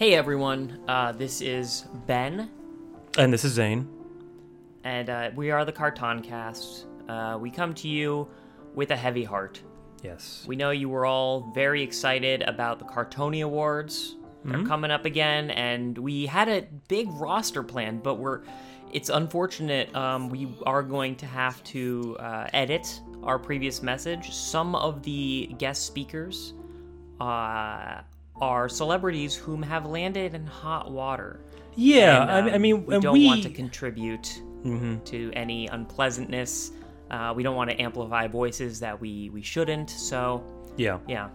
Hey everyone, uh, this is Ben, And this is Zane. and uh, we are the Carton Cast. Uh, we come to you with a heavy heart. Yes. We know you were all very excited about the Cartony Awards. They're coming up again, and we had a big roster plan, but we're it's unfortunate. Um, we are going to have to uh, edit our previous message. Some of the guest speakers uh, are celebrities whom have landed in hot water. Yeah, And, I, I um, mean, we and don't we, want to contribute to any unpleasantness. Uh, we don't want to amplify voices that we we shouldn't. So yeah, yeah.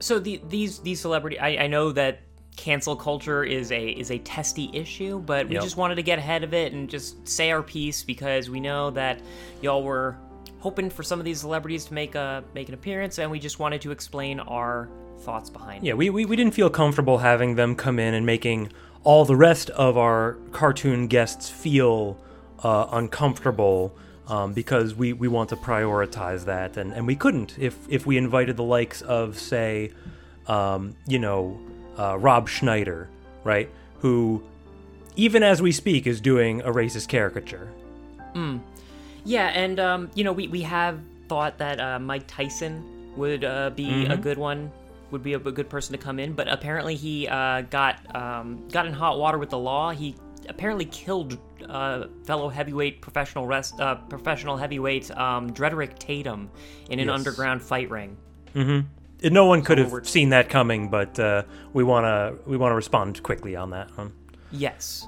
So the, these these celebrity, I, I know that cancel culture is a is a testy issue, but we Yep. just wanted to get ahead of it and just say our piece because we know that y'all were hoping for some of these celebrities to make a make an appearance, and we just wanted to explain our thoughts behind yeah, it. we, we we didn't feel comfortable having them come in and making all the rest of our cartoon guests feel uh, uncomfortable. Um, because we, we want to prioritize that, and, and we couldn't if if we invited the likes of say, um, you know, uh, Rob Schneider, right? Who, even as we speak, is doing a racist caricature. Yeah, and um, you know, we, we have thought that uh, Mike Tyson would uh, be a good one, would be a, good person to come in, but apparently he uh, got um, got in hot water with the law. He apparently killed uh, fellow heavyweight professional rest, uh, professional heavyweight um, Drederick Tatum in an Yes. underground fight ring. No one could we're- have seen that coming, but uh, we wanna we wanna respond quickly on that one. Yes.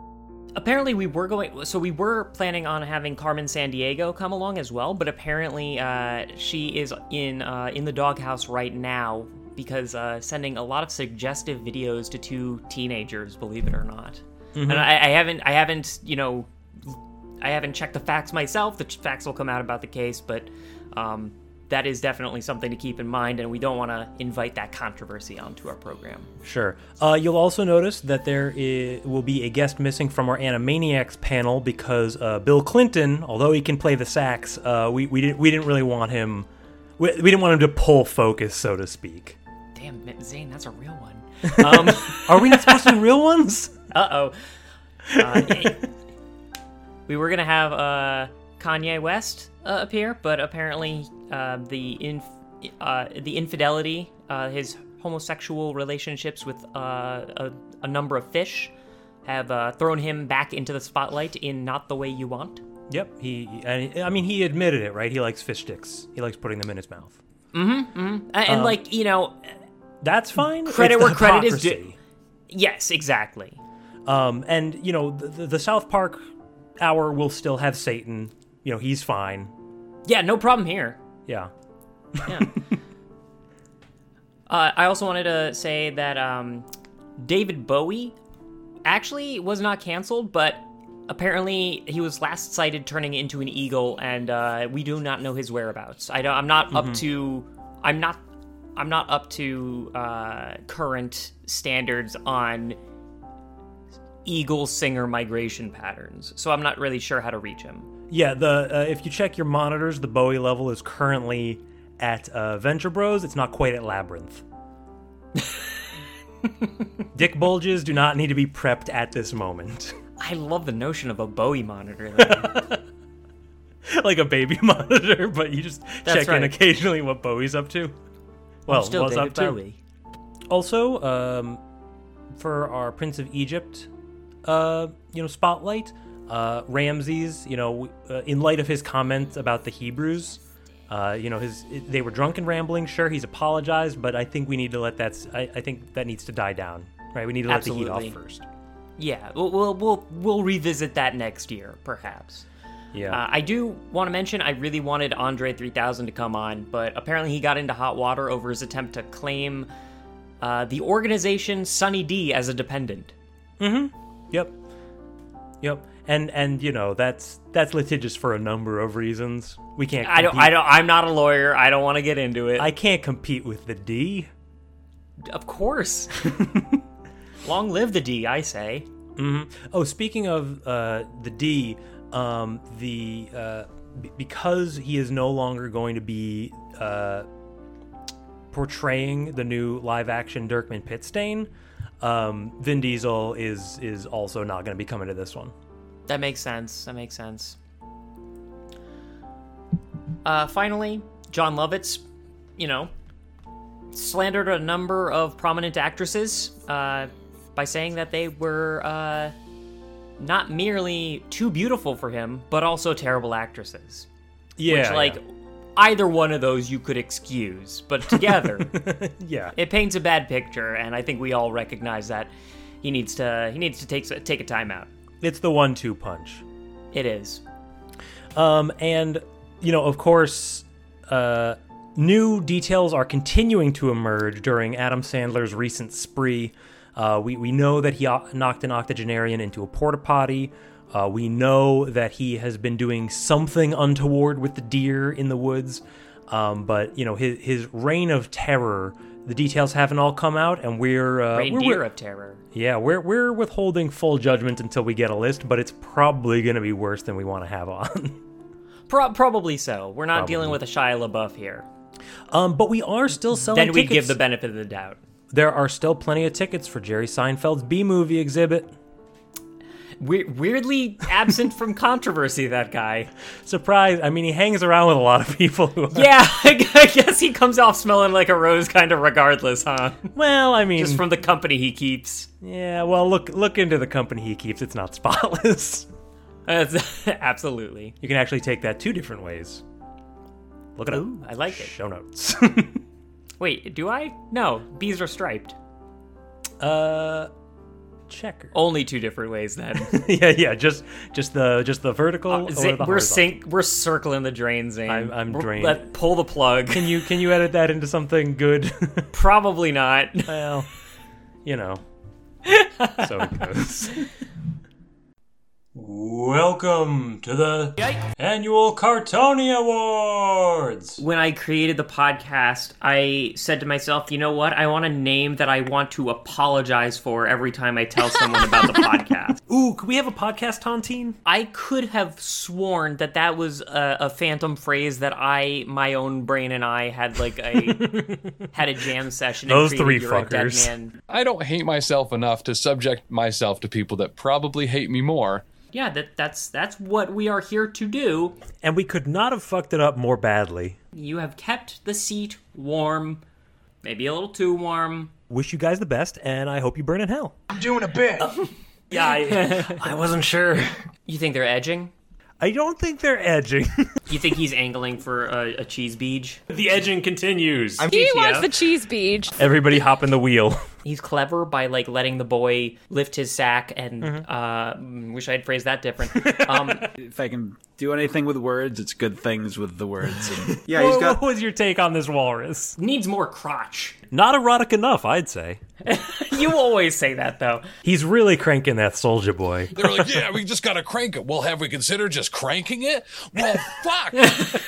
Apparently, we were going. So we were planning on having Carmen Sandiego come along as well, but apparently, uh, she is in uh, in the doghouse right now because uh, sending a lot of suggestive videos to two teenagers. Believe it or not, and I, I haven't I haven't you know I haven't checked the facts myself. The facts will come out about the case, but um, that is definitely something to keep in mind, and we don't want to invite that controversy onto our program. Sure. Uh, you'll also notice that there will be a guest missing from our Animaniacs panel because uh, Bill Clinton, although he can play the sax, uh, we, we didn't we didn't really want him. We, we didn't want him to pull focus, so to speak. Damn, Zane, that's a real one. Um, Are we not supposed to do real ones? Uh oh. Uh, we were gonna have uh, Kanye West uh, appear, but apparently uh, the inf- uh, the infidelity, uh, his homosexual relationships with uh, a, a number of fish, have uh, thrown him back into the spotlight in "Not the Way You Want." Yep. He. I I mean, he admitted it, right? He likes fish sticks. He likes putting them in his mouth. And, and like you know, That's fine. Credit where credit is due. yes, exactly. Um, and you know, the, the, South Park hour will still have Satan. You know, he's fine. Yeah, no problem here. Yeah. Yeah. uh, I also wanted to say that um, David Bowie actually was not canceled, but apparently he was last sighted turning into an eagle, and uh, we do not know his whereabouts. I don't, I'm not up to. I'm not. I'm not up to uh, current standards on eagle singer migration patterns, so I'm not really sure how to reach him. Yeah, the uh, if you check your monitors, the Bowie level is currently at uh, Venture Bros. It's not quite at Labyrinth. Dick bulges do not need to be prepped at this moment, I love the notion of a Bowie monitor. Though. like a baby monitor. But you just That's check right. in occasionally what Bowie's up to. Well, Still was David up to. Bowie. Also, um, for our Prince of Egypt, uh, you know, spotlight, uh, Ramses, you know, uh, in light of his comments about the Hebrews, uh, you know, his they were drunk and rambling. Sure, he's apologized, but I think we need to let that. I think that needs to die down. Right, we need to let the heat off first. Yeah, we'll, we'll we'll we'll revisit that next year, perhaps. Yeah. Uh, I do want to mention I really wanted Andre 3000 to come on, but apparently he got into hot water over his attempt to claim uh, the organization Sunny D as a dependent. Mhm. Yep. Yep. And and you know that's that's litigious for a number of reasons. We can't. I don't. I don't. I'm not a lawyer. I don't want to get into it. I can't compete with the D. of course. Long live the D, I say. Mhm. Oh, speaking of uh, the D, um, the uh, b- because he is no longer going to be uh, portraying the new live action Dirkman Pitstain, um, Vin Diesel is is also not going to be coming to this one. That makes sense. That makes sense. Uh, finally, Jon Lovitz, you know, slandered a number of prominent actresses uh, by saying that they were uh, not merely too beautiful for him, but also terrible actresses. Yeah, Which, like, either one of those you could excuse, but together, yeah. it paints a bad picture, and I think we all recognize that he needs to he needs to take take a timeout. It's the one-two punch. It is. Um, and you know, of course, uh, new details are continuing to emerge during Adam Sandler's recent spree. Uh, we we know that he knocked an octogenarian into a porta potty. Uh, we know that he has been doing something untoward with the deer in the woods. Um, but you know, his his reign of terror. The details haven't all come out, and we're uh, we're- Reindeer we're- of Terror. yeah, we're we're withholding full judgment until we get a list, but it's probably going to be worse than we want to have on. Pro- probably so. We're not dealing with a Shia LaBeouf here. Um, but we are still selling. Then we give the benefit of the doubt. There are still plenty of tickets for Jerry Seinfeld's B movie exhibit. We- weirdly absent from controversy, that guy. Surprise! I mean, he hangs around with a lot of people who. Are, Yeah, I guess he comes off smelling like a rose, kind of regardless, huh? Well, I mean, Just from the company he keeps. yeah. Well, look look into the company he keeps. It's not spotless. Absolutely. You can actually take that two different ways. Look at it Ooh, up. I like it. Show notes. Wait, do I? No, bees are striped. uh, checker. Only two different ways then. yeah, yeah. Just just the just the vertical. or Zing- the we're sink. We're circling the drain, Zane. I'm- I'm drained. Let pull the plug. Can you can you edit that into something good? Probably not. well, you know. so it goes. Welcome to the annual Cartony Awards. when I created the podcast, I said to myself, you know what? I want a name that I want to apologize for every time I tell someone about the podcast. Ooh, could we have a podcast tontine? I could have sworn that that was a, a phantom phrase that I, my own brain, and I had like a had a jam session. Those created three You're Dead fuckers. Man. I don't hate myself enough to subject myself to people that probably hate me more. Yeah, that that's that's what we are here to do. And we could not have fucked it up more badly. You have kept the seat warm, maybe a little too warm. Wish you guys the best, and I hope you burn in hell. I'm doing a bit. Yeah, I, I wasn't sure. You think they're edging? I don't think they're edging. You think he's angling for a, a cheese beej? the edging continues. He wants the cheese beach. Everybody hop in the wheel. He's clever by like letting the boy lift his sack, and Mm-hmm. uh, wish I'd phrased that different. Um, if I can do anything with words, it's good things with the words. And Yeah, he's what, got. what was your take on this walrus? needs more crotch. Not erotic enough, I'd say. You always say that though. He's really cranking that soldier boy. They're like, yeah, we just gotta crank it. Well, have we considered just cranking it? Well, fuck.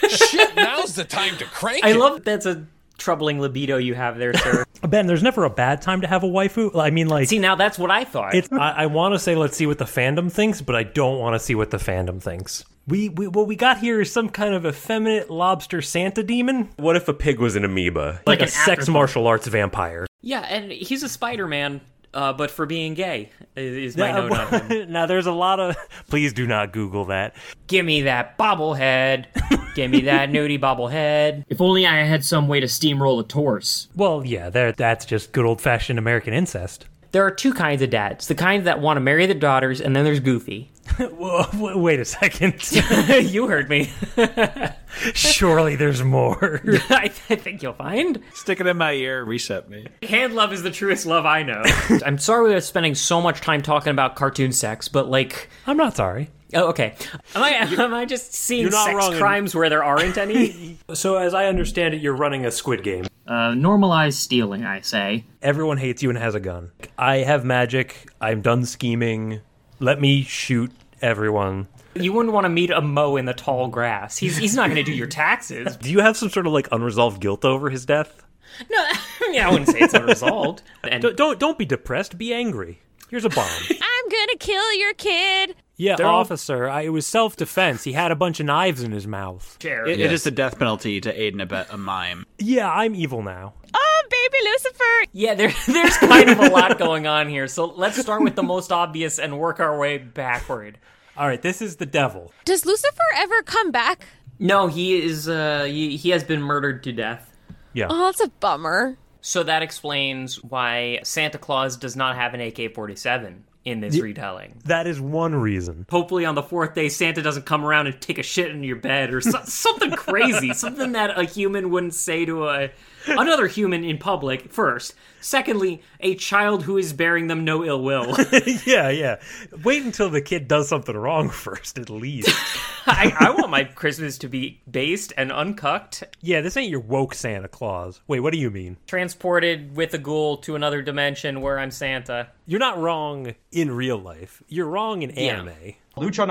Shit, now's the time to crank I it. love that's a troubling libido you have there, sir. Ben, there's never a bad time to have a waifu. I mean, like, see, now that's what I thought. it's. I, I want to say let's see what the fandom thinks, but I don't want to see what the fandom thinks. We, we what we got here is some kind of effeminate lobster Santa demon, What if a pig was an amoeba? like, an a sex martial arts vampire. yeah, and he's a Spider-Man, uh, but for being gay is is my Now, note on him. now, there's a lot of. Please do not Google that. Give me that bobblehead. Give me that nudie bobblehead. If only I had some way to steamroll a torse. Well, yeah, there. That's just good old fashioned American incest. There are two kinds of dads. The kind that want to marry their daughters, and then there's Goofy. Whoa, wait a second. you heard me. Surely there's more. I, I think you'll find. stick it in my ear, reset me. Hand love is the truest love I know. I'm sorry we're spending so much time talking about cartoon sex, but like, I'm not sorry. oh, okay. Am I am I just seeing sex wrong in- crimes where there aren't any? So, as I understand it, you're running a Squid Game. uh, normalized stealing, I say. Everyone hates you and has a gun. I have magic. I'm done scheming. Let me shoot everyone. You wouldn't want to meet a Mo in the tall grass. He's he's not going to do your taxes. Do you have some sort of like unresolved guilt over his death? No, I mean I wouldn't say it's unresolved. And Don't don't, don't be depressed. Be angry. Here's a bomb. I'm gonna kill your kid. yeah, They're officer. I, it was self defense. He had a bunch of knives in his mouth. share. It, it is the death penalty to aid and abet a mime. Yeah, I'm evil now. Oh, Baby baby Lucifer. Yeah, there, there's kind of a lot going on here. So let's start with the most obvious and work our way backward. All right, this is the devil. Does Lucifer ever come back? No, he is. Uh, he, he has been murdered to death. Yeah. Oh, that's a bummer. So that explains why Santa Claus does not have an AK-47 in this retelling. That is one reason. Hopefully, on the fourth day, Santa doesn't come around and take a shit in your bed or so- something crazy, something that a human wouldn't say to a another human in public. First, secondly, a child who is bearing them no ill will. yeah, yeah. Wait until the kid does something wrong first, at least. I, I want my Christmas to be based and uncucked, yeah, this ain't your woke Santa Claus. Wait, what do you mean? transported with a ghoul to another dimension where I'm Santa. You're not wrong in real life. You're wrong in anime. Lucha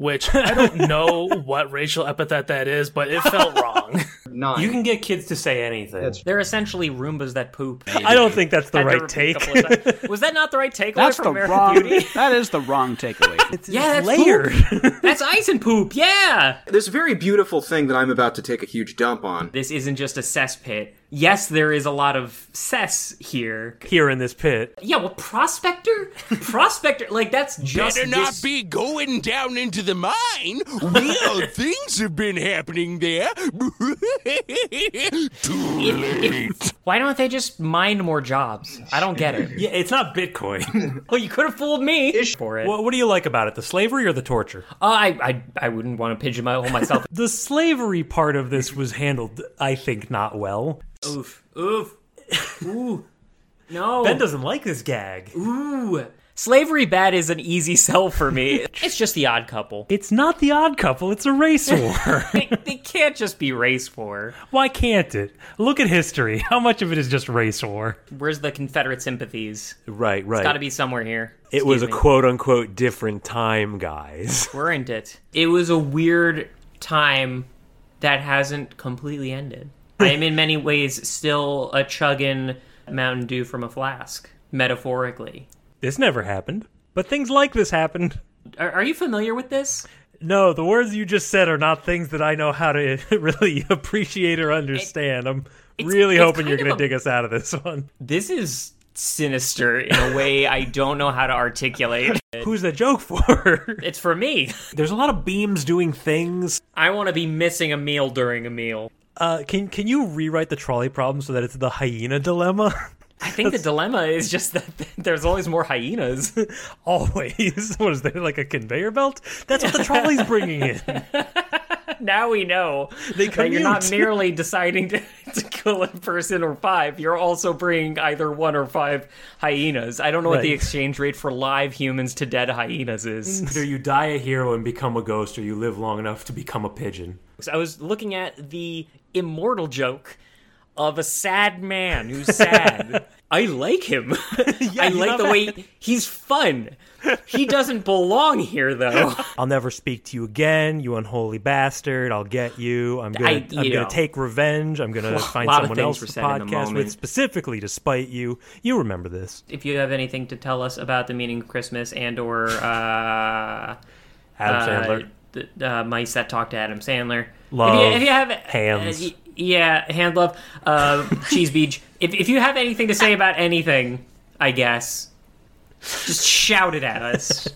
Nanchan no Hono no Chan Jikori ga Dekitra Yakumaen. Which I don't know what racial epithet that is, but it felt wrong. Nine. You can get kids to say anything. That's- They're essentially Roombas that poop. I don't think that's the Had to right repeat a take. couple of times. Was that not the right takeaway That's from the American wrong. Beauty? That is the wrong takeaway. Yeah, that's layered. poop. That's ice and poop. Yeah. This very beautiful thing that I'm about to take a huge dump on. This isn't just a cesspit. Yes, there is a lot of cess here. Here in this pit. Yeah, well, prospector, prospector, like that's just Better not this- be going down into the mine. weird things have been happening there. Too late. Why don't they just mine more jobs? I don't get it. Yeah, it's not Bitcoin. Well, you could have fooled me for it. What, what do you like about it? The slavery or the torture? Uh, I, I, I wouldn't want to pigeonhole myself. The slavery part of this was handled, I think, not well. oof, oof, ooh, no. Ben doesn't like this gag. Ooh. Slavery bad is an easy sell for me. It's just the odd couple. It's not the odd couple, it's a race war. They, they can't just be race war. Why can't it? Look at history. How much of it is just race war? Where's the Confederate sympathies? right, right. It's got to be somewhere here. it was a me. quote unquote different time, guys. Weren't it? It was a weird time that hasn't completely ended. I am in many ways still a chugging Mountain Dew from a flask, metaphorically. This never happened. But things like this happened. Are, are you familiar with this? No, the words you just said are not things that I know how to really appreciate or understand. I'm really it's hoping you're going to dig us out of this one. This is sinister in a way I don't know how to articulate. Who's that joke for? It's for me. There's a lot of beams doing things. I want to be missing a meal during a meal. Uh, can can you rewrite the trolley problem so that it's the hyena dilemma? I think the dilemma is just that there's always more hyenas. Always. What is there like a conveyor belt? That's what the trolley's bringing in. now we know They that you're not merely deciding to, to kill a person or five. You're also bringing either one or five hyenas. I don't know what the exchange rate for live humans to dead hyenas is. Either you die a hero and become a ghost, or you live long enough to become a pigeon. I was looking at the immortal joke of a sad man who's sad. I like him. I like the bad. way he's fun. He doesn't belong here, though. I'll never speak to you again, you unholy bastard. I'll get you. I'm gonna I- I, am gonna take revenge. I'm gonna find someone else were to the podcast with specifically to spite you. You remember this. if you have anything to tell us about the meaning of Christmas and or uh, Adam uh, Sandler. the, uh, mice that talk to Adam Sandler. Love, If you, if you have hands. Yeah, hand love, uh, cheese beach. If if you have anything to say about anything, I guess, just shout it at us.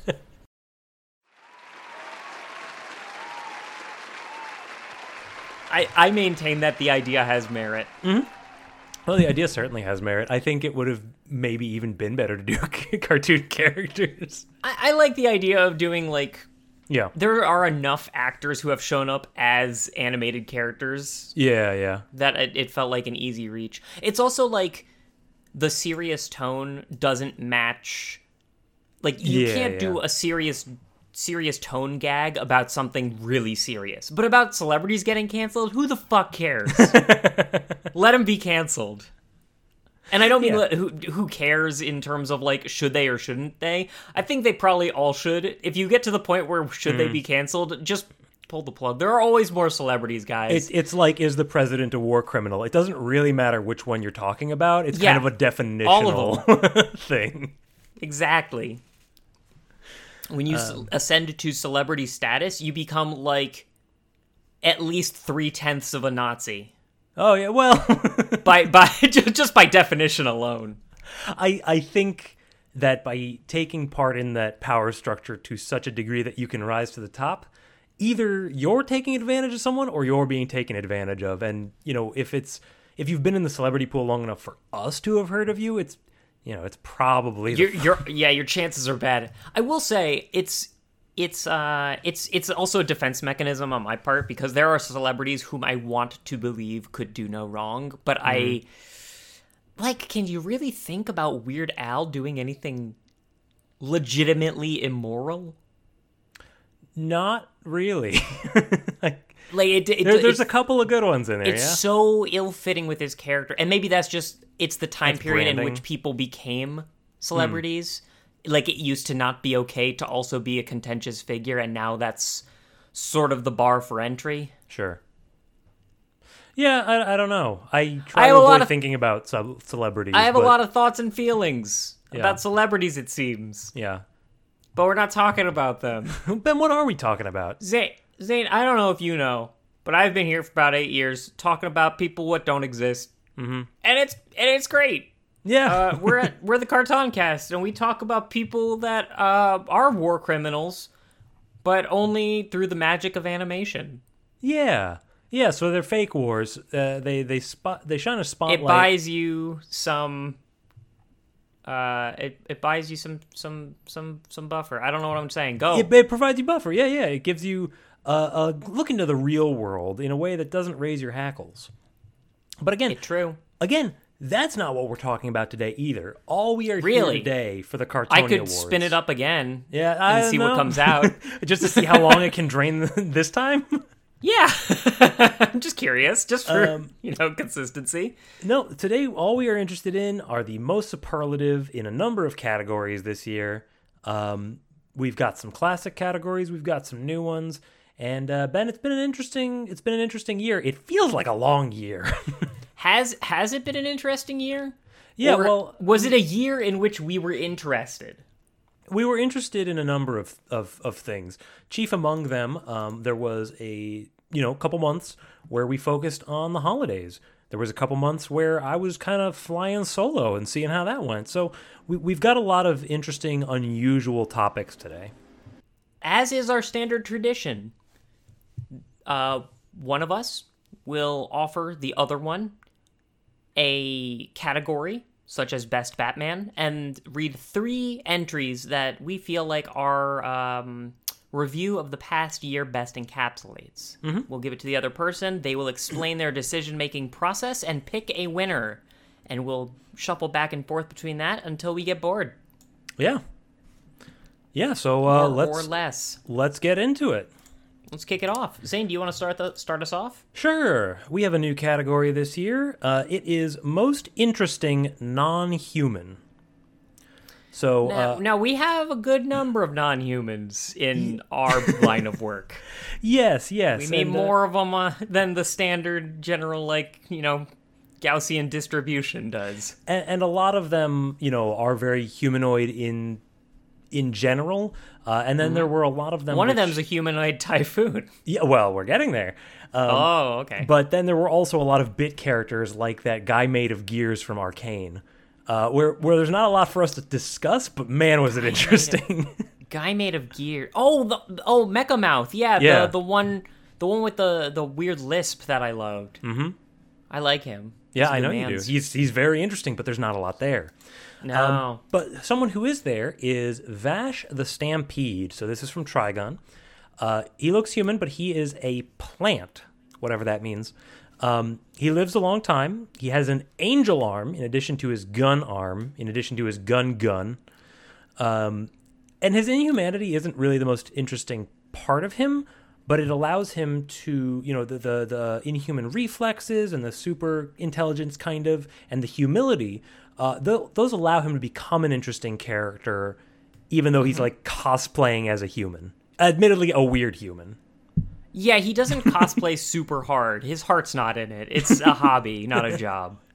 I, I maintain that the idea has merit. Well, the idea certainly has merit. I think it would have maybe even been better to do cartoon characters. I, I like the idea of doing like Yeah. there are enough actors who have shown up as animated characters Yeah, yeah. that it, it felt like an easy reach. It's also like the serious tone doesn't match. Like you Yeah, can't do a serious serious tone gag about something really serious, but about celebrities getting canceled, who the fuck cares? Let them be canceled. And I don't mean Yeah. who who cares in terms of like should they or shouldn't they. I think they probably all should. If you get to the point where should Mm. they be canceled, just pull the plug. There are always more celebrities, guys. It, it's like, is the president a war criminal? It doesn't really matter which one you're talking about. It's Yeah. kind of a definitional thing. Exactly. When you Um, ascend to celebrity status, you become like at least three tenths of a Nazi. Oh yeah, well, by by just by definition alone. I I think that by taking part in that power structure to such a degree that you can rise to the top, either you're taking advantage of someone or you're being taken advantage of. And you know, if it's if you've been in the celebrity pool long enough for us to have heard of you, it's you know, it's probably the Your your yeah, your chances are bad. I will say it's it's uh it's it's also a defense mechanism on my part because there are celebrities whom I want to believe could do no wrong, but I like can you really think about Weird Al doing anything legitimately immoral? not really. like, Like it, it there, there's a couple of good ones in there. it's yeah. so ill-fitting with his character and maybe that's just it's the time It's period in which people became celebrities like it used to not be okay to also be a contentious figure and now that's sort of the bar for entry Sure. Yeah, I, I don't know. I try I to have a lot avoid of- thinking about sub- celebrities. i have a lot of thoughts and feelings Yeah. about celebrities it seems Yeah. but we're not talking about them Ben, what are we talking about? zane zane i don't know if you know but i've been here for about eight years talking about people what don't exist mm-hmm. and it's and it's great Yeah. uh, we're at, we're the Carton Cast, and we talk about people that uh, are war criminals, but only through the magic of animation. yeah. Yeah, so they're fake wars. Uh, they they spot they shine a spotlight. It buys you some. Uh, it, it buys you some some some some buffer. I don't know what I'm saying. Go. It, it provides you buffer. Yeah, yeah. It gives you a look into the real world in a way that doesn't raise your hackles. But again, True. again, that's not what we're talking about today either. All we are Really? here today for the Cartonia I could Awards. spin it up again. Yeah, I and see what comes out. just to see how long it can drain this time. Yeah. I'm just curious, just for Um, you know consistency. No, today all we are interested in are the most superlative in a number of categories this year. Um, we've got some classic categories, we've got some new ones, and uh, Ben, it's been an interesting. It's been an interesting year. It feels like a long year. Has has it been an interesting year? yeah, Or well, was it a year in which we were interested? we were interested in a number of of, of things. Chief among them, um, there was a you know couple months where we focused on the holidays. There was a couple months where I was kind of flying solo and seeing how that went. So we, we've got a lot of interesting, unusual topics today. as is our standard tradition, uh, one of us will offer the other one a category, such as Best Batman, and read three entries that we feel like our um, review of the past year best encapsulates. We'll give it to the other person. They will explain their decision making process and pick a winner. And we'll shuffle back and forth between that until we get bored. Yeah, yeah. So uh, or, let's or less. let's get into it. Let's kick it off. Zane, do you want to start the, start us off? Sure. We have a new category this year. Uh, it is most interesting non-human. So Now, uh, now we have a good number of non-humans in our line of work. yes, yes. We need and, uh, more of them uh, than the standard general, like you know, Gaussian distribution does. and, and a lot of them, you know, are very humanoid in in general. Uh, and then there were a lot of them. Mm-hmm. One of which- them's a humanoid typhoon. yeah. Well, we're getting there. Um, oh, okay. But then there were also a lot of bit characters like that guy made of gears from Arcane, uh, where where there's not a lot for us to discuss. But man, was it interesting! Guy made of gear. Oh, the oh Mecha Mouth. Yeah, Yeah. the the one the one with the the weird lisp that I loved. Mm-hmm. I like him. yeah, I know you do. He's he's very interesting, but there's not a lot there. No. Um, but someone who is there is Vash the Stampede. So this is from Trigun. Uh, he looks human, but he is a plant, whatever that means. Um, he lives a long time. He has an angel arm in addition to his gun arm, in addition to his gun gun. Um, and his inhumanity isn't really the most interesting part of him, but it allows him to, you know, the the, the inhuman reflexes and the super intelligence kind of, and the humility. Uh, th- those allow him to become an interesting character, even though he's like cosplaying as a human. Admittedly, a weird human. yeah, he doesn't cosplay super hard. His heart's not in it. It's a hobby, not a job.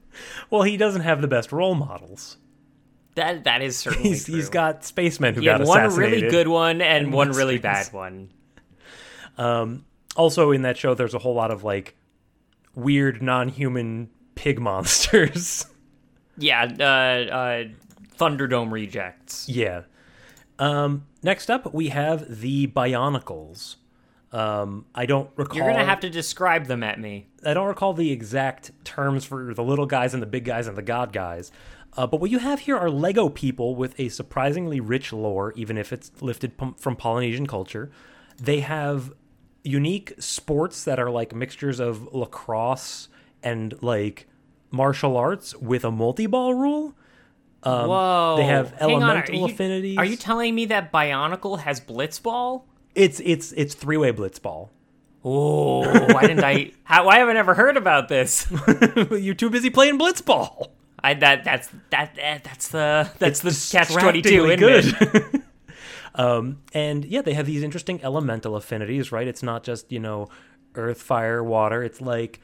Well, he doesn't have the best role models. That that is certainly He's true. he's got spacemen who He had got one assassinated. really good one and, one one really space. bad one. Also in that show there's a whole lot of like weird non-human pig monsters. Yeah, uh, uh, Thunderdome rejects. yeah. Um, next up, we have the Bionicles. Um, I don't recall. You're gonna have to describe them at me. I don't recall the exact terms for the little guys and the big guys and the god guys. Uh, but what you have here are Lego people with a surprisingly rich lore, even if it's lifted pom- from Polynesian culture. They have unique sports that are like mixtures of lacrosse and like martial arts with a multi ball rule. Um, Whoa! They have Hang on, elemental are you, affinities. Are you telling me that Bionicle has Blitzball? it's it's it's three way blitzball. Oh, why didn't I? How, why haven't I ever heard about this? You're too busy playing blitzball. I that that's that, that that's the that's the catch twenty two. Good. good. um, and yeah, they have these interesting elemental affinities, right? It's not just you know earth, fire, water. It's like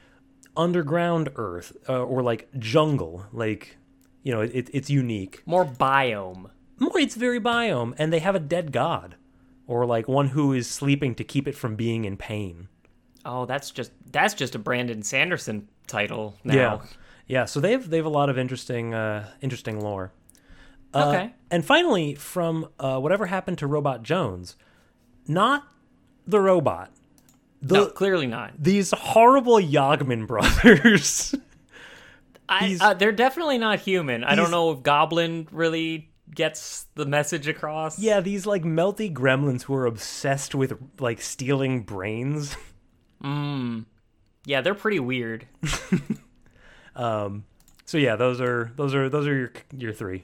underground earth uh, or like jungle. Like you know, it, it's unique. More biome. More, it's very biome, and they have a dead god or like one who is sleeping to keep it from being in pain. Oh, that's just that's just a Brandon Sanderson title now. Yeah, yeah. So they have they have a lot of interesting uh, interesting lore. Uh, Okay. And finally, from uh, whatever happened to Robot Jones, not the robot. The, no, clearly not. These horrible Yagman brothers. I, uh, they're definitely not human. I don't know if Goblin really gets the message across. yeah, these like melty gremlins who are obsessed with like stealing brains. Yeah, they're pretty weird. Um, so yeah, those are those are those are your your three.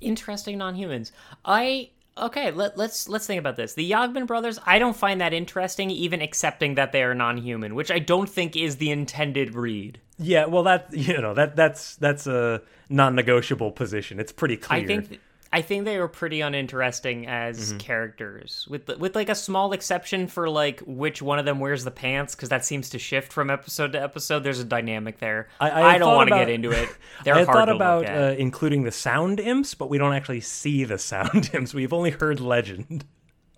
Interesting non-humans. I okay. Let, let's let's think about this. The Yagman brothers. I don't find that interesting, even accepting that they are non-human, which I don't think is the intended read. Yeah, well, that you know that that's that's a non-negotiable position. It's pretty clear. I think I think they were pretty uninteresting as Mm-hmm. characters, with with like a small exception for like which one of them wears the pants, because that seems to shift from episode to episode. There's a dynamic there. I- I had don't want to get into it. They're I thought about uh, including the sound imps, but we don't actually see the sound imps. We've only heard legend.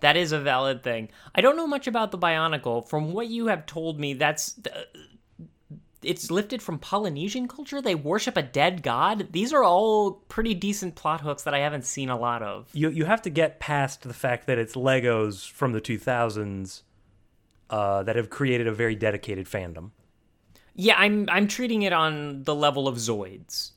That is a valid thing. I don't know much about the Bionicle. From what you have told me, that's uh, it's lifted from Polynesian culture. They worship a dead god. These are all pretty decent plot hooks that I haven't seen a lot of. You you have to get past the fact that it's Legos from the 2000s uh, that have created a very dedicated fandom. Yeah, I'm I'm treating it on the level of Zoids.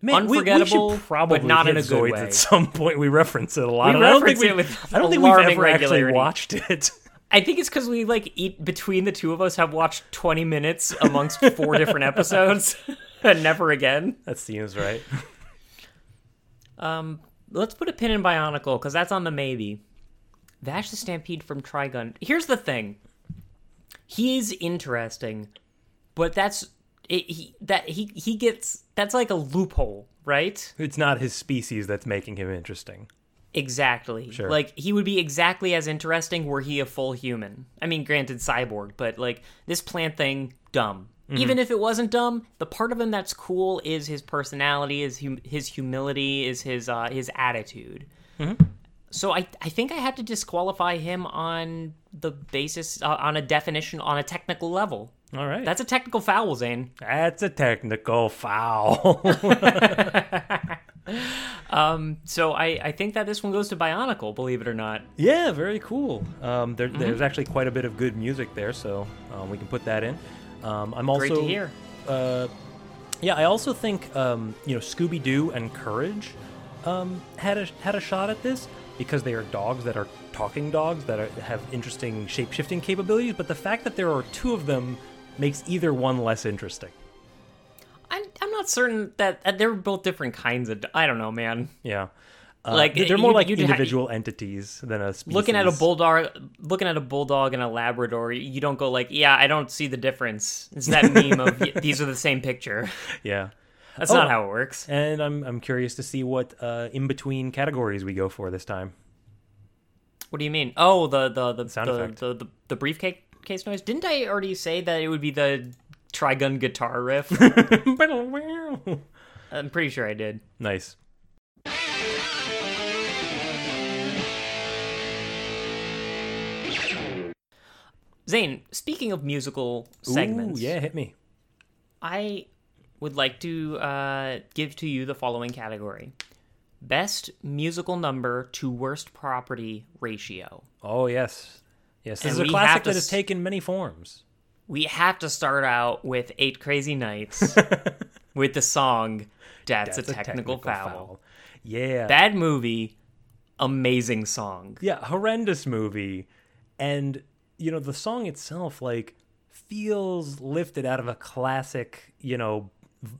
Man, we- we, should probably but not in a good Zoids way. At some point, we reference it a lot. We I don't think with I don't think we've ever actually watched it. I think it's because we like eat between the two of us have watched 20 minutes amongst four different episodes, and never again. that seems right. Um, let's put a pin in Bionicle because that's on the maybe. Vash the Stampede from Trigun. Here's the thing. He's interesting, but that's it, he that he he gets that's like a loophole, right? It's not his species that's making him interesting. Exactly. Sure. Like he would be exactly as interesting were he a full human. I mean, granted, cyborg, but like this plant thing, dumb. Mm-hmm. Even if it wasn't dumb, the part of him that's cool is his personality, is hum- his humility, is his uh, his attitude. Mm-hmm. So I I think I had to disqualify him on the basis uh, on a definition on a technical level. All right. That's a technical foul, Zane. That's a technical foul. So I I think that this one goes to Bionicle, believe it or not. yeah, very cool. Um, there, Mm-hmm. There's actually quite a bit of good music there, so um, we can put that in. Um, I'm also Great to hear. Uh, yeah, I also think um, you know Scooby Doo and Courage um, had a had a shot at this because they are dogs that are talking dogs that are, have interesting shape shifting capabilities. But the fact that there are two of them makes either one less interesting. I'm not certain that uh, they're both different kinds of. I don't know, man. Yeah. Uh, Like, they're more you- like you'd ha- individual entities than a species. Looking at a bulldog, looking at a bulldog and a Labrador, you don't go like, "Yeah, I don't see the difference." It's that meme of these are the same picture. Yeah. That's Oh. not how it works. And I'm I'm curious to see what uh, in between categories we go for this time. What do you mean? Oh, the the the Sound the, the, the, the briefcase case noise. Didn't I already say that it would be the trigun guitar riff? I'm pretty sure I did. nice. Zane, speaking of musical segments, Ooh, yeah, hit me. I would like to uh, give to you the following category: best musical number to worst property ratio. Oh yes, yes. This And is a classic that has s- taken many forms. We have to start out with Eight Crazy Nights with the song "That's, That's a, technical, foul. foul. Yeah, Bad movie, amazing song. yeah, horrendous movie, and you know the song itself like feels lifted out of a classic, you know,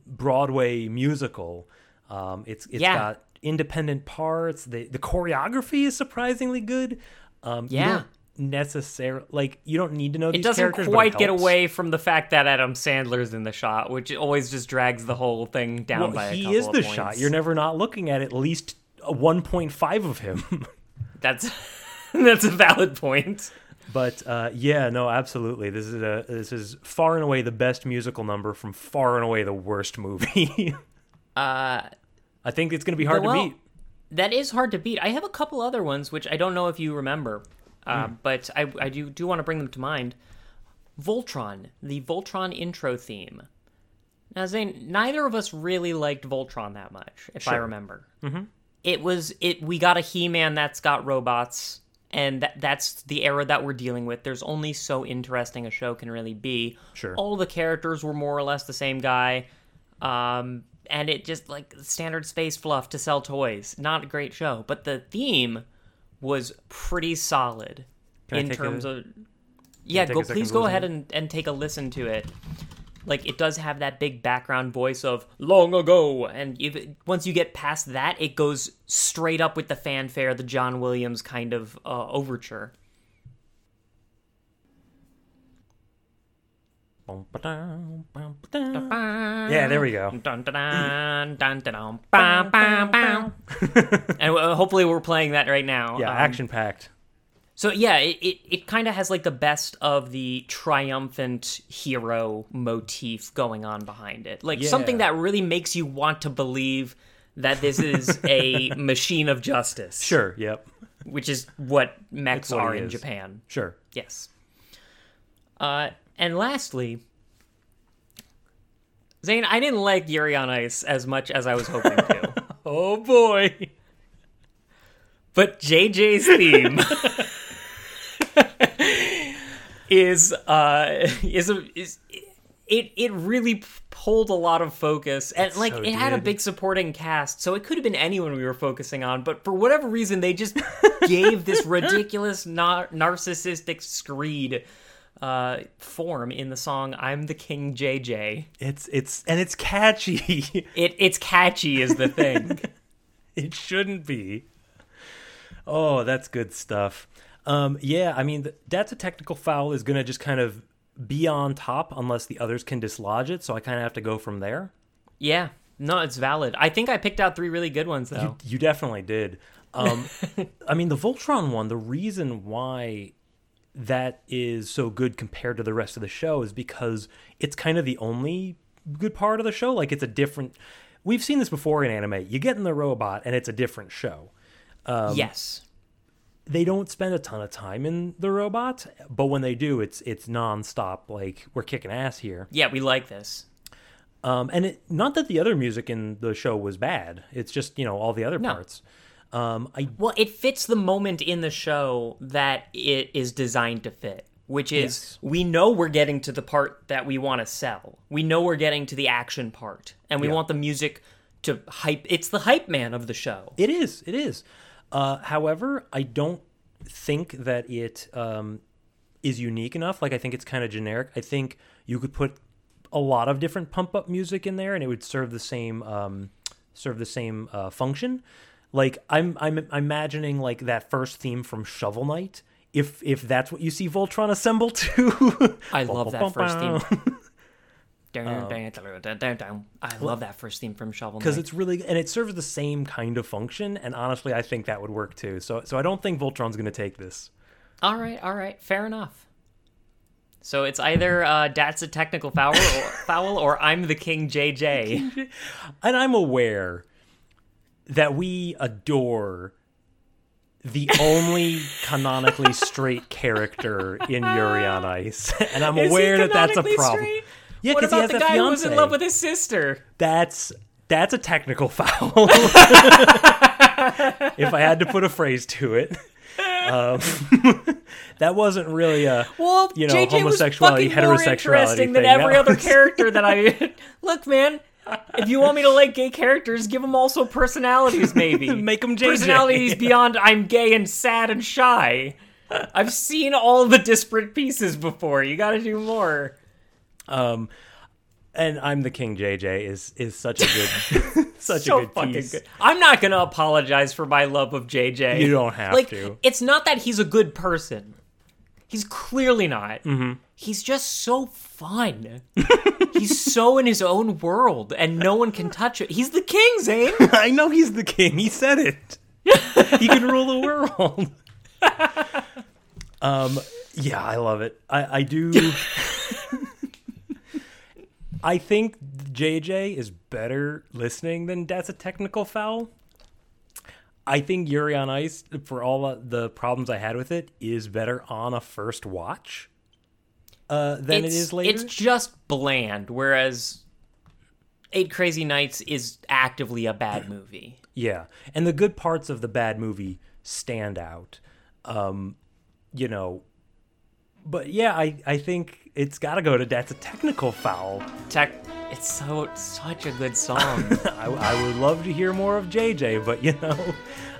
Broadway musical. Um, it's it's Yeah. got independent parts. The the choreography is surprisingly good. Um, Yeah. Necessarily like you don't need to know It doesn't characters, but it quite get away from the fact that Adam Sandler's in the shot, which always just drags the whole thing down Well, by a he is the points. shot. You're never not looking at at least 1.5 of him. That's that's a valid point. But uh, yeah, no, absolutely. This is a this is far and away the best musical number from far and away the worst movie. Uh, I think it's going to be hard well, to beat. That is hard to beat. I have a couple other ones which I don't know if you remember, uh, Hmm. but I, I do do want to bring them to mind. Voltron, the Voltron intro theme. Now, Zane, neither of us really liked Voltron that much, if I remember. Mm-hmm. It was it. We got a He-Man that's got robots, and that, that's the era that we're dealing with. There's only so interesting a show can really be. Sure. All the characters were more or less the same guy. Um, and it just like standard space fluff to sell toys. Not a great show, but the theme was pretty solid Can in terms a- of. Yeah, go please go ahead and, and take a listen to it. Like it does have that big background voice of long ago, and if it, once you get past that, it goes straight up with the fanfare, the John Williams kind of uh, overture. Yeah, there we go. And hopefully we're playing that right now. Yeah, Um, action packed. So yeah, it, it, it kind of has like the best of the triumphant hero motif going on behind it. Like something that really makes you want to believe that this is a machine of justice. Sure. Yep. Which is what mechs what are in is. Japan. Sure. Yes. Uh, and lastly, Zane, I didn't like Yuri on Ice as much as I was hoping to. Oh boy. but JJ's theme is uh is a is it it really pulled a lot of focus and like so it had a big supporting cast so it could have been anyone we were focusing on but for whatever reason they just gave this ridiculous nar- narcissistic screed uh form in the song I'm the King JJ It's it's and it's catchy. it it's catchy is the thing it shouldn't be. Oh, that's good stuff. Um, yeah, I mean, th- that's a technical foul is going to just kind of be on top unless the others can dislodge it. So I kind of have to go from there. yeah no it's valid I think I picked out three really good ones though You, you definitely did. Um, I mean, the Voltron one, the reason why that is so good compared to the rest of the show is because it's kind of the only good part of the show. Like, it's a different. We've seen this before in anime. You get in the robot, and it's a different show. Um, yes they don't spend a ton of time in the robot, but when they do, it's it's nonstop. Like we're kicking ass here. yeah we like this Um, and it, not that the other music in the show was bad. It's just you know all the other No. parts. Um, I Well, it fits the moment in the show that it is designed to fit, which is Yes. we know we're getting to the part that we want to sell. We know we're getting to the action part, and we Yeah. want the music to hype. It's the hype man of the show. It is. It is. Uh, however, I don't think that it um, is unique enough. Like I think it's kind of generic. I think you could put a lot of different pump up music in there, and it would serve the same um, serve the same uh, function. Like I'm I'm imagining like that first theme from Shovel Knight. If if that's what you see Voltron assemble to, I love that first theme. Um, I love that first theme from Shovel Knight. because it's really and it serves the same kind of function. And honestly, I think that would work too. So so I don't think Voltron's going to take this. all right, all right, fair enough. So it's either uh, that's a technical foul or, foul, or I'm the King JJ. and I'm aware that we adore the only canonically straight character in Yuri on Ice, and I'm Is aware that that's a problem. straight? Yeah, what about the guy who was in love with his sister? That's that's a technical foul. if I had to put a phrase to it, um, that wasn't really a Well, you know JJ homosexuality was fucking more heterosexuality interesting than every other character that I. Look, man. If you want me to like gay characters, give them also personalities, maybe. Make 'em JJ. Personalities beyond I'm gay and sad and shy. I've seen all the disparate pieces before. You got to do more. Um, and I'm the King. JJ is is such a good, such so a good fucking piece. good. I'm not gonna apologize for my love of JJ. You don't have like, to. It's not that he's a good person. He's clearly not. Mm-hmm. He's just so fun. he's so in his own world, and no one can touch it. He's the king, Zane. I know he's the king. He said it. he can rule the world. um, yeah, I love it. I, I do. I think JJ is better listening than that's a technical foul. I think Yuri on Ice, for all the problems I had with it, is better on a first watch uh, than it's, it is later. It's just bland, whereas Eight Crazy Nights is actively a bad movie. Yeah, and the good parts of the bad movie stand out. Um, you know, but yeah, I I think it's got to go to that's a technical foul. Tech, it's so such a good song. I, I would love to hear more of JJ, but you know,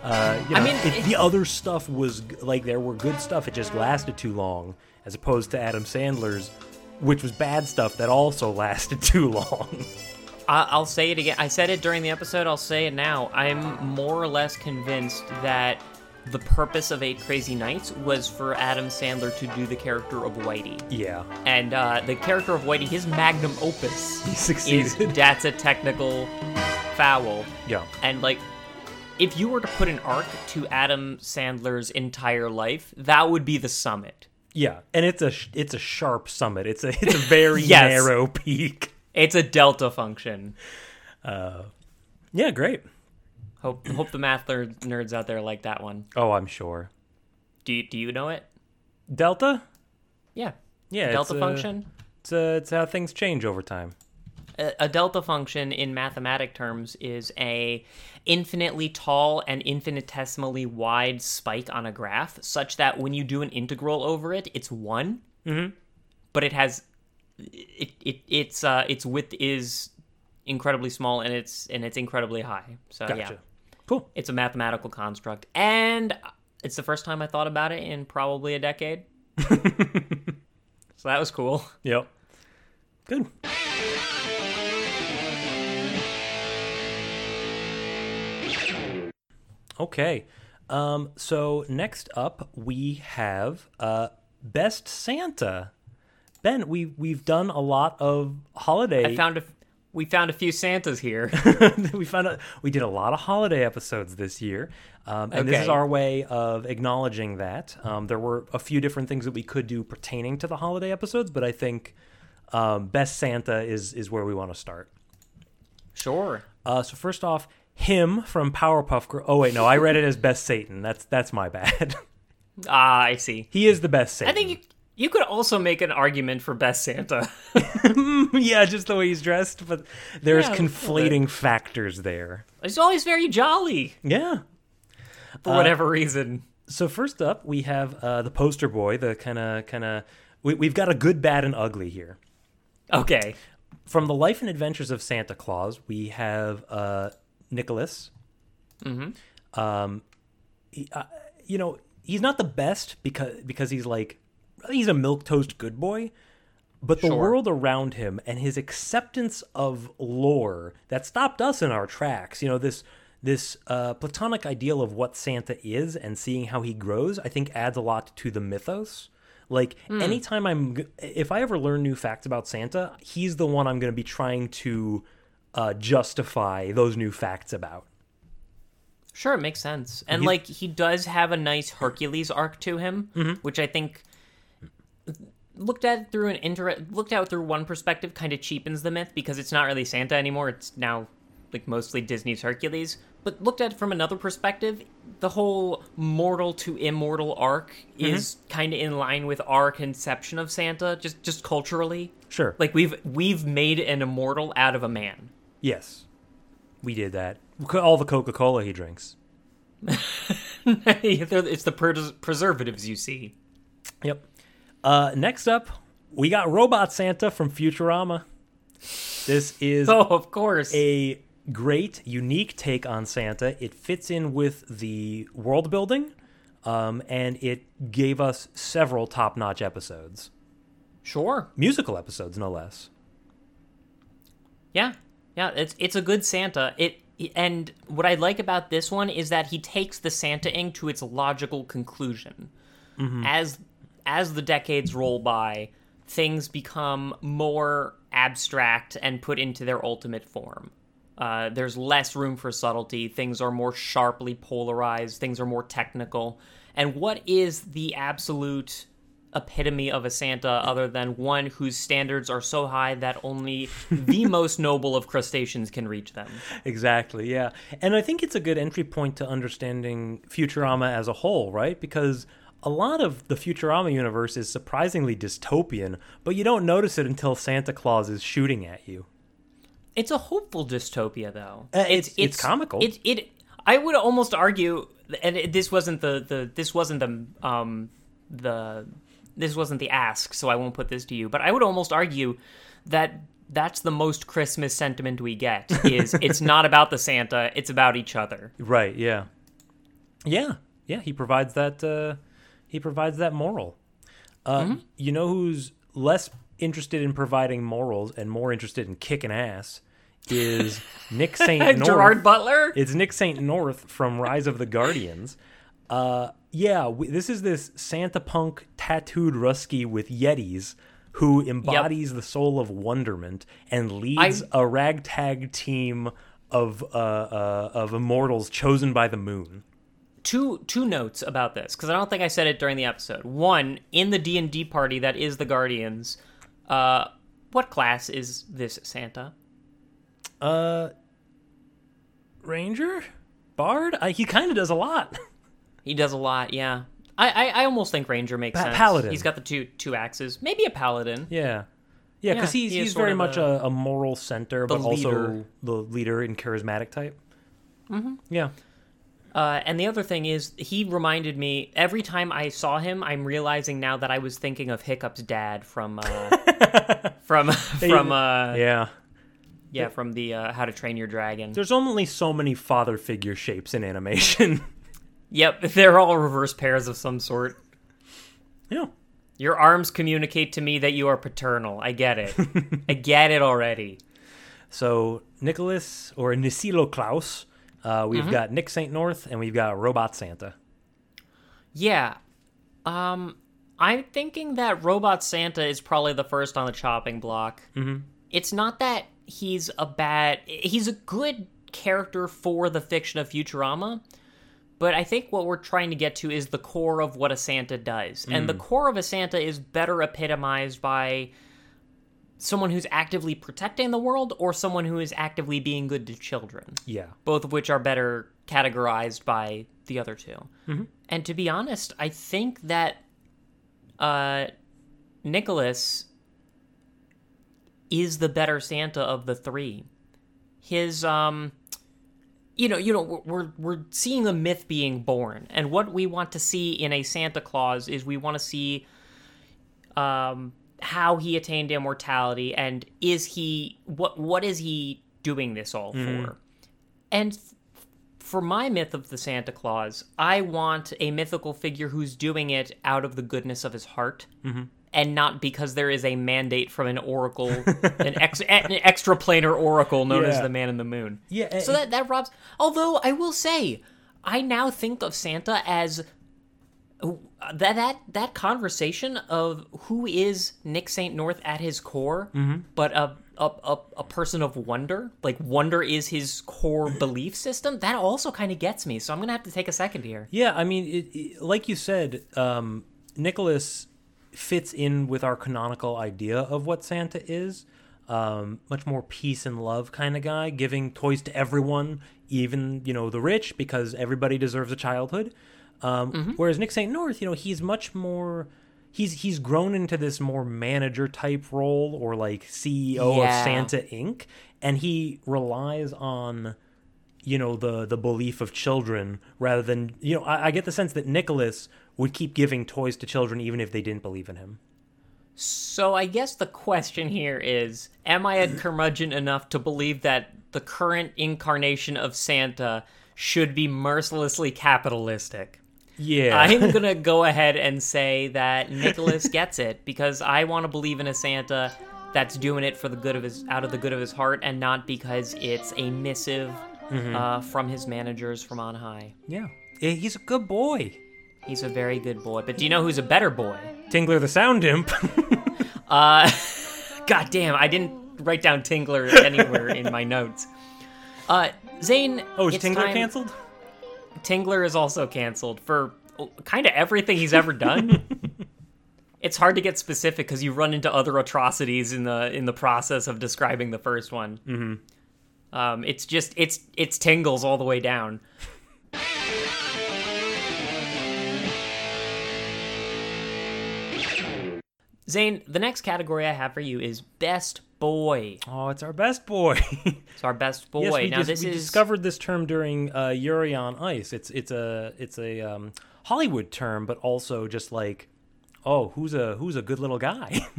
uh, you I mean, it- the other stuff was like there were good stuff, it just lasted too long, as opposed to Adam Sandler's, which was bad stuff that also lasted too long. I- I'll say it again. I said it during the episode. I'll say it now. I'm more or less convinced that the purpose of Eight Crazy Nights was for Adam Sandler to do the character of Whitey. yeah, And uh, the character of Whitey, his magnum opus, he is succeeded. that's a technical foul. yeah, And like, if you were to put an arc to Adam Sandler's entire life, that would be the summit. yeah, and it's a it's a sharp summit. It's a it's a very Yes. narrow peak. It's a delta function. Yeah, great. Hope hope the math nerds out there like that one. Oh, I'm sure. Do you, do you know it? Delta? Yeah. Yeah, delta it's, uh, function. It's, uh, it's how things change over time. A, a delta function in mathematic terms is a infinitely tall and infinitesimally wide spike on a graph, such that when you do an integral over it, it's one. Mm-hmm. But it has it, it its uh its width is incredibly small and it's and it's incredibly high. So Gotcha. yeah, Cool. it's a mathematical construct, and it's the first time I thought about it in probably a decade. so that was cool. Yep. Good. Okay. Um, so next up we have uh, Best Santa. Ben, we we've done a lot of holiday. I found a we found a few Santas here. we found out we did a lot of holiday episodes this year, um, and this is our way of acknowledging that. Um, there were a few different things that we could do pertaining to the holiday episodes, but I think um, Best Santa is is where we want to start. Sure. Uh, so first off, him from Powerpuff Girl. Oh wait, no, I read it as Best Satan. That's that's my bad. Ah, I see. he is the best Satan. I think you, you could also make an argument for best Santa. yeah, just the way he's dressed, but there's Yeah, conflating factors there. He's always very jolly Yeah. for whatever reason. So first up, we have uh, the poster boy. The kind of kind of we, we've got a good, bad, and ugly here. Okay. From the life and adventures of Santa Claus, we have uh, Nicholas. Mm-hmm. Um, he, uh, you know, he's not the best because because he's like he's a milk toast good boy, but the Sure. world around him and his acceptance of lore that stopped us in our tracks. You know this. This uh, platonic ideal of what Santa is and seeing how he grows, I think, adds a lot to the mythos. Like anytime I'm, if I ever learn new facts about Santa, he's the one I'm going to be trying to uh, justify those new facts about. Sure, it makes sense. And He's- like he does have a nice Hercules arc to him, which I think looked at through an inter looked at through one perspective kind of cheapens the myth because it's not really Santa anymore. It's now like mostly Disney's Hercules. But looked at from another perspective, the whole mortal to immortal arc mm-hmm. is kind of in line with our conception of Santa, just just culturally. Sure. Like we've we've made an immortal out of a man. Yes, we did that. All the Coca Cola he drinks. it's the pres- preservatives you see. Yep. Uh, next up, we got Robot Santa from Futurama. This is Oh, of course. a great, unique take on Santa. It fits in with the world building, um, and it gave us several top notch episodes. Sure. Musical episodes, no less. Yeah. Yeah, it's it's a good Santa. It and what I like about this one is that he takes the Santaing to its logical conclusion. As as the decades roll by, things become more abstract and put into their ultimate form. Uh, there's less room for subtlety. Things are more sharply polarized. Things are more technical. And what is the absolute epitome of a Santa other than one whose standards are so high that only the most noble of crustaceans can reach them? Exactly, yeah. And I think it's a good entry point to understanding Futurama as a whole, right? Because a lot of the Futurama universe is surprisingly dystopian, but you don't notice it until Santa Claus is shooting at you. It's a hopeful dystopia, though. Uh, it's- it's comical. It it. I would almost argue, and it, this wasn't the the this wasn't the um the this wasn't the ask, so I won't put this to you. But I would almost argue that that's the most Christmas sentiment we get. Is it's not about the Santa, it's about each other. Right, yeah. Yeah, yeah, he provides that uh he provides that moral. Uh you know who's less interested in providing morals and more interested in kicking ass is Nick St. North. Gerard Butler. It's Nick St. North from Rise of the Guardians. Uh, yeah, we, this is this Santa punk tattooed Rusky with Yetis who embodies the soul of wonderment and leads I- a ragtag team of uh, uh, of immortals chosen by the moon. Two two notes about this because I don't think I said it during the episode. One, in the D and D party that is the Guardians, uh, what class is this Santa? Uh, Ranger, Bard. I, he kind of does a lot. He does a lot, yeah. I I, I almost think Ranger makes Pa- sense. Paladin. He's got the two two axes, maybe a Paladin. yeah, yeah, because Yeah, he's he he's very much a, a moral center, but also the leader and charismatic type. Mm-hmm. Yeah. Uh, and the other thing is, he reminded me every time I saw him. I'm realizing now that I was thinking of Hiccup's dad from uh, from from uh, yeah. Yeah. from the uh, How to Train Your Dragon. There's only so many father figure shapes in animation. Yep, they're all reverse pairs of some sort. yeah. Your arms communicate to me that you are paternal. I get it. I get it already. So Nicholas or Nisilo Klaus, uh, we've Mm-hmm. got Nick St. North, and we've got Robot Santa. Yeah. Um I'm thinking that Robot Santa is probably the first on the chopping block. Mm-hmm. It's not that he's a bad he's a good character for the fiction of Futurama, but I think what we're trying to get to is the core of what a Santa does. And the core of a Santa is better epitomized by someone who's actively protecting the world or someone who is actively being good to children Yeah. both of which are better categorized by the other 2 And to be honest, I think that uh, Nicholas is the better Santa of the three. His um, you know, you know, we're we're, we're seeing a myth being born, and what we want to see in a Santa Claus is we want to see um how he attained immortality and is he what what is he doing this all mm-hmm. for? And f- for my myth of the santa claus i want a mythical figure who's doing it out of the goodness of his heart mm-hmm. and not because there is a mandate from an oracle an, ex, an extra planar oracle known as the man in the moon. Yeah, so that that robs although i will say i now think of santa as that that that conversation of who is Nick Saint North at his core, but a, a a a person of wonder, like wonder is his core belief system. That also kind of gets me. So I'm gonna have to take a second here. Yeah, I mean, it, it- like you said, um, Nicholas fits in with our canonical idea of what Santa is. Um, much more peace and love kind of guy, giving toys to everyone, even you know the rich, because everybody deserves a childhood. Um, Whereas Nick Saint North, you know, he's much more he's he's grown into this more manager type role or like CEO Yeah. of Santa Inc. and he relies on you know the the belief of children rather than you know I, I get the sense that Nicholas would keep giving toys to children even if they didn't believe in him. So I guess the question here is Am I a curmudgeon enough to believe that the current incarnation of Santa should be mercilessly capitalistic? Yeah. I'm gonna go ahead and say that Nicholas gets it because I want to believe in a Santa that's doing it for the good of his out of the good of his heart and not because it's a missive uh, from his managers from on high. yeah. Eh, He's a good boy. He's a very good boy. But do you know who's a better boy? Tingler the Sound Imp. Uh, God damn, I didn't write down Tingler anywhere in my notes. Uh, Zane. oh, is Tingler time- canceled? Tingler is also canceled for kind of everything he's ever done. it's hard to get specific because you run into other atrocities in the in the process of describing the first one. Mm-hmm. Um, it's just it's it's tingles all the way down. Zane, the next category I have for you is best boy. Oh, it's our best boy. It's our best boy. Yes, we, now dis- we is discovered this term during uh, Yuri on Ice. It's it's a it's a um, Hollywood term, but also just like, oh, who's a who's a good little guy?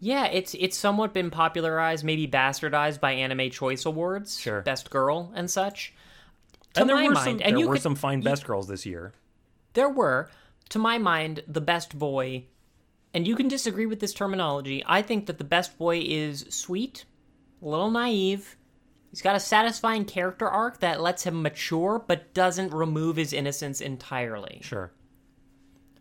Yeah, it's it's somewhat been popularized, maybe bastardized by Anime Choice Awards, Sure. Best Girl and such. To and there my were mind, some and there you were could- some fine best girls this year. there were, to my mind, the best boy, and you can disagree with this terminology. I think that the best boy is sweet, a little naive. He's got a satisfying character arc that lets him mature, but doesn't remove his innocence entirely. Sure.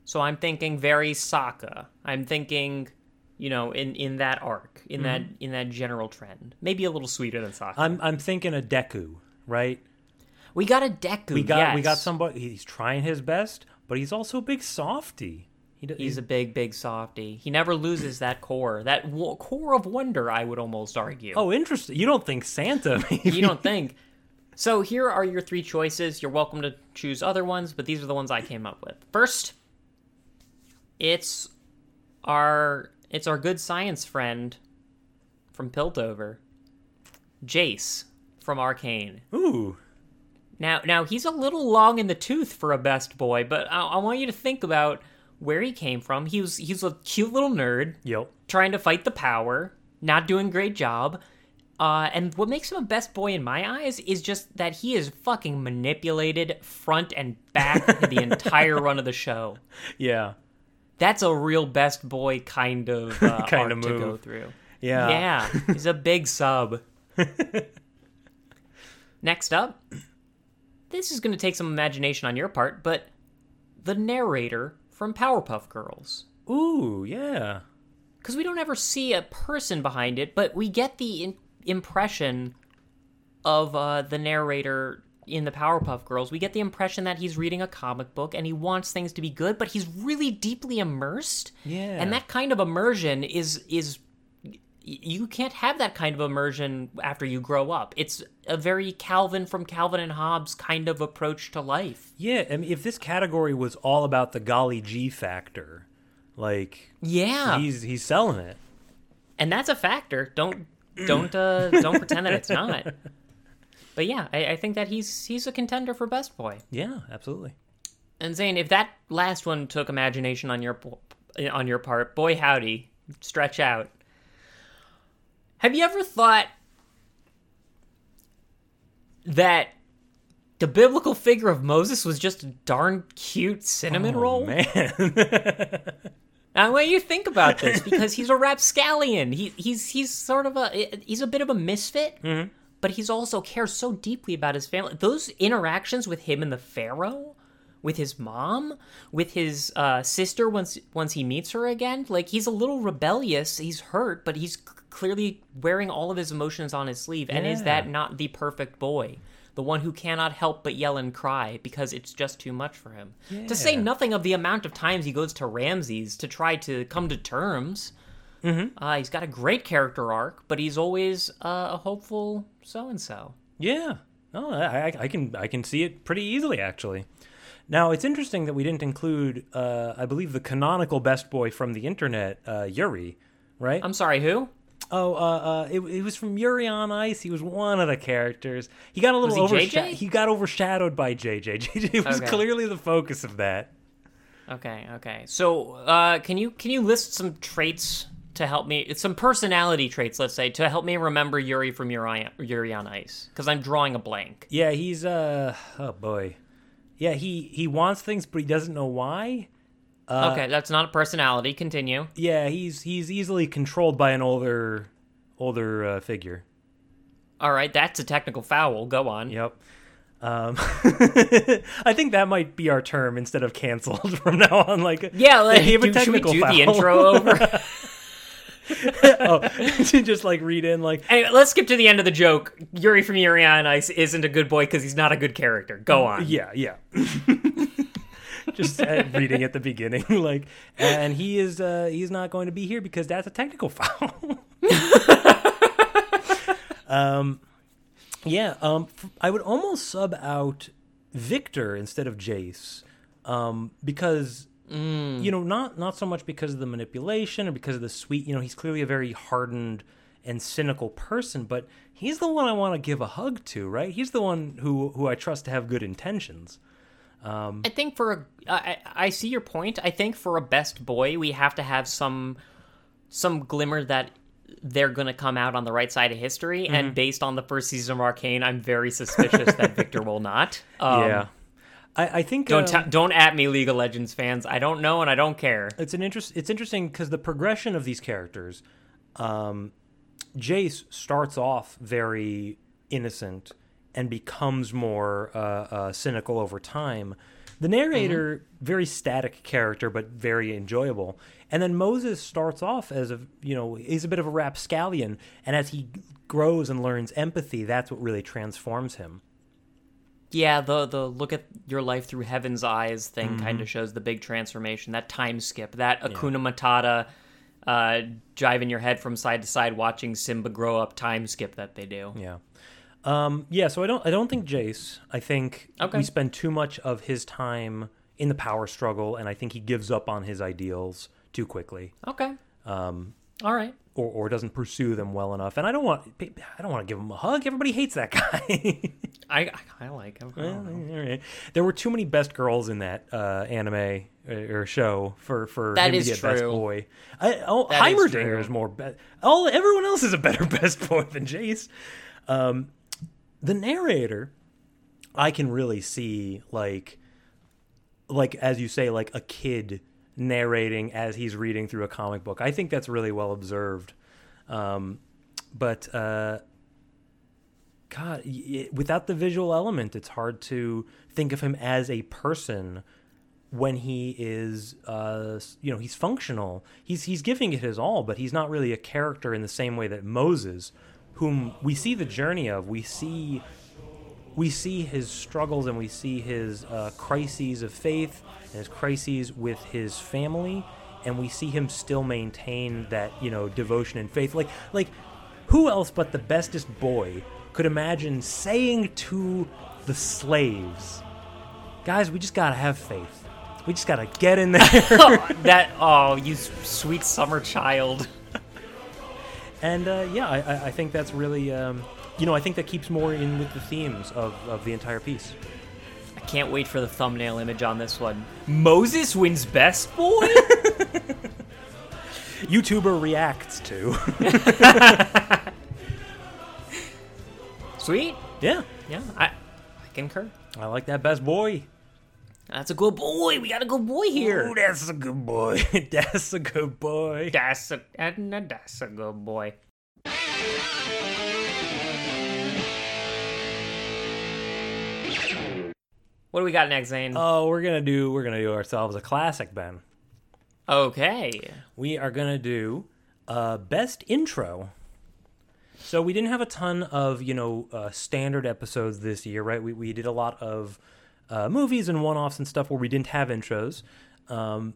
So I'm thinking very Sokka. I'm thinking, you know, in in that arc, in that mm-hmm. in that general trend. Maybe a little sweeter than Sokka. I'm I'm thinking a Deku, right? we got a Deku. We got we got somebody. He's trying his best, but he's also a big softy. He, He's a big, big softy. He never loses that core, that w- core of wonder. I would almost argue. oh, interesting. You don't think Santa? You don't think? So here are your three choices. You're welcome to choose other ones, but these are the ones I came up with. First, it's our it's our good science friend from Piltover, Jace from Arcane. Ooh. Now, now he's a little long in the tooth for a best boy, but I, I want you to think about where he came from. He was he's a cute little nerd Yep. trying to fight the power, not doing a great job. Uh, and what makes him a best boy in my eyes is just that he is fucking manipulated front and back the entire run of the show. Yeah. That's a real best boy kind of uh, Kind of to go move. through. Yeah. Yeah, he's a big sub. Next up, this is going to take some imagination on your part, but the narrator from Powerpuff Girls. Ooh. Yeah. Because we don't ever see a person behind it, but we get the in- impression of uh, the narrator in the Powerpuff Girls. We get the impression that he's reading a comic book and he wants things to be good, but he's really deeply immersed. Yeah. And that kind of immersion is is you can't have that kind of immersion after you grow up. It's a very Calvin from Calvin and Hobbes kind of approach to life. Yeah, I mean, if this category was all about the golly G factor, like Yeah. he's he's selling it. and that's a factor. Don't don't uh, don't pretend that it's not. But yeah, I, I think that he's he's a contender for best boy. Yeah, absolutely. And Zane, if that last one took imagination on your on your part, boy howdy, stretch out. Have you ever thought that the biblical figure of Moses was just a darn cute cinnamon Oh, roll? man. I want you to think about this because he's a rapscallion. He he's he's sort of a he's a bit of a misfit, but he's also cares so deeply about his family. Those interactions with him and the pharaoh, with his mom, with his uh, sister once once he meets her again, like he's a little rebellious. He's hurt, but he's clearly wearing all of his emotions on his sleeve. And is that not the perfect boy? The one who cannot help but yell and cry because it's just too much for him. To say nothing of the amount of times he goes to Ramses to try to come to terms. Mm-hmm. Uh, he's got a great character arc, but he's always uh, a hopeful so and so. yeah. Oh, I, I, I can I can see it pretty easily actually. Now it's interesting that we didn't include, uh, I believe, the canonical best boy from the internet, uh, Yuri, right? I'm sorry, who? Oh, uh, uh, it, it was from Yuri on Ice. He was one of the characters. He got a little overshadowed. He got overshadowed by JJ. JJ was Okay. clearly the focus of that. Okay, okay. So, uh, can you can you list some traits to help me? Some personality traits, let's say, to help me remember Yuri from Yuri, Yuri on Ice, because I'm drawing a blank. Yeah, he's uh, oh boy, yeah, he he wants things, but he doesn't know why. Uh, okay, that's not a personality. Continue. Yeah, he's he's easily controlled by an older older uh, figure. All right, that's a technical foul. Go on. Yep. Um, I think that might be our term instead of canceled from now on. Like, Yeah, like, you have a do- should we do the intro over? oh, to just like read in like Anyway, let's skip to the end of the joke. Yuri from Yuri on Ice isn't a good boy because he's not a good character. Go on. Yeah, yeah. Just uh, reading at the beginning, like, and he is uh, he's not going to be here because that's a technical foul. um, yeah. Um, I would almost sub out Victor instead of Jace, um, because you know not not so much because of the manipulation or because of the sweet. You know, he's clearly a very hardened and cynical person, but he's the one I want to give a hug to, right? He's the one who who I trust to have good intentions. Um, I think for a, I, I see your point. I think for a best boy, we have to have some some glimmer that they're going to come out on the right side of history. And Mhm. based on the first season of Arcane, I'm very suspicious that Victor will not. Um, yeah, I, I think Don't um, ta- don't at me, League of Legends fans. I don't know and I don't care. It's an interest. It's interesting because the progression of these characters, um, Jace starts off very innocent and becomes more uh, uh, cynical over time. The narrator, very static character, but very enjoyable. And then Moses starts off as a you know he's a bit of a rapscallion, and as he grows and learns empathy, that's what really transforms him. Yeah, the the look at your life through heaven's eyes thing Mhm. kind of shows the big transformation. That time skip, that Hakuna Matata, uh, jiving your head from side to side, watching Simba grow up. Time skip that they do. Yeah. Um, yeah, so I don't I don't think Jace. I think Okay. we spend too much of his time in the power struggle, and I think he gives up on his ideals too quickly. Okay. Um, All right. or, or doesn't pursue them well enough. And I don't want I don't want to give him a hug. Everybody hates that guy. I I like him. I Well, all right. There were too many best girls in that uh, anime uh, or show for for That him is to get best boy. I, oh, Heimerdinger true. is more. Be- all everyone else is a better best boy than Jace. Um, the narrator, I can really see like, like as you say, like a kid narrating as he's reading through a comic book. I think that's really well observed. Um, but uh, God, y- without the visual element, it's hard to think of him as a person when he is, uh, you know, he's functional. He's he's giving it his all, but he's not really a character in the same way that Moses, whom we see the journey of, we see. We see his struggles and we see his uh, crises of faith and his crises with his family, and we see him still maintain that you know devotion and faith. Like like who else but the bestest boy could imagine saying to the slaves, guys, we just gotta have faith. We just gotta get in there. that oh, you sweet summer child. And uh, yeah, I, I- think that's really, um, you know, I think that keeps more in with the themes of, of the entire piece. I can't wait for the thumbnail image on this one. Moses wins best boy. YouTuber reacts to. Sweet. yeah, Yeah, I I concur. I like that best boy. That's a good boy. We got a good boy here. Ooh, that's a good boy. that's a good boy. That's a that's a good boy. What do we got next, Zane? Oh, we're gonna do we're gonna do ourselves a classic, Ben. okay. we are gonna do uh, best intro. So we didn't have a ton of you know uh, standard episodes this year, right? We we did a lot of uh, movies and one-offs and stuff where we didn't have intros. Um,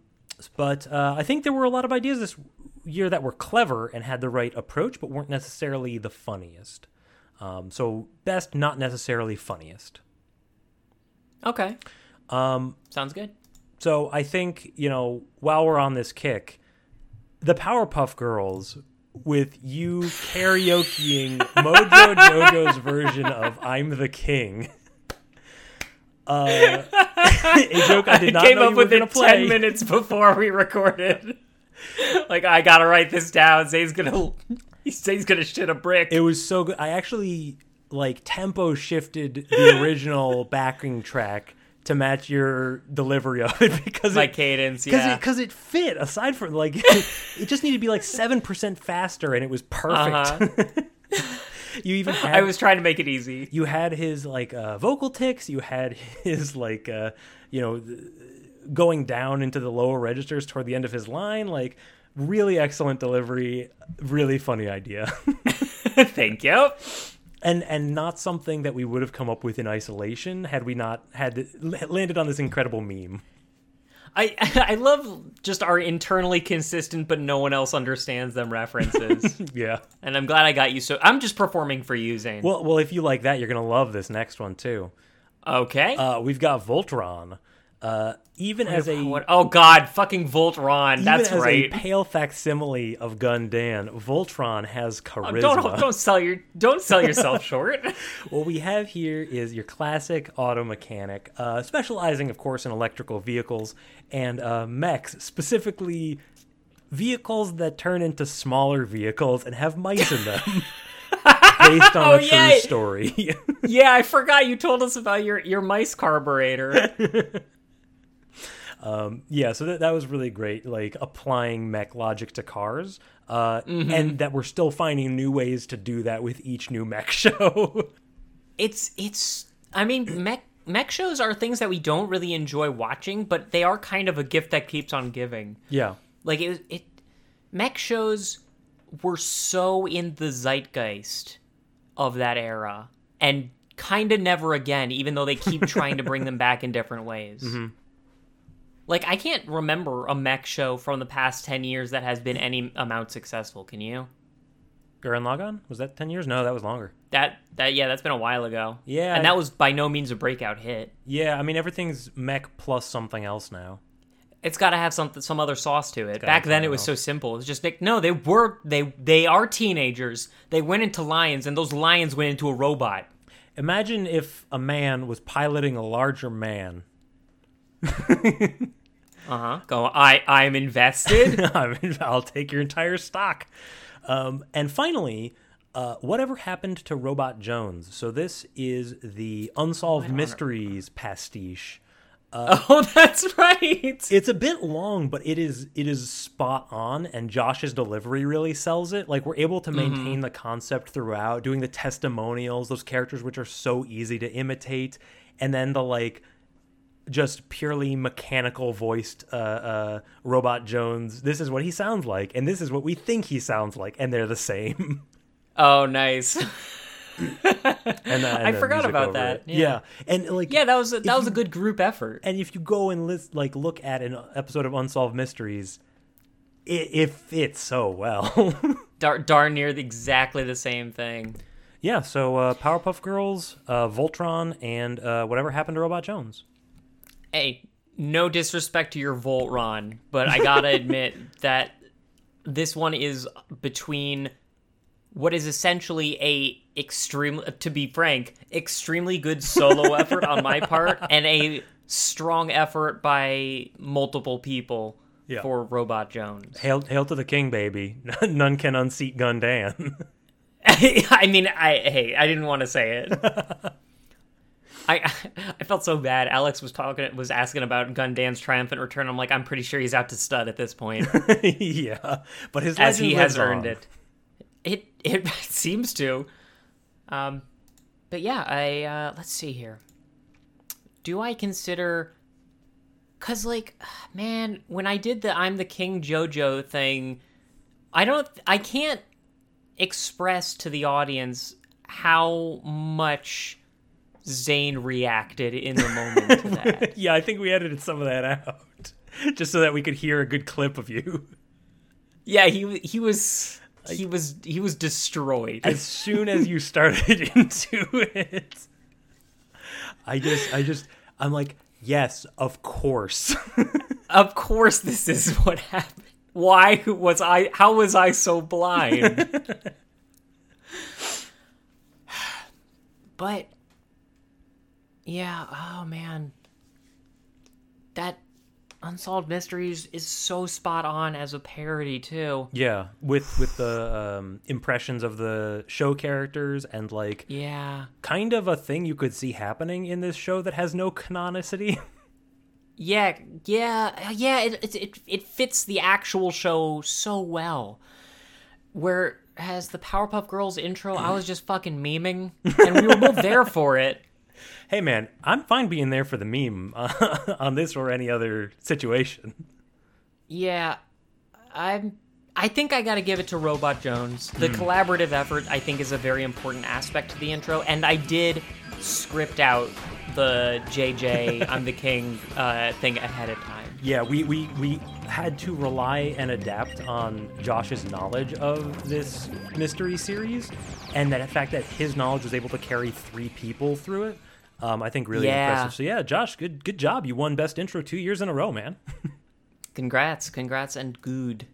but uh, I think there were a lot of ideas this year that were clever and had the right approach, but weren't necessarily the funniest. Um, so best, not necessarily funniest. Okay. Um, Sounds good. so I think you know while we're on this kick, the Powerpuff Girls with you karaokeing Mojo Jojo's version of "I'm the King." Uh, a joke I did not came know up you were with it play. 10 minutes before we recorded. like, I gotta write this down. Zay's gonna, Zay's gonna shit a brick. It was so good. I actually like tempo shifted the original backing track to match your delivery of it because My it, cadence, yeah. it, cause it fit. Aside from like, it just needed to be like seven percent faster, and it was perfect. you even had. I was trying to make it easy. you had his like uh, vocal ticks. You had his like uh, you know going down into the lower registers toward the end of his line. Like really excellent delivery. Really funny idea. Thank you. and and not something that we would have come up with in isolation had we not had landed on this incredible meme. I I love just our internally consistent, but no one else understands them references. Yeah. and I'm glad I got you. So I'm just performing for you, Zane. Well, well, if you like that, you're gonna love this next one too. okay. Uh, we've got Voltron. Uh, even as a What- oh God, fucking Voltron. even That's as right. a pale facsimile of Gundam, Voltron has charisma. Oh, don't don't sell your don't sell yourself short. What we have here is your classic auto mechanic, uh, specializing, of course, in electrical vehicles and uh, mechs, specifically vehicles that turn into smaller vehicles and have mice in them. Based on Oh, a true yay. story. yeah, I forgot you told us about your your mice carburetor. Um, yeah, so that, that was really great, like applying mech logic to cars, uh, Mm-hmm. and that we're still finding new ways to do that with each new mech show. it's it's I mean mech mech shows are things that we don't really enjoy watching, but they are kind of a gift that keeps on giving. yeah. Like it it mech shows were so in the zeitgeist of that era and kind of never again even though they keep trying to bring them back in different ways. Like I can't remember a mech show from the past 10 years that has been any amount successful, can you? Gurren Lagann? Was that 10 years? No, that was longer. That that yeah, that's been a while ago. Yeah, And that was by no means a breakout hit. Yeah, I mean, everything's mech plus something else now. It's got to have some some other sauce to it. Back then, it was so simple. It's just like no, they were they they are teenagers. They went into lions, and those lions went into a robot. Imagine if a man was piloting a larger man. Uh huh. Go. I I'm invested. I'll take your entire stock. Um, and finally, uh, whatever happened to Robot Jones? So this is the Unsolved Mysteries pastiche. oh, that's right. It's a bit long, but it is it is spot on, and Josh's delivery really sells it. Like we're able to maintain the concept throughout, doing the testimonials, those characters which are so easy to imitate, and then the like just purely mechanical voiced uh, uh, robot Jones. This is what he sounds like, and this is what we think he sounds like, and they're the same. Oh, nice. and, and I forgot about that. Yeah. Yeah. and like yeah, that was a, that was a good group effort. And if you go and list, like look at an episode of Unsolved Mysteries, it, it fits so well. Dar- darn near the, exactly the same thing. yeah, so uh, Powerpuff Girls, uh, Voltron, and uh, whatever happened to Robot Jones. Hey, no disrespect to your Voltron, but I gotta admit that this one is between what is essentially a extreme to be frank extremely good solo effort on my part and a strong effort by multiple people Yeah. for robot jones Hail, hail to the king, baby! None can unseat Gundam. i mean i hey i didn't want to say it I I felt so bad. Alex was talking was asking about Gundam's triumphant return. I'm like, I'm pretty sure he's out to stud at this point. yeah, but his as he has earned on. it. It it seems to. Um, but yeah, I uh, let's see here. Do I consider? Cause like, man, when I did the "I'm the King" JoJo thing, I don't, I can't express to the audience how much Zane reacted in the moment to that. yeah, I think we edited some of that out just so that we could hear a good clip of you. yeah, he he was he was he was destroyed. As soon as you started into it, I just, I just, I'm like, Yes, of course. Of course, this is what happened. Why was I? How was I so blind? but yeah, oh man, that unsolved mysteries is so spot on as a parody too. yeah, with with the um, impressions of the show characters and like Yeah, kind of a thing you could see happening in this show that has no canonicity. yeah, yeah, yeah. It it it, it fits the actual show so well. Where has the Powerpuff Girls intro, I was just fucking memeing, and we were both there for it. Hey man, I'm fine being there for the meme uh, on this or any other situation. Yeah, I'm. I think I got to give it to Robot Jones. The collaborative effort, I think, is a very important aspect to the intro, and I did script out the JJ "I'm the King" uh, thing ahead of time. Yeah, we, we, we had to rely and adapt on Josh's knowledge of this mystery series, and that the fact that his knowledge was able to carry three people through it, um, I think really Yeah. impressive. So yeah, Josh, good good job. You won best intro two years in a row, man. Congrats, congrats, and good.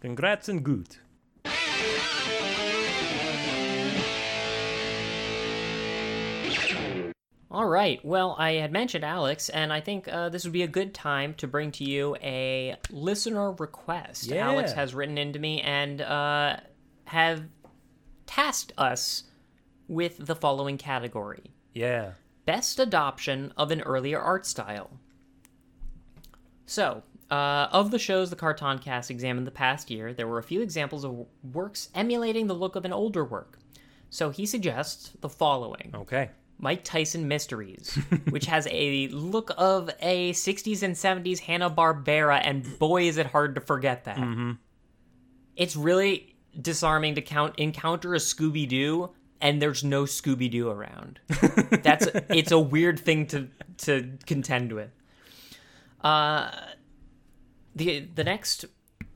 Congrats and good. All right. Well, I had mentioned Alex, and I think uh, this would be a good time to bring to you a listener request. Yeah. Alex has written into me and uh, have tasked us with the following category Yeah. Best adoption of an earlier art style. So, uh, of the shows the Carton Cast examined the past year, there were a few examples of works emulating the look of an older work. So he suggests the following. Okay. Mike Tyson Mysteries, which has a look of a 60s and 70s Hanna-Barbera, and boy, is it hard to forget that. It's really disarming to count encounter a Scooby-Doo, and there's no Scooby-Doo around. That's it's a weird thing to to contend with. Uh, the the next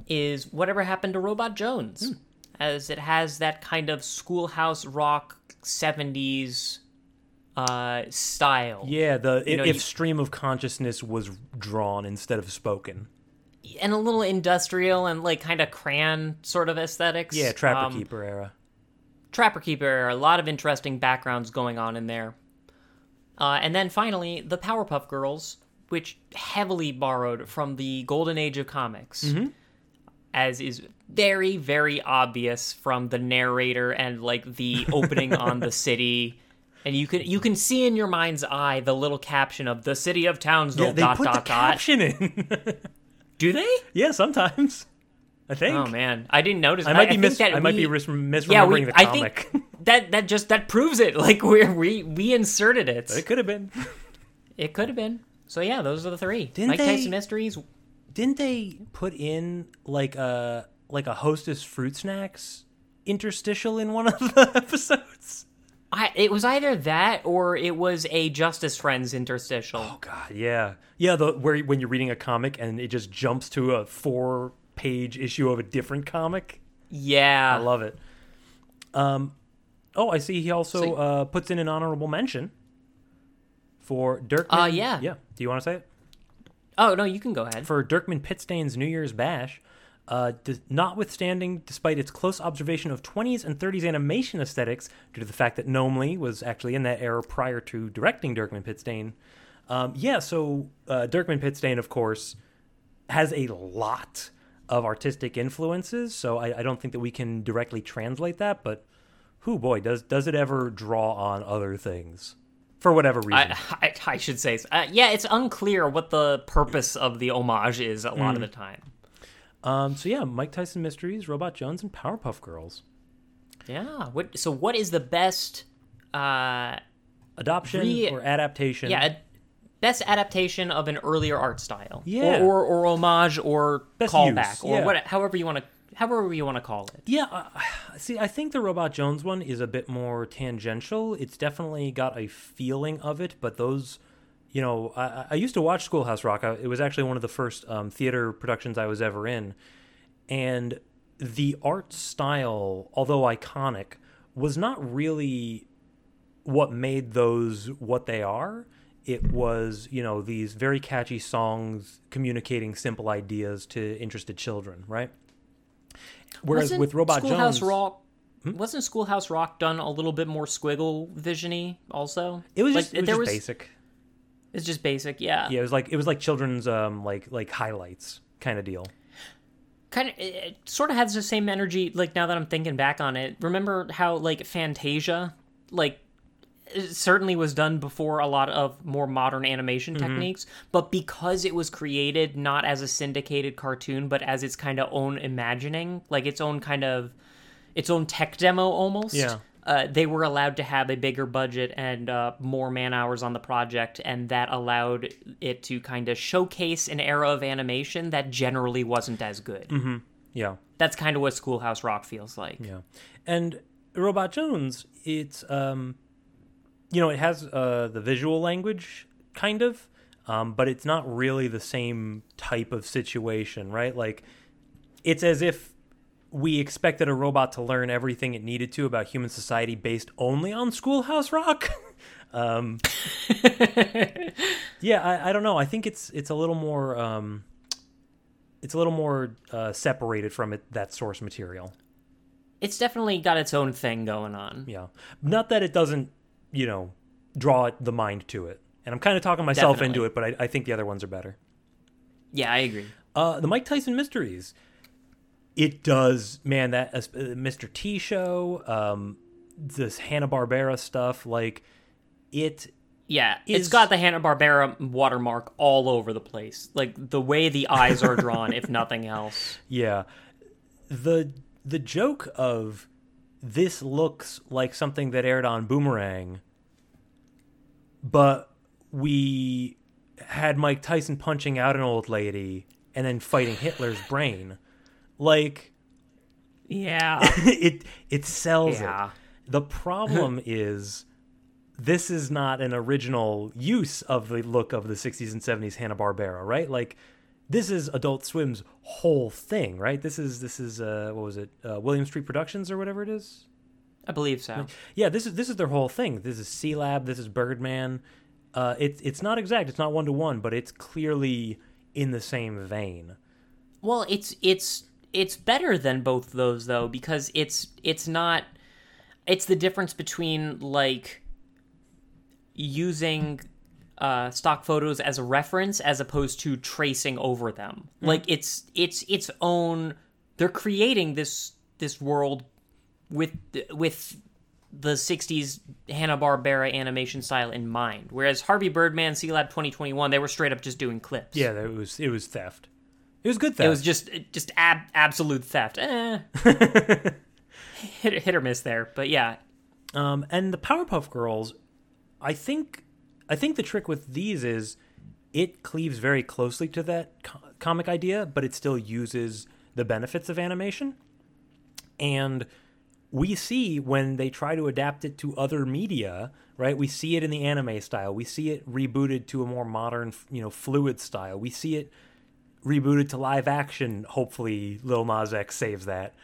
is whatever happened to Robot Jones, as it has that kind of schoolhouse rock 70s uh style Yeah, the You know, if you- stream of consciousness was drawn instead of spoken. and a little industrial and like kind of crayon sort of aesthetics Yeah, Trapper Um, Keeper era. Trapper Keeper, a lot of interesting backgrounds going on in there. Uh, and then finally, the Powerpuff Girls, which heavily borrowed from the golden age of comics, as is very, very obvious from the narrator and like the opening on the city. And you can you can see in your mind's eye the little caption of the city of Townsville Yeah, they dot put dot the dot. caption in. Do they? yeah, sometimes. I oh, think. Oh man, I didn't notice. I might be think mis- that I might be ris- misremembering yeah, we, the I think that that just that proves it. Like we we we inserted it. it could have been. It could have been. So yeah, those are the 3 Didn't Mike they- Tyson Mysteries. Didn't they put in like a like a Hostess fruit snacks interstitial in one of the episodes? I it was either that or it was a Justice Friends interstitial. Oh god, yeah, yeah. The where when you're reading a comic and it just jumps to a four page issue of a different comic. yeah, I love it. Um, oh, I see. He also So- uh, puts in an honorable mention for Dirkman. Uh, yeah. yeah. Do you want to say it? Oh no, you can go ahead. for Dirkman Pitstain's New Year's Bash, uh, d- notwithstanding, despite its close observation of 20s and 30s animation aesthetics, due to the fact that Nomley was actually in that era prior to directing Dirkman Pitstain. Um, yeah, so uh, Dirkman Pitstain, of course, has a lot of artistic influences, so I, I don't think that we can directly translate that, but who boy, does does it ever draw on other things? For whatever reason. I, I, I should say, uh, yeah, it's unclear what the purpose of the homage is a lot of Mm. the time. um, so yeah, Mike Tyson Mysteries, Robot Jones, and Powerpuff Girls. Yeah. What? So what is the best? Uh, adoption Re- or adaptation. yeah, ad- best adaptation of an earlier art style. Yeah. Or or, or homage or Best callback use, or yeah. what? However you want to. However you want to call it. yeah. Uh, see, I think the Robot Jones one is a bit more tangential. It's definitely got a feeling of it, but those, you know, I, I used to watch Schoolhouse Rock. I, it was actually one of the first um, theater productions I was ever in, and the art style, although iconic, was not really what made those what they are. It was you know these very catchy songs communicating simple ideas to interested children, right? Whereas Wasn't with Robot Schoolhouse Jones, Hmm? Rock, wasn't Schoolhouse Rock done a little bit more squiggle visiony? Also, it was Like, just, it was there just basic. It's just basic, yeah. Yeah, it was like it was like children's um like like highlights kind of deal. Kind of, it, sort of has the same energy. Like now that I'm thinking back on it, remember how like Fantasia, like certainly was done before a lot of more modern animation Mm-hmm. techniques, but because it was created not as a syndicated cartoon, but as its kind of own imagining, like its own kind of its own tech demo almost. Yeah. Uh, they were allowed to have a bigger budget and uh, more man hours on the project, and that allowed it to kind of showcase an era of animation that generally wasn't as good. Yeah. That's kind of what Schoolhouse Rock feels like. Yeah. And Robot Jones, it's um you know, it has uh the visual language kind of, um, but it's not really the same type of situation, right? Like it's as if we expected a robot to learn everything it needed to about human society based only on Schoolhouse Rock. um Yeah, I, I don't know. I think it's it's a little more um it's a little more uh, separated from it that source material. It's definitely got its own thing going on. Yeah. Not that it doesn't, you know, draw the mind to it. And I'm kind of talking myself Definitely. into it, but I, I think the other ones are better. Yeah, I agree. Uh, the Mike Tyson Mysteries. It does, man, that uh, Mr. T show, um, this Hanna Barbera stuff, like it. Yeah, Is- it's got the Hanna Barbera watermark all over the place. Like the way the eyes are drawn, if nothing else. Yeah. The the joke of this looks like something that aired on Boomerang, but we had Mike Tyson punching out an old lady and then fighting Hitler's brain. Like Yeah. it it sells Yeah. it. The problem is this is not an original use of the look of the 60s and 70s Hanna-Barbera, right? Like this is Adult Swim's whole thing, right? This is this is uh what was it? Uh, William Street Productions or whatever it is? I believe so. Yeah, this is this is their whole thing. This is Sealab, this is Birdman. Uh it's it's not exact, it's not one to one, but it's clearly in the same vein. Well, it's it's it's better than both those though because it's it's not it's the difference between like using uh, stock photos as a reference as opposed to tracing over them. Like it's it's its own. They're creating this this world with with the 60s Hanna-Barbera animation style in mind. Whereas Harvey Birdman, Sealab 2021, they were straight up just doing clips. Yeah, it was it was theft. It was good theft. It was just just ab- absolute theft. Eh. hit, hit or miss there, but yeah, Um, and the Powerpuff Girls, I think, I think the trick with these is it cleaves very closely to that co- comic idea, but it still uses the benefits of animation. And we see when they try to adapt it to other media, right? We see it in the anime style. We see it rebooted to a more modern, you know, fluid style. We see it rebooted to live action. Hopefully, Lil Nas X saves that.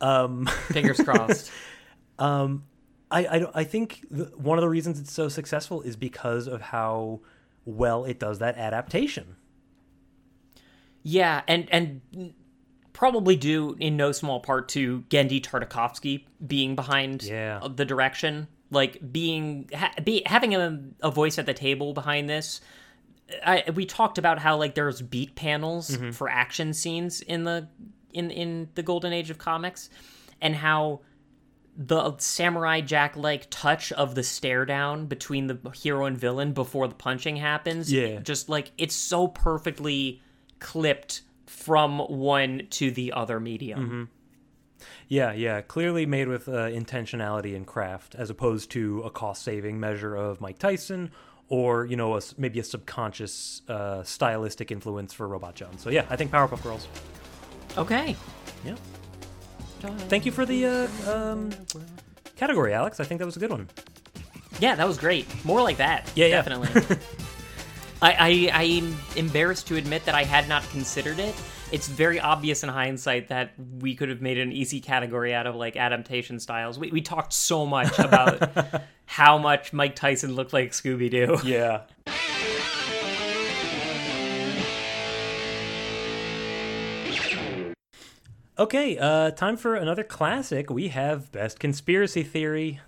Um, fingers crossed. um, I, I, I think the, one of the reasons it's so successful is because of how well it does that adaptation. yeah, and and probably due in no small part to Genndy Tartakovsky being behind Yeah. the direction, like being ha- be, having a, a voice at the table behind this. I, we talked about how like there's beat panels mm-hmm. for action scenes in the in in the golden age of comics, and how the samurai jack like touch of the stare down between the hero and villain before the punching happens Yeah. just like it's so perfectly clipped from one to the other medium Yeah, yeah, clearly made with uh, intentionality and craft, as opposed to a cost-saving measure of Mike Tyson, or you know, a maybe a subconscious uh, stylistic influence for Robot Jones. So yeah, I think Powerpuff Girls. okay Yeah. Thank you for the uh, um, category, Alex. I think that was a good one. yeah that was great more like that Yeah, yeah. definitely I, I i'm embarrassed to admit that i had not considered it it's very obvious in hindsight that we could have made an easy category out of like adaptation styles we, we talked so much about how much mike tyson looked like scooby-doo Yeah. Okay, uh, time for another classic. We have best conspiracy theory.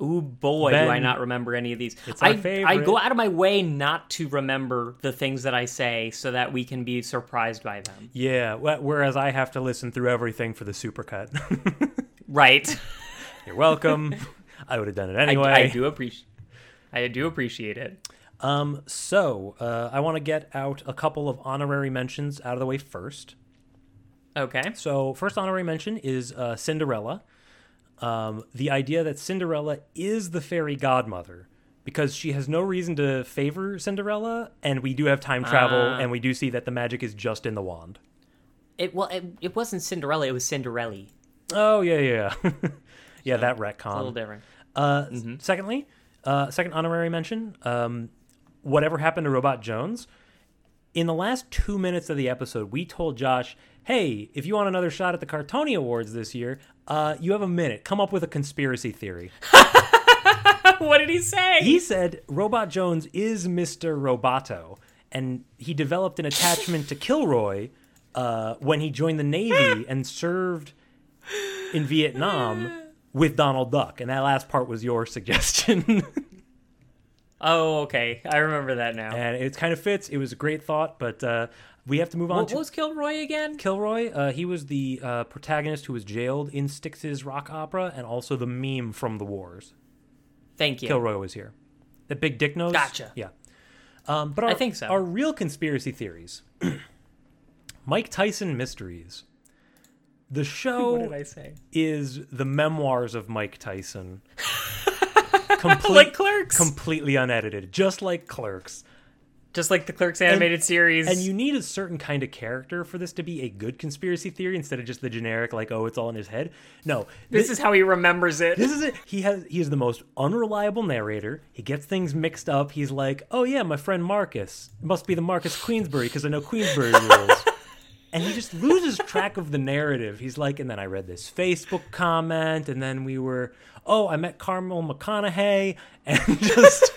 Ooh boy, do I not remember any of these. it's I I go out of my way not to remember the things that I say so that we can be surprised by them. Yeah, wh- whereas I have to listen through everything for the supercut. Right. You're welcome. I would have done it I, anyway. I do appreciate. I do appreciate it. Um, so uh, I want to get out a couple of honorary mentions out of the way first. Okay. So first honorary mention is uh, Cinderella. Um, the idea that Cinderella is the fairy godmother because she has no reason to favor Cinderella, and we do have time travel, Ah. and we do see that the magic is just in the wand. It well, it, it wasn't Cinderella. It was Cinderella. Oh yeah, yeah, yeah. yeah. That retcon. A little different. Uh, s- Secondly, uh, second honorary mention: um, whatever happened to Robot Jones? In the last two minutes of the episode, we told Josh, "Hey, if you want another shot at the Cartony Awards this year, uh, you have a minute. Come up with a conspiracy theory." what did he say? he said Robot Jones is Mister Roboto, and he developed an attachment to Kilroy uh, when he joined the Navy and served in Vietnam with Donald Duck. And that last part was your suggestion. oh, okay. I remember that now. and it kind of fits. It was a great thought, but uh, we have to move on what, to what was Kilroy again? Kilroy. Uh, he was the uh, protagonist who was jailed in Styx's rock opera, and also the meme from the wars. Thank you. Kilroy was here. The big dick nose. Gotcha. Yeah. Um, but our, I think so. Our real conspiracy theories. Mike Tyson mysteries. The show What did I say? is the memoirs of Mike Tyson. Complete, Like Clerks. completely unedited, just like Clerks. Just like the Clerks animated series. And you need a certain kind of character for this to be a good conspiracy theory instead of just the generic like oh it's all in his head. No. this is how he remembers it. this is it. He has he is the most unreliable narrator. He gets things mixed up. He's like, "Oh yeah, my friend Marquess. It must be the Marquess Queensberry because I know Queensberry rules." and he just loses track of the narrative. He's like, and then I read this Facebook comment, and then we were, oh, I met Carmel McConaughey, and just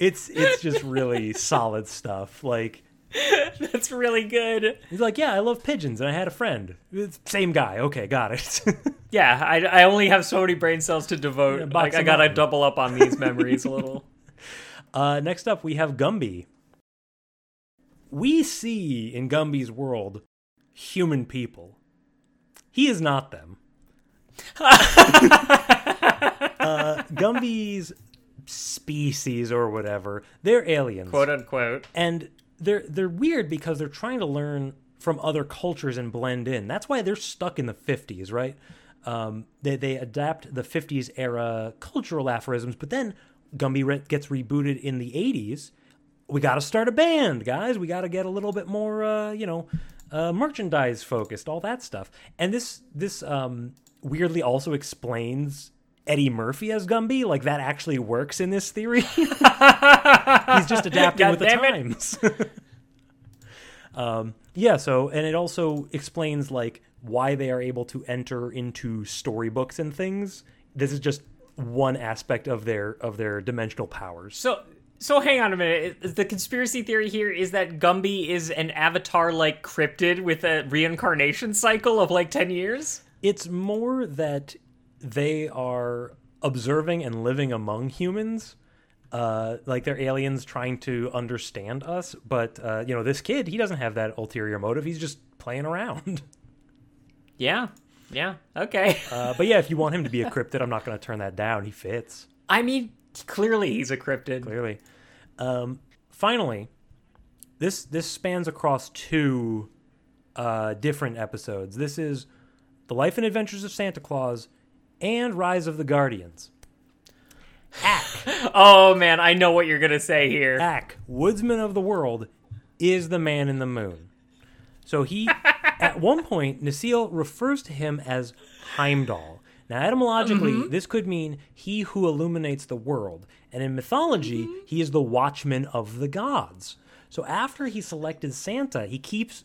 it's it's just really solid stuff. Like That's really good. he's like, yeah, I love pigeons, and I had a friend. It's same guy. Okay, got it. Yeah, I, I only have so many brain cells to devote. Yeah, like, I gotta up. double up on these memories a little. Uh, next up, we have Gumby. We see in Gumby's world human people. He is not them. uh, Gumby's species or whatever, they're aliens. Quote unquote. and they're they're weird because they're trying to learn from other cultures and blend in. That's why they're stuck in the 50s, right? Um, they they adapt the 50s era cultural aphorisms, but then Gumby gets rebooted in the 80s. We got to start a band, guys. We got to get a little bit more, uh, you know, uh, merchandise focused, all that stuff. And this this um, weirdly also explains Eddie Murphy as Gumby. Like that actually works in this theory. He's just adapting God with the times. um, yeah. So, and it also explains like why they are able to enter into storybooks and things. This is just one aspect of their of their dimensional powers. So so hang on a minute. The conspiracy theory here is that Gumby is an avatar like cryptid with a reincarnation cycle of like 10 years? It's more that they are observing and living among humans. Uh, like they're aliens trying to understand us, but uh, you know this kid he doesn't have that ulterior motive. He's just playing around. Yeah. Yeah. Okay. Uh, but yeah, if you want him to be a cryptid, I'm not going to turn that down. He fits I mean, clearly he's a cryptid. clearly. Um, finally, this this spans across two uh, different episodes. This is the Life and Adventures of Santa Claus and Rise of the Guardians. Oh man, I know what you're going to say here. Ak, woodsman of the world, is the man in the moon. So he, at one point, Necile refers to him as Heimdall. Now, etymologically, mm-hmm. this could mean he who illuminates the world. And in mythology, mm-hmm. he is the watchman of the gods. So after he selected Santa, he keeps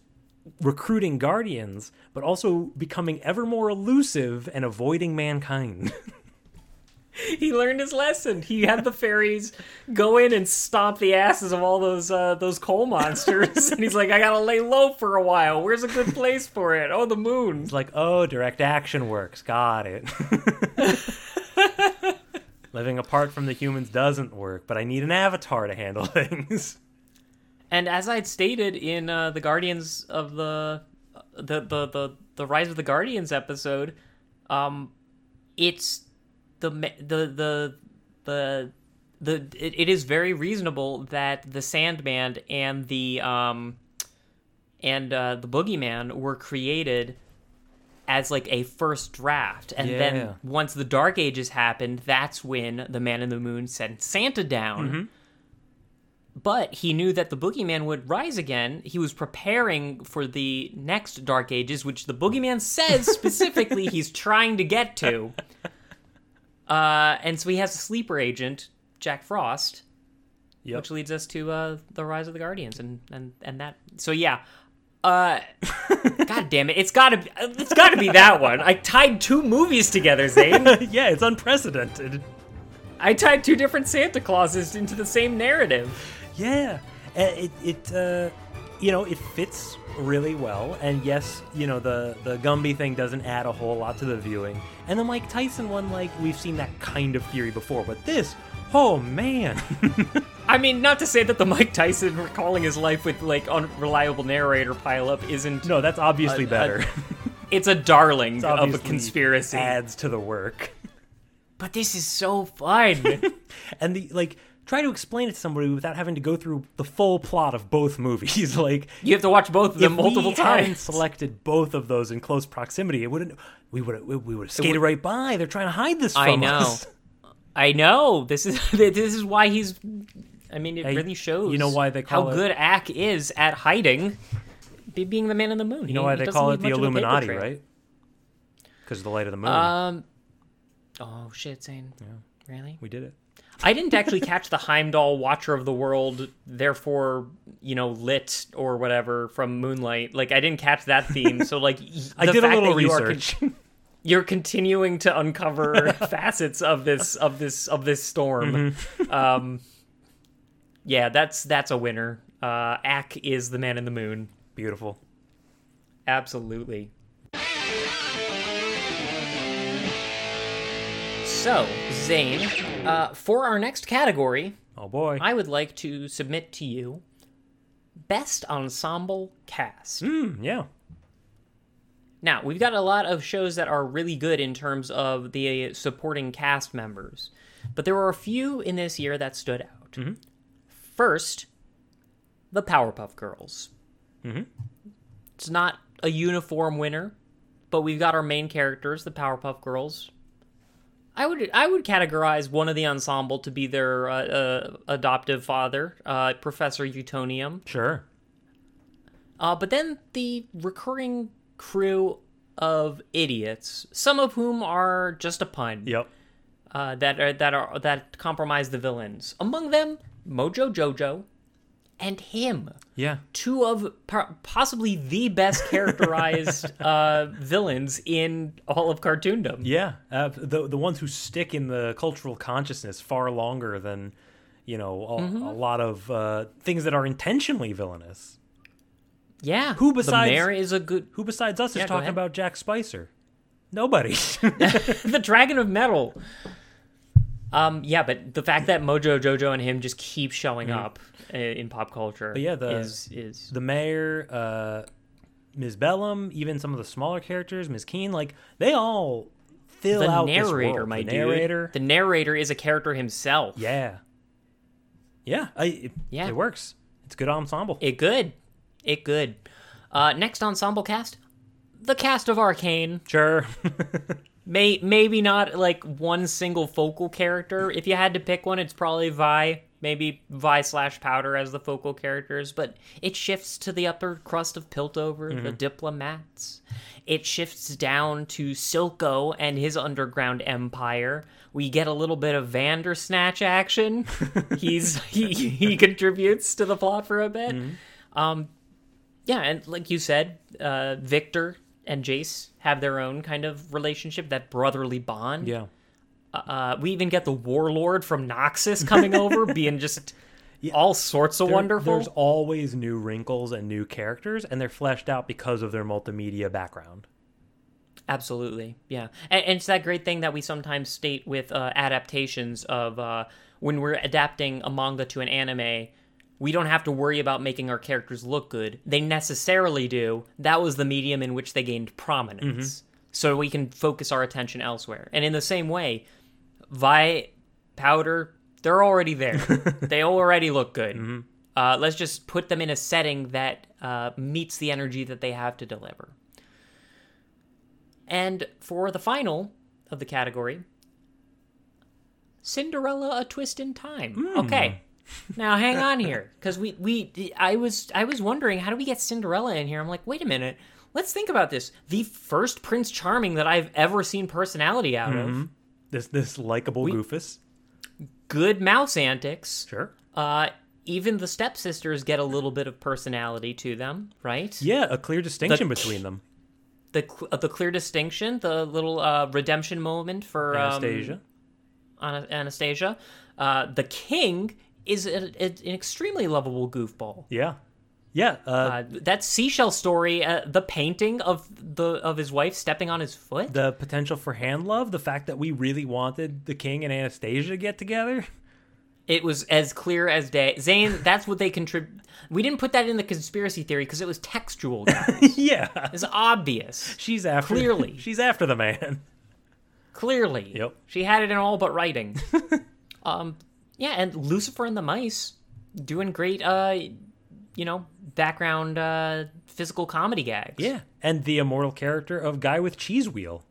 recruiting guardians, but also becoming ever more elusive and avoiding mankind. he learned his lesson. He had the fairies go in and stomp the asses of all those uh, those coal monsters, and he's like, "I gotta lay low for a while. Where's a good place for it? Oh, the moon." It's like, oh, direct action works. Got it. Living apart from the humans doesn't work, but I need an avatar to handle things. And as I'd stated in uh, the Guardians of the, the the the the Rise of the Guardians episode, um, it's the the the the the it, it is very reasonable that the Sandman and the um and uh, the Boogeyman were created as like a first draft, and Yeah. then once the Dark Ages happened, that's when the Man in the Moon sent Santa down but he knew that the boogeyman would rise again. He was preparing for the next Dark Ages, which the boogeyman says specifically he's trying to get to. Uh, and so he has a sleeper agent, Jack Frost, Yep. which leads us to uh, the Rise of the Guardians, and and and that. So yeah. Uh, God damn it! It's gotta be. It's gotta be that one. I tied two movies together, Zane. yeah, it's unprecedented. I tied two different Santa Clauses into the same narrative. Yeah, it it uh, you know it fits really well, and yes, you know the the Gumby thing doesn't add a whole lot to the viewing, and the Mike Tyson one, like we've seen that kind of theory before, but this, oh man, I mean, not to say that the Mike Tyson recalling his life with like unreliable narrator pileup isn't. no, that's obviously a- a- better. It's a darling It's of a conspiracy. adds to the work, But this is so fun. and the like. Try to explain it to somebody without having to go through the full plot of both movies. like you have to watch both of them if multiple we hadn't times. selected both of those in close proximity, it wouldn't. We would we would have skated right by. They're trying to hide this from I know. us. I know. This is this is why he's. I mean, it Hey, really shows. you know why they call how it- good Ak is at hiding, being the man in the moon. You know why they call it the Illuminati, right? Because the light of the moon. Um. Oh shit, Zane. Really? we did it. I didn't actually catch the Heimdall Watcher of the World, therefore, you know, lit or whatever from Moonlight. Like, I didn't catch that theme. So, like, I did a little that you are con- research. you're continuing to uncover facets of this of this of this storm. Mm-hmm. Um, yeah, that's that's a winner. Uh, Ak is the man in the moon. Beautiful. Absolutely. So, Zane, uh, for our next category, Oh boy. I would like to submit to you best ensemble cast. Hmm, yeah. Now, we've got a lot of shows that are really good in terms of the supporting cast members, but there were a few in this year that stood out. First, the Powerpuff Girls. It's not a uniform winner, but we've got our main characters, the Powerpuff Girls. I would I would categorize one of the ensemble to be their uh, uh, adoptive father, uh, Professor Utonium. Sure. Uh, but then the recurring crew of idiots, some of whom are just a pun, Yep. uh, that are that are that compromise the villains. Among them, Mojo Jojo, and him, Yeah. two of possibly the best characterized uh, villains in all of cartoondom. Yeah. Uh, the the ones who stick in the cultural consciousness far longer than, you know, a, Mm-hmm. a lot of uh, things that are intentionally villainous. Yeah, Who the besides- mayor is a good Who besides us Yeah, is talking ahead. about Jack Spicer? Nobody. the Dragon of Metal. Um, yeah, but the fact that Mojo Jojo and him just keep showing up uh, in pop culture. But yeah, the- is is the mayor, uh, Ms. Bellum, even some of the smaller characters, Ms. Keane, like they all fill the out narrator, my the dude. narrator. The narrator is a character himself. yeah, yeah, I, it, Yeah. it works. It's good ensemble. It good. It good. Uh, next ensemble cast, the cast of Arcane. sure. May maybe not like one single focal character. If you had to pick one, it's probably Vi. Maybe Vi slash Powder as the focal characters, but it shifts to the upper crust of Piltover, the diplomats. It shifts down to Silco and his underground empire. We get a little bit of Vandersnatch action. He's he he contributes to the plot for a bit. Um, yeah, and like you said, uh, Viktor and Jace have their own kind of relationship, that brotherly bond. yeah, Uh, we even get the warlord from Noxus coming over, being just all sorts of There- wonderful. There's always new wrinkles and new characters, and they're fleshed out because of their multimedia background. Absolutely, yeah, and, and it's that great thing that we sometimes state with uh, adaptations of uh, when we're adapting a manga to an anime. We don't have to worry about making our characters look good. They necessarily do. That was the medium in which they gained prominence. So we can focus our attention elsewhere. And in the same way, Vi, Powder, they're already there. they already look good. Uh, let's just put them in a setting that uh, meets the energy that they have to deliver. And for the final of the category, Cinderella: A Twist in Time. Okay. Now hang on here, because we we I was I was wondering how do we get Cinderella in here? I'm like, wait a minute, let's think about this. The first Prince Charming that I've ever seen personality out of. This this likable goofus. Good mouse antics. Sure. Uh, even the stepsisters get a little bit of personality to them, right? Yeah, a clear distinction The- between them. The uh, the clear distinction, the little uh, redemption moment for um, Anastasia. Ana- Anastasia. Uh, the king is a, a- an extremely lovable goofball. yeah. Yeah. Uh, Uh, that seashell story, uh, the painting of the of his wife stepping on his foot. the potential for hand love, the fact that we really wanted the king and Anastasia to get together. It was as clear as day. Zane, that's what they contribute. We didn't put that in the conspiracy theory because it was textual, guys. yeah. it's obvious. She's after Clearly. she's after the man. Clearly. Yep. She had it in all but writing. um, yeah, and Lucifer and the Mice doing great, uh, you know, background uh, physical comedy gags. Yeah. And the immortal character of Guy with Cheese Wheel.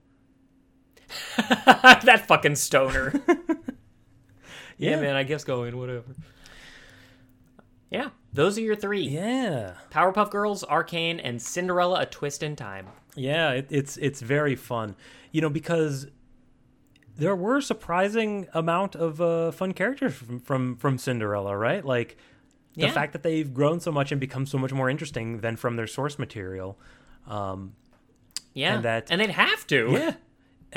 that fucking stoner. yeah. Yeah. man, I guess going, whatever. Yeah, those are your three Yeah. Powerpuff Girls, Arcane, and Cinderella A Twist in Time. Yeah, it, it's it's very fun. You know, because there were surprising amount of uh, fun characters from, from from Cinderella, right? Like the Yeah. fact that they've grown so much and become so much more interesting than from their source material. Um, Yeah. And that- and they'd have to. yeah,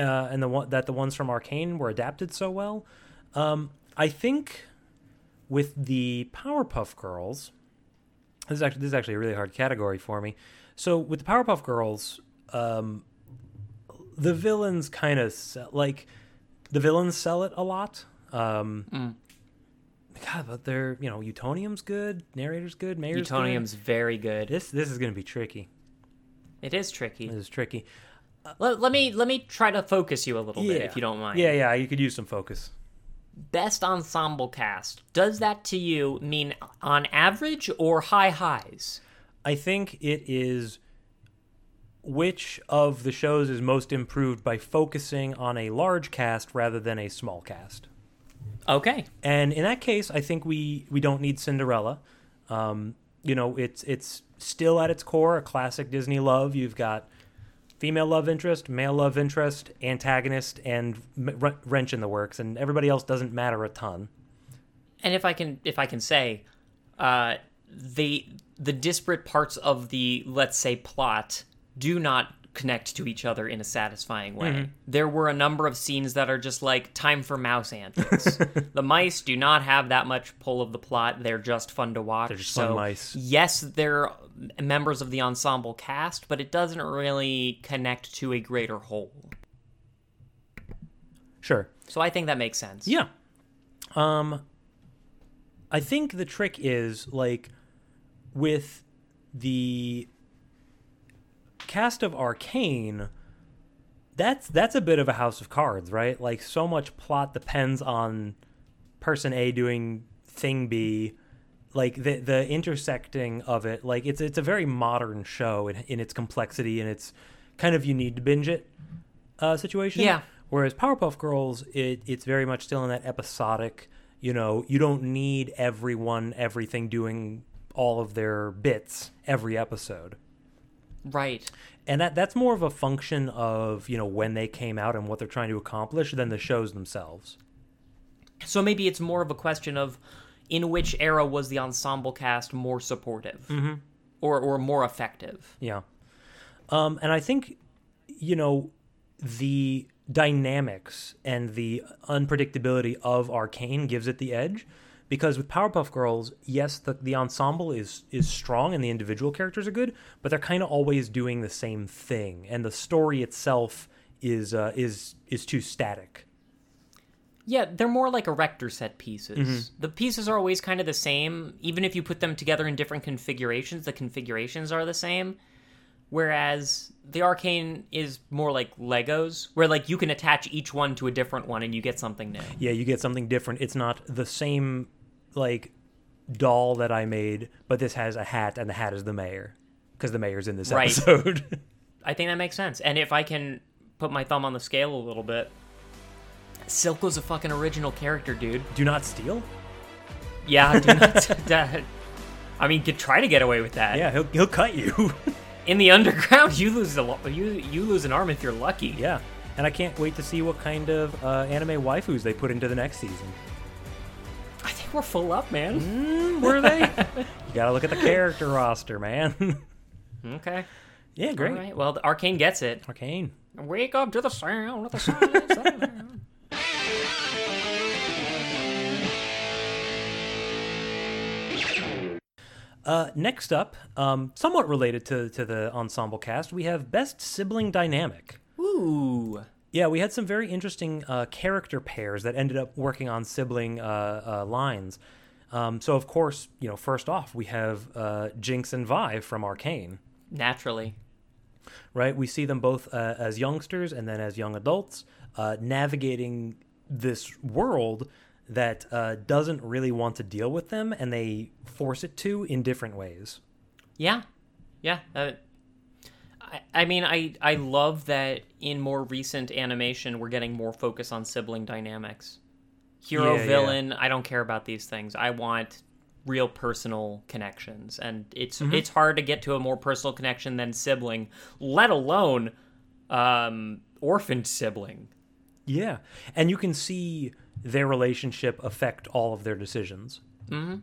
uh, and the one that the ones from Arcane were adapted so well. Um, I think with the Powerpuff Girls, this is actually this is actually a really hard category for me. So with the Powerpuff Girls, um, the villains kind of like the villains sell it a lot. Um, God, but they're you know Utonium's good, narrator's good, Mayor's Utonium's good. very good. This this is gonna be tricky. It is tricky. This is tricky. Let, let me let me try to focus you a little bit, if you don't mind. Yeah, yeah, you could use some focus. Best ensemble cast. Does that to you mean on average or high highs? I think it is which of the shows is most improved by focusing on a large cast rather than a small cast. Okay. And in that case, I think we we don't need Cinderella. Um, you know, it's it's still at its core a classic Disney love. You've got female love interest, male love interest, antagonist, and wrench in the works, and everybody else doesn't matter a ton. And if I can if I can say, uh, the the disparate parts of the let's say plot do not connect to each other in a satisfying way. Mm-hmm. There were a number of scenes that are just like time for mouse antics. the mice do not have that much pull of the plot. They're just fun to watch. They're just so fun mice. yes, they're members of the ensemble cast, but it doesn't really connect to a greater whole. Sure. So I think that makes sense. Yeah. Um I think the trick is like with the cast of Arcane that's that's a bit of a house of cards, right? Like so much plot depends on person A doing thing B like the the intersecting of it like it's it's a very modern show in, in its complexity and it's kind of you need to binge it uh, situation. Yeah. Whereas Powerpuff Girls, it, it's very much still in that episodic. You know, you don't need everyone, everything doing all of their bits every episode, Right. and that that's more of a function of you know when they came out and what they're trying to accomplish than the shows themselves. So maybe it's more of a question of in which era was the ensemble cast more supportive Mm-hmm. or, or more effective? Yeah. Um, and I think, you know, the dynamics and the unpredictability of Arcane gives it the edge. Because with Powerpuff Girls, yes, the, the ensemble is is strong and the individual characters are good, but they're kind of always doing the same thing, and the story itself is uh, is is too static. Yeah, they're more like erector set pieces. Mm-hmm. The pieces are always kind of the same, even if you put them together in different configurations. The configurations are the same. Whereas the arcane is more like Legos, where like you can attach each one to a different one and you get something new. Yeah, you get something different. It's not the same like doll that I made, but this has a hat, and the hat is the mayor because the mayor's in this Right. episode. I think that makes sense. And if I can put my thumb on the scale a little bit, Silco's a fucking original character, dude. Do not steal. Yeah, do not. I mean, could try to get away with that. Yeah, he'll he'll cut you. In the underground, you lose a lo- you you lose an arm if you're lucky. yeah, and I can't wait to see what kind of uh, anime waifus they put into the next season. I think we're full up, man. Mm, were they? you gotta look at the character roster, man. Okay. yeah, great. All right. Well, the Arcane gets it. Arcane. Wake up to the sound of the sound. Uh, next up, um, somewhat related to to the ensemble cast, we have best sibling dynamic. Ooh. Yeah, we had some very interesting uh, character pairs that ended up working on sibling uh, uh, lines. Um, so, of course, you know, first off, we have uh, Jinx and Vi from Arcane, Naturally. right? We see them both uh, as youngsters and then as young adults, uh, navigating this world that uh, doesn't really want to deal with them, and they force it to in different ways. Yeah. Yeah. Uh, I, I mean, I I love that in more recent animation we're getting more focus on sibling dynamics. Hero Yeah, yeah. villain, I don't care about these things. I want real personal connections, and it's Mm-hmm. it's hard to get to a more personal connection than sibling, let alone um, orphaned sibling. Yeah, and you can see their relationship affect all of their decisions. Mm-hmm.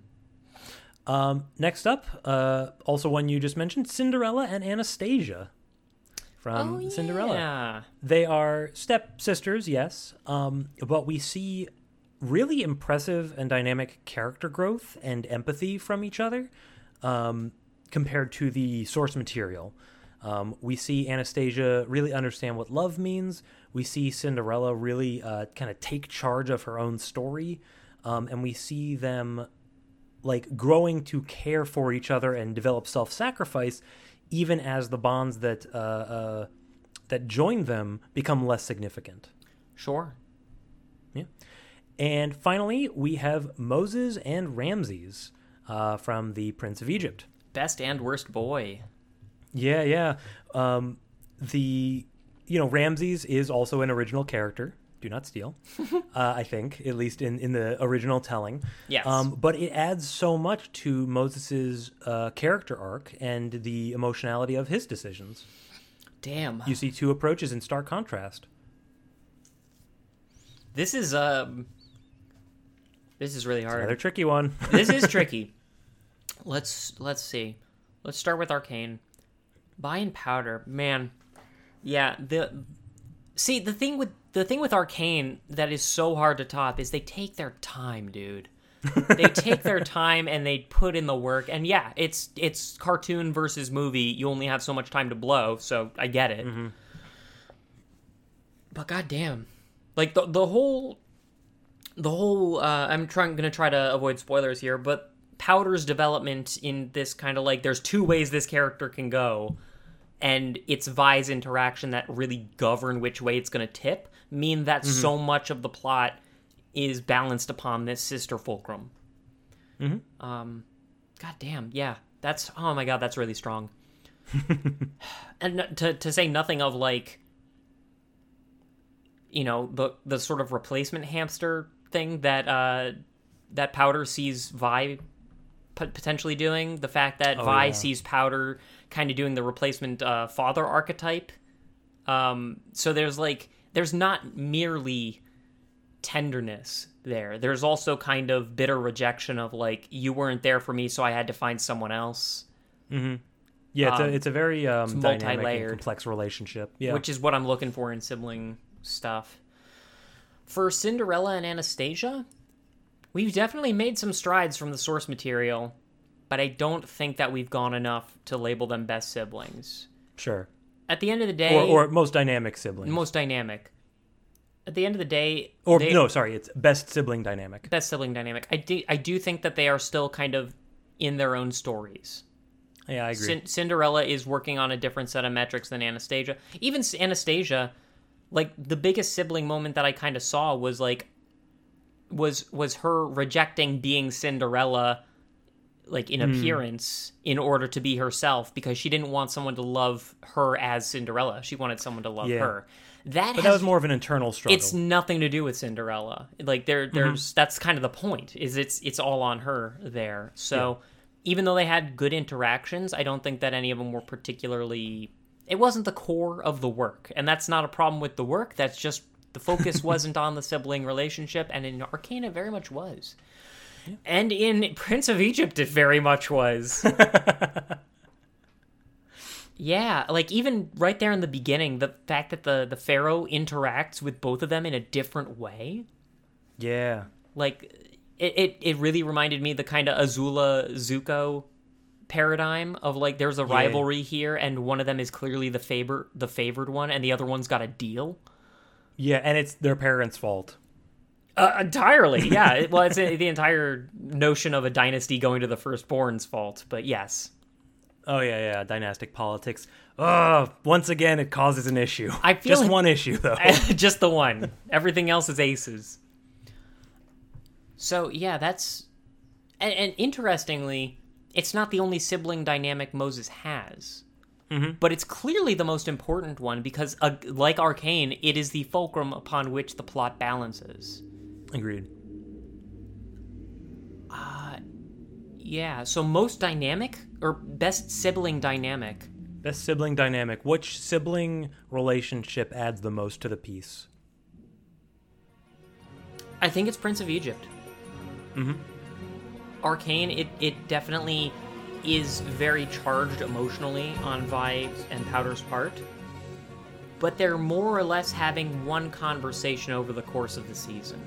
Um, next up, uh, also one you just mentioned, Cinderella and Anastasia from oh, Cinderella. Yeah. They are step sisters, yes, um, but we see really impressive and dynamic character growth and empathy from each other um, compared to the source material. Um, we see Anastasia really understand what love means. We see Cinderella really uh, kind of take charge of her own story, um, and we see them like growing to care for each other and develop self-sacrifice, even as the bonds that uh, uh, that join them become less significant. Sure. Yeah. And finally, we have Moses and Ramses uh, from the Prince of Egypt. Best and worst boy. Yeah, yeah. Um, the you know Ramses is also an original character. Do not steal. uh, I think at least in in the original telling. Yes. Um, but it adds so much to Moses's uh, character arc and the emotionality of his decisions. Damn. You see two approaches in stark contrast. This is um. This is really hard. Another tricky one. this is tricky. Let's let's see. Let's start with arcane. Vi and powder, man. Yeah, the see the thing with the thing with arcane that is so hard to top is they take their time, dude. they take their time and they put in the work. And yeah, it's it's cartoon versus movie. You only have so much time to blow, so I get it. But goddamn, like the the whole the whole uh, i'm trying gonna try to avoid spoilers here but powder's development in this kind of like there's two ways this character can go and it's vi's interaction that really govern which way it's gonna tip mean that so much of the plot is balanced upon this sister fulcrum. Um god damn yeah that's oh my god that's really strong. And to, to say nothing of like you know the the sort of replacement hamster thing that uh that powder sees vi potentially doing the fact that vi yeah. sees powder kind of doing the replacement uh father archetype um so there's like there's not merely tenderness there there's also kind of bitter rejection of like you weren't there for me so i had to find someone else Yeah, it's Um, a it's a very um, dynamic multi-layered. complex relationship. Yeah, which is what i'm looking for in sibling stuff. For Cinderella and Anastasia, we've definitely made some strides from the source material, but I don't think that we've gone enough to label them best siblings. Sure. At the end of the day, Or, or most dynamic siblings. most dynamic. At the end of the day, or they- no, sorry, it's best sibling dynamic. best sibling dynamic. I do, I do think that they are still kind of in their own stories. Yeah, I agree. Cin- Cinderella is working on a different set of metrics than Anastasia. Even S- Anastasia, like the biggest sibling moment that I kind of saw was like was was her rejecting being Cinderella like in hmm. appearance in order to be herself because she didn't want someone to love her as Cinderella. She wanted someone to love Yeah. her. That but has that was more of an internal struggle. it's nothing to do with Cinderella. Like there, mm-hmm. there's that's kind of the point. Is it's it's all on her there. So even though they had good interactions, I don't think that any of them were particularly. It wasn't the core of the work, and that's not a problem with the work. That's just the focus wasn't on the sibling relationship, and in Arcane it very much was. And in Prince of Egypt, it very much was. Yeah, like even right there in the beginning, the fact that the the pharaoh interacts with both of them in a different way, yeah. like it it, it really reminded me the kind of Azula Zuko paradigm of like there's a rivalry here and one of them is clearly the favor the favored one and the other one's got a deal. Yeah, and it's their parents' fault. Uh, entirely, yeah. It, well, it's uh, the entire notion of a dynasty going to the firstborn's fault, but yes, Oh yeah, yeah, dynastic politics. Oh, once again, it causes an issue. I feel just like- one issue though. just the one. Everything else is aces. So yeah, that's and, and interestingly, it's not the only sibling dynamic Moses has. But it's clearly the most important one because, uh, like Arcane, it is the fulcrum upon which the plot balances. Agreed. Yeah, so most dynamic or best sibling dynamic. Best sibling dynamic. Which sibling relationship adds the most to the piece? I think it's Prince of Egypt. Mm-hmm. Arcane, it, it definitely is very charged emotionally on Vi and Powder's part. But they're more or less having one conversation over the course of the season.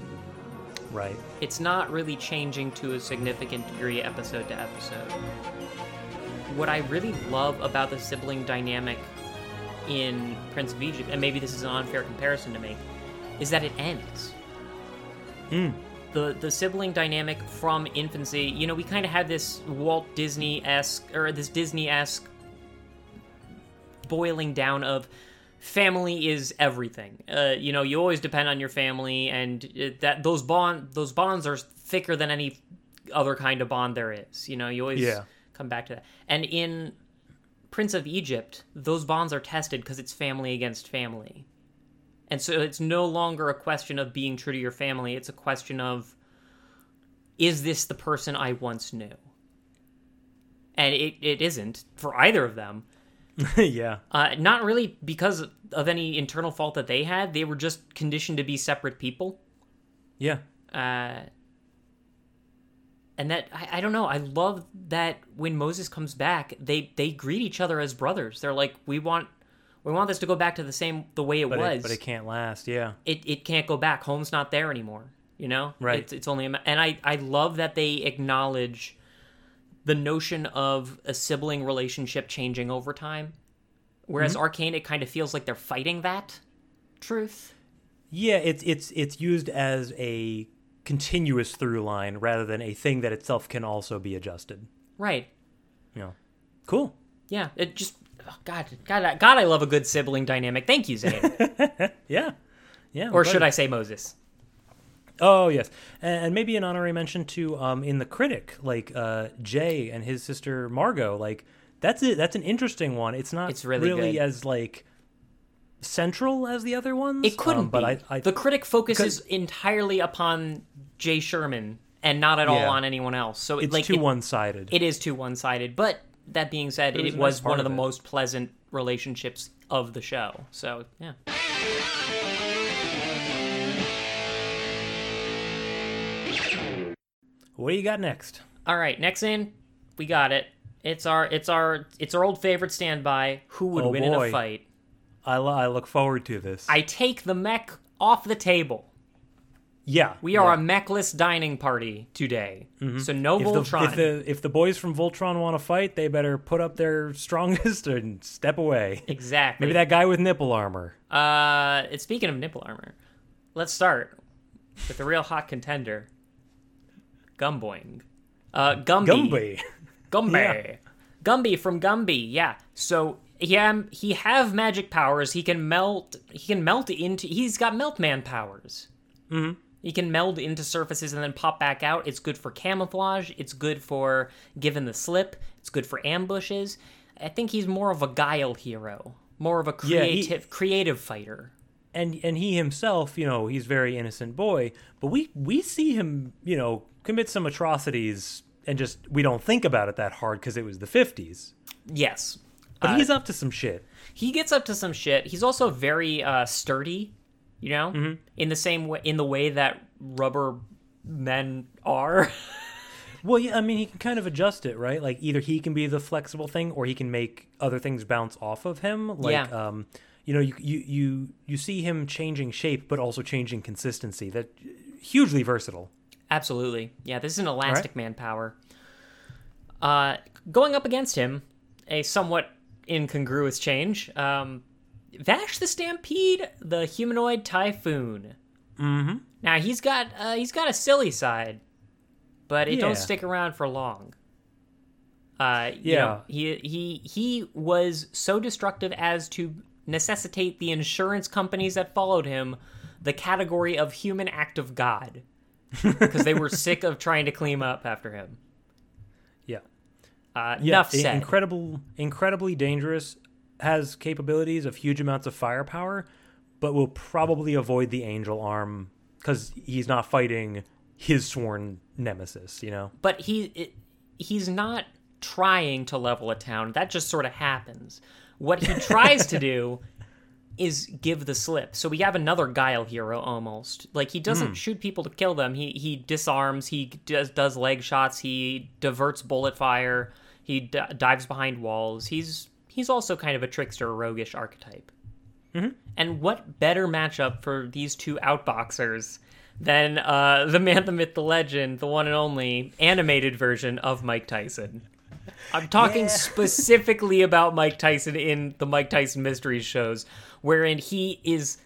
Right. It's not really changing to a significant degree episode to episode. What I really love about the sibling dynamic in Prince of Egypt, and maybe this is an unfair comparison to make, is that it ends. Hmm. The the sibling dynamic from infancy, you know, we kind of had this Walt Disney esque or this Disney esque boiling down of family is everything. Uh, you know, you always depend on your family, and that those bond those bonds are thicker than any other kind of bond there is. You know, you always Yeah. come back to that. And in Prince of Egypt, those bonds are tested because it's family against family. And so it's no longer a question of being true to your family, it's a question of is this the person I once knew? And it, it isn't for either of them. yeah. Uh, not really because of any internal fault that they had. They were just conditioned to be separate people. Yeah. Uh, and that I, I don't know. I love that when Moses comes back, they they greet each other as brothers. They're like, we want we want this to go back to the same the way it But was. it, but it can't last. Yeah. it, it can't go back. Home's not there anymore. You know, Right. It's, it's only a and I I love that they acknowledge the notion of a sibling relationship changing over time. Whereas Mm-hmm. Arcane, it kind of feels like they're fighting that truth. Yeah, it's it's it's used as a continuous through line rather than a thing that itself can also be adjusted. Right. Yeah. Cool. Yeah. It just God, God, I- God, I love a good sibling dynamic. Thank you, Zane. Yeah. Yeah. or should I say Moses? Oh yes, and, and maybe an honorary mention to um in the critic like uh Jay and his sister Margo like that's it that's an interesting one. It's not It's really good. as like central as the other ones. It couldn't um, but be. I, I the critic focuses entirely upon Jay Sherman and not at all on anyone else. So it's like too it- one sided. It is too one sided. But that being said, It it, was a was nice one of the it. most pleasant relationships of the show. So yeah. What do you got next? All right, next in, we got it. It's our it's our it's our old favorite standby. Who would Oh, win in a fight? I, lo- I look forward to this. I take the mech off the table. Yeah, We are yeah. a mechless dining party today. So no If the, Voltron. if the if the boys from Voltron want to fight, they better put up their strongest and step away. exactly. Maybe that guy with nipple armor. Uh, and speaking of nipple armor, let's start with the real hot contender, Gumboing. Uh, Gumby. Gumby. Gumby. Yeah. Gumby from Gumby. Yeah. So yeah, he have magic powers. He can melt. He can melt into. He's got melt man powers. Mm-hmm. He can meld into surfaces and then pop back out. It's good for camouflage. It's good for giving the slip. It's good for ambushes. I think he's more of a guile hero, more of a Yeah, he- creative creative fighter. and and he himself, you know, he's very innocent boy, but we we see him, you know, commit some atrocities and just we don't think about it that hard because it was the 50s. Yes. But Uh, he's up to some shit. he gets up to some shit. He's also very uh, sturdy, you know, Mm-hmm. in the same way in the way that rubber men are. Well, yeah, I mean, he can kind of adjust it, right? Like either he can be the flexible thing, or he can make other things bounce off of him. Like, Yeah. um, you know, you you you you see him changing shape, but also changing consistency. That hugely versatile. Absolutely. Yeah, this is an elastic man power. Uh, going up against him, a somewhat incongruous change. Um, Vash the Stampede, the humanoid typhoon. Mm-hmm. Now he's got uh, he's got a silly side, but it Yeah. don't stick around for long. Uh, you Yeah. know, he he he was so destructive as to necessitate the insurance companies that followed him the category of human act of God because they were sick of trying to clean up after him. Yeah. Uh, Yeah, enough said. Incredible, incredibly dangerous. Has capabilities of huge amounts of firepower, but will probably avoid the angel arm because he's not fighting his sworn nemesis. You know. but he it, he's not trying to level a town. That just sort of happens. What he tries to do is give the slip. So we have another guile hero almost. Like he doesn't hmm. shoot people to kill them. He he disarms. He does does leg shots. He diverts bullet fire. He d- dives behind walls. He's he's also kind of a trickster, roguish archetype. And what better matchup for these two outboxers than uh, the man, the myth, the legend, the one and only animated version of Mike Tyson? I'm talking specifically about Mike Tyson in the Mike Tyson Mysteries shows, wherein he is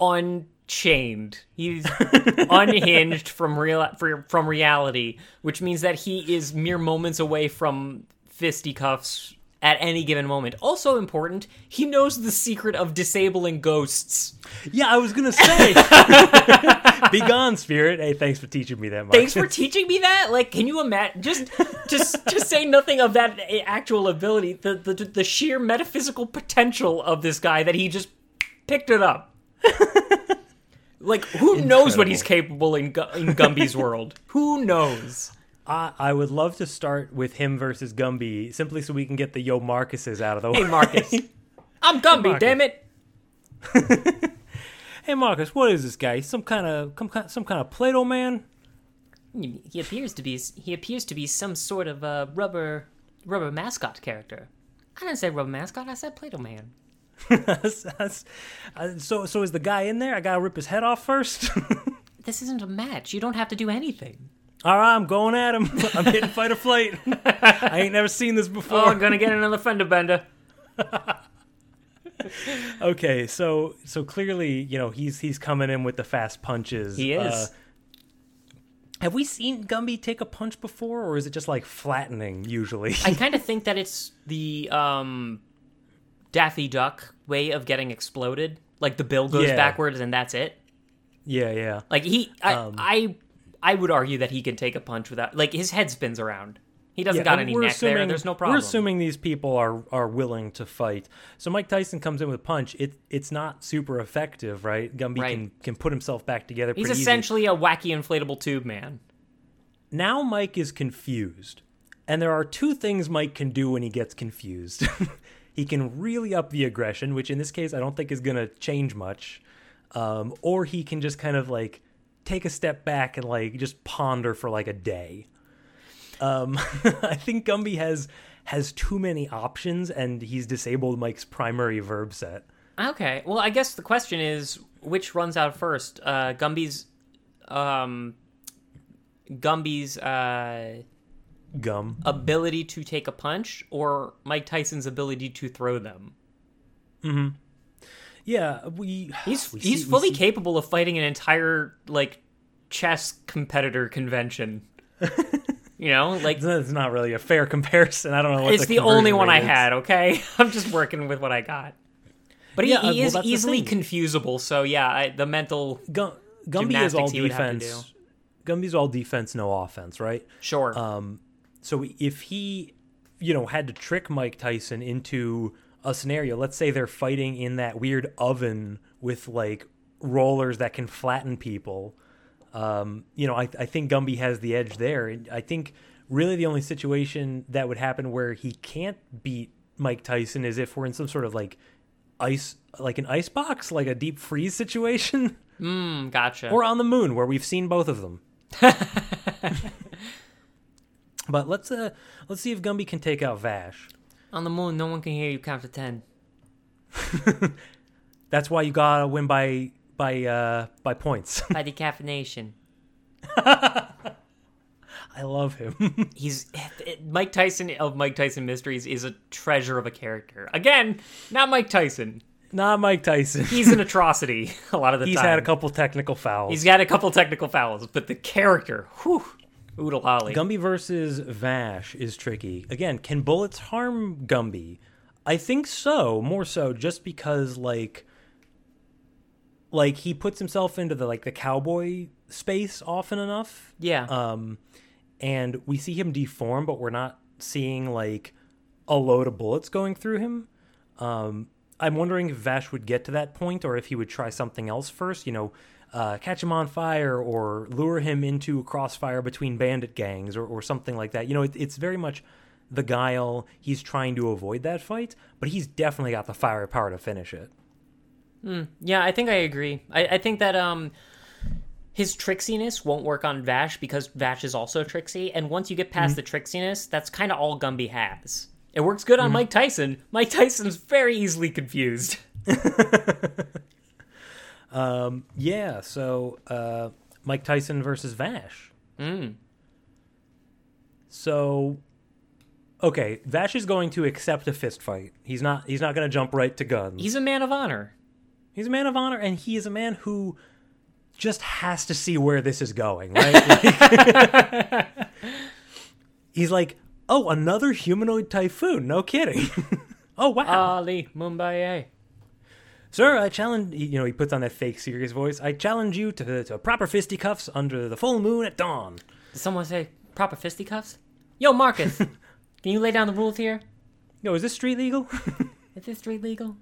unchained. He's unhinged from real from reality, which means that he is mere moments away from fisticuffs at any given moment. Also important, he knows the secret of disabling ghosts. Yeah, I was gonna say. Be gone, spirit. Hey, thanks for teaching me that. Mark. Thanks for teaching me that. Like, can you imagine? Just, just, to say nothing of that actual ability, the, the the sheer metaphysical potential of this guy that he just picked it up. like, who knows what he's capable in Gu- in Gumby's world? Who knows? I, I would love to start with him versus Gumby, simply so we can get the Yo Marquesses out of the way. Hey, Marquess, I'm Gumby. Marquess. Damn it! Hey, Marquess, what is this guy? He's some kind of some kind, some kind of Play-Doh man? He appears to be he appears to be some sort of a rubber rubber mascot character. I didn't say rubber mascot. I said Play-Doh man. So so is the guy in there? I gotta rip his head off first. This isn't a match. You don't have to do anything. All right, I'm going at him. I'm hitting fight or flight. I ain't never seen this Oh, before. I'm gonna get another fender bender. okay, so so clearly, you know, he's he's coming in with the fast punches. He is. Uh, have we seen Gumby take a punch before, or is it just like flattening usually? I kind of think that it's the um, Daffy Duck way of getting exploded. Like the bill goes Yeah. backwards and that's it. yeah, yeah. Like he, I, Um, I, I would argue that he can take a punch without. Like his head spins around. He doesn't Yeah, got any neck there. assuming- There's no problem. We're assuming these people are are willing to fight. So Mike Tyson comes in with a punch. It it's not super effective, right? Gumby Right. can can put himself back together. He's pretty easy. essentially a wacky inflatable tube man. now Mike is confused. And there are two things Mike can do when he gets confused. he can really up the aggression, which in this case I don't think is going to change much. Um, or he can just kind of like take a step back and like just ponder for like a day. Um, I think Gumby has has too many options and he's disabled Mike's primary verb set. Okay. Well, I guess the question is which runs out first? Uh, Gumby's, um, Gumby's uh, Gum. ability to take a punch, or Mike Tyson's ability to throw them. Yeah, we. He's we he's see- fully capable of fighting an entire like chess competitor convention. you know, like That's not really a fair comparison. I don't know. What it's the, the only one I is. had. Okay, I'm just working with what I got. But he, Yeah, uh, he well, is easily confusable. So yeah, I, the mental Gu- Gumby is all Gymnastics he would have to defense. Gumby's all defense, no offense, right? sure. Um, so if he, you know, had to trick Mike Tyson into a scenario, let's say they're fighting in that weird oven with like rollers that can flatten people. Um, you know, I, I think Gumby has the edge there. I think really the only situation that would happen where he can't beat Mike Tyson is if we're in some sort of like ice, like an ice box, like a deep freeze situation, Mm, gotcha. or on the moon where we've seen both of them. but let's uh let's see if Gumby can take out Vash. On the moon, no one can hear you count to ten. That's why you gotta win by by uh by points. By decaffeination. I love him. He's Mike Tyson of Mike Tyson Mysteries is a treasure of a character. Again, not Mike Tyson. Not Mike Tyson. He's an atrocity a lot of the time. He's had a couple technical fouls. He's got a couple technical fouls, but the character, whew, oodle. Gumby versus Vash is tricky. Again, can bullets harm Gumby? I think so, more so just because like like he puts himself into the like the cowboy space often enough. yeah. Um and we see him deform, but we're not seeing like a load of bullets going through him. Um I'm wondering if Vash would get to that point or if he would try something else first, you know, uh, catch him on fire or lure him into a crossfire between bandit gangs or, or something like that. You know, it, it's very much the guile. He's trying to avoid that fight, but he's definitely got the firepower to finish it. Yeah, I think I agree. I, I think that um his tricksiness won't work on Vash because Vash is also tricksy, and once you get past the tricksiness, that's kind of all Gumby has. It works good on Mike Tyson. Mike Tyson's very easily confused. Um, yeah, so uh, Mike Tyson versus Vash. Mm. So, okay, Vash is going to accept a fist fight. He's not. He's not going to jump right to guns. He's a man of honor. He's a man of honor, and he is a man who just has to see where this is going, right? Like- he's like, oh, another humanoid typhoon. No kidding. oh wow, Ali Bomaye. Sir! I challenge. You know, he puts on that fake serious voice. I challenge you to, to proper fisticuffs under the full moon at dawn. Did someone say proper fisticuffs? Yo, Marquess, can you lay down the rules here? Yo, is this street legal? Is this street legal?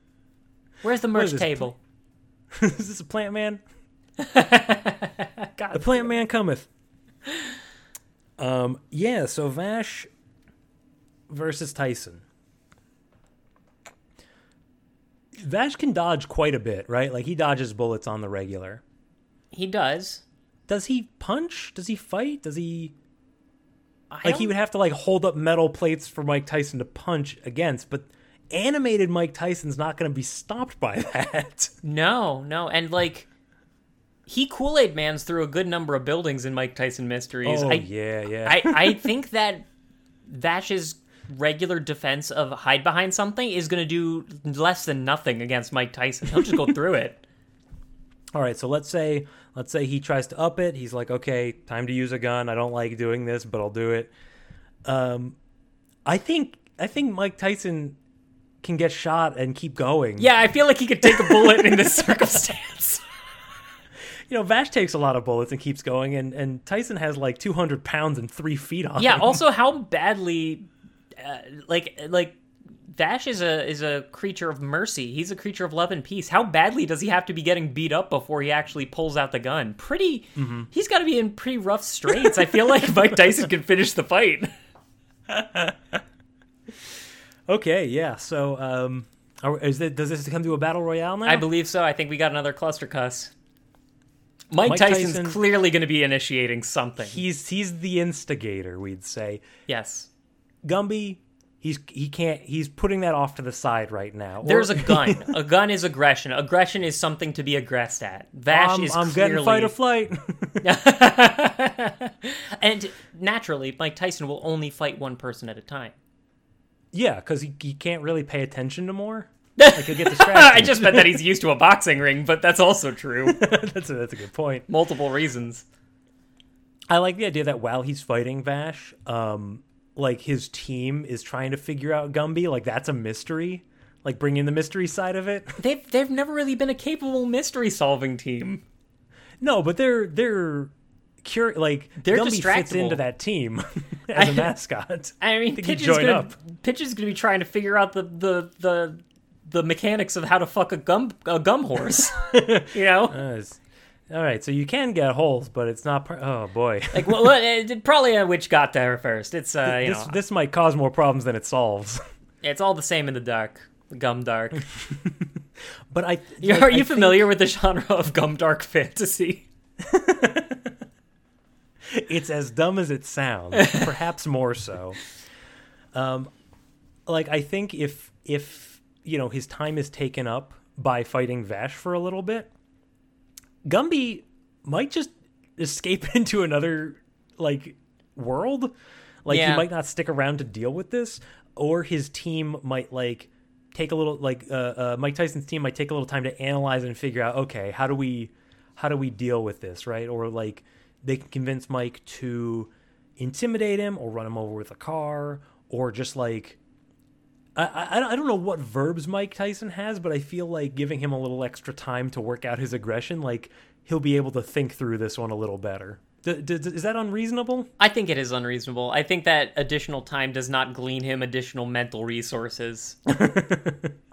Where's the merch is this, table? is this a plant man? God, The plant man cometh. Um, yeah, so Vash versus Tyson. Vash can dodge quite a bit, right? Like he dodges bullets on the regular. he does. Does he punch? Does he fight? Does he I like he would have to like hold up metal plates for Mike Tyson to punch against, but animated Mike Tyson's not going to be stopped by that. No, no, and like he Kool Aid Man's through a good number of buildings in Mike Tyson Mysteries. oh I, yeah, yeah. I, I think that Vash's regular defense of hide behind something is going to do less than nothing against Mike Tyson. He'll just go through it. All right, so let's say let's say he tries to up it. He's like, "Okay, time to use a gun. I don't like doing this, but I'll do it." Um, I think I think Mike Tyson can get shot and keep going. Yeah, I feel like he could take a bullet in this circumstance. you know, Vash takes a lot of bullets and keeps going, and and Tyson has like two hundred pounds and three feet on. Yeah. him. Yeah, also, how badly, uh, like, like Vash is a is a creature of mercy. He's a creature of love and peace. How badly does he have to be getting beat up before he actually pulls out the gun? Pretty. He's got to be in pretty rough straits. I feel like Mike Tyson can finish the fight. Okay, yeah. So, um, are, is does this come to a battle royale now? I believe so. I think we got another cluster cuss. Mike, Mike Tyson's Tyson- clearly going to be initiating something. he's he's the instigator. We'd say yes. Gumby he's he can't he's putting that off to the side right now. Or- There's a gun. a gun is aggression. Aggression is something to be aggressed at. Vash I'm, is I'm clearly... getting fight or flight. and naturally, Mike Tyson will only fight one person at a time. yeah, because he, he can't really pay attention to more. Like he'll get distracted. I just meant that he's used to a boxing ring, but that's also true. that's a, that's a good point. Multiple reasons. I like the idea that while he's fighting Vash, um, like his team is trying to figure out Gumby. Like that's a mystery. Like bringing the mystery side of it. They've they've never really been a capable mystery solving team. No, but they're they're cur- like They're Gumby fits into that team as a mascot. I mean, think he'd Pitch is gonna up. Gonna be trying to figure out the the the the mechanics of how to fuck a gum a gum horse. you know, Uh, all right, so you can get holes, but it's not. Par- oh boy, like well, it, probably uh, which got there first. It's uh, you this know, this might cause more problems than it solves. it's all the same in the dark. Gum dark. But I Are like, you I think- familiar with the genre of gum dark fantasy? it's as dumb as it sounds, perhaps more so. Um, like I think if if you know his time is taken up by fighting Vash for a little bit, Gumby might just escape into another like world. Like Yeah. he might not stick around to deal with this, or his team might like take a little like uh, uh, Mike Tyson's team might take a little time to analyze and figure out okay how do we how do we deal with this right or like they can convince Mike to intimidate him or run him over with a car or just like I, I, I don't know what verbs Mike Tyson has, but I feel like giving him a little extra time to work out his aggression, like he'll be able to think through this one a little better. D- d- d- is that unreasonable? I think it is unreasonable. I think that additional time does not glean him additional mental resources.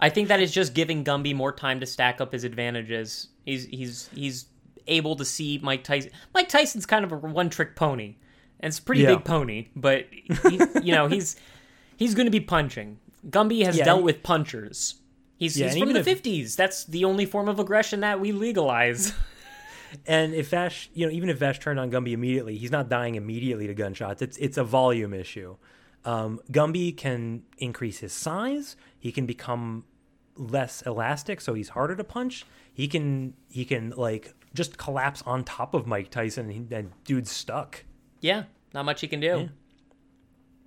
I think that is just giving Gumby more time to stack up his advantages. He's he's he's able to see Mike Tyson. Mike Tyson's kind of a one-trick pony, and it's a pretty Yeah. big pony. But he, you know he's he's going to be punching. Gumby has Yeah, dealt with punchers. He's, Yeah, he's from the even if- fifties. That's the only form of aggression that we legalize. And if Vash, you know, even if Vash turned on Gumby immediately, he's not dying immediately to gunshots. It's it's a volume issue. Um, Gumby can increase his size. He can become less elastic, so he's harder to punch. He can he can like just collapse on top of Mike Tyson, and, he, and dude's stuck. yeah, not much he can do.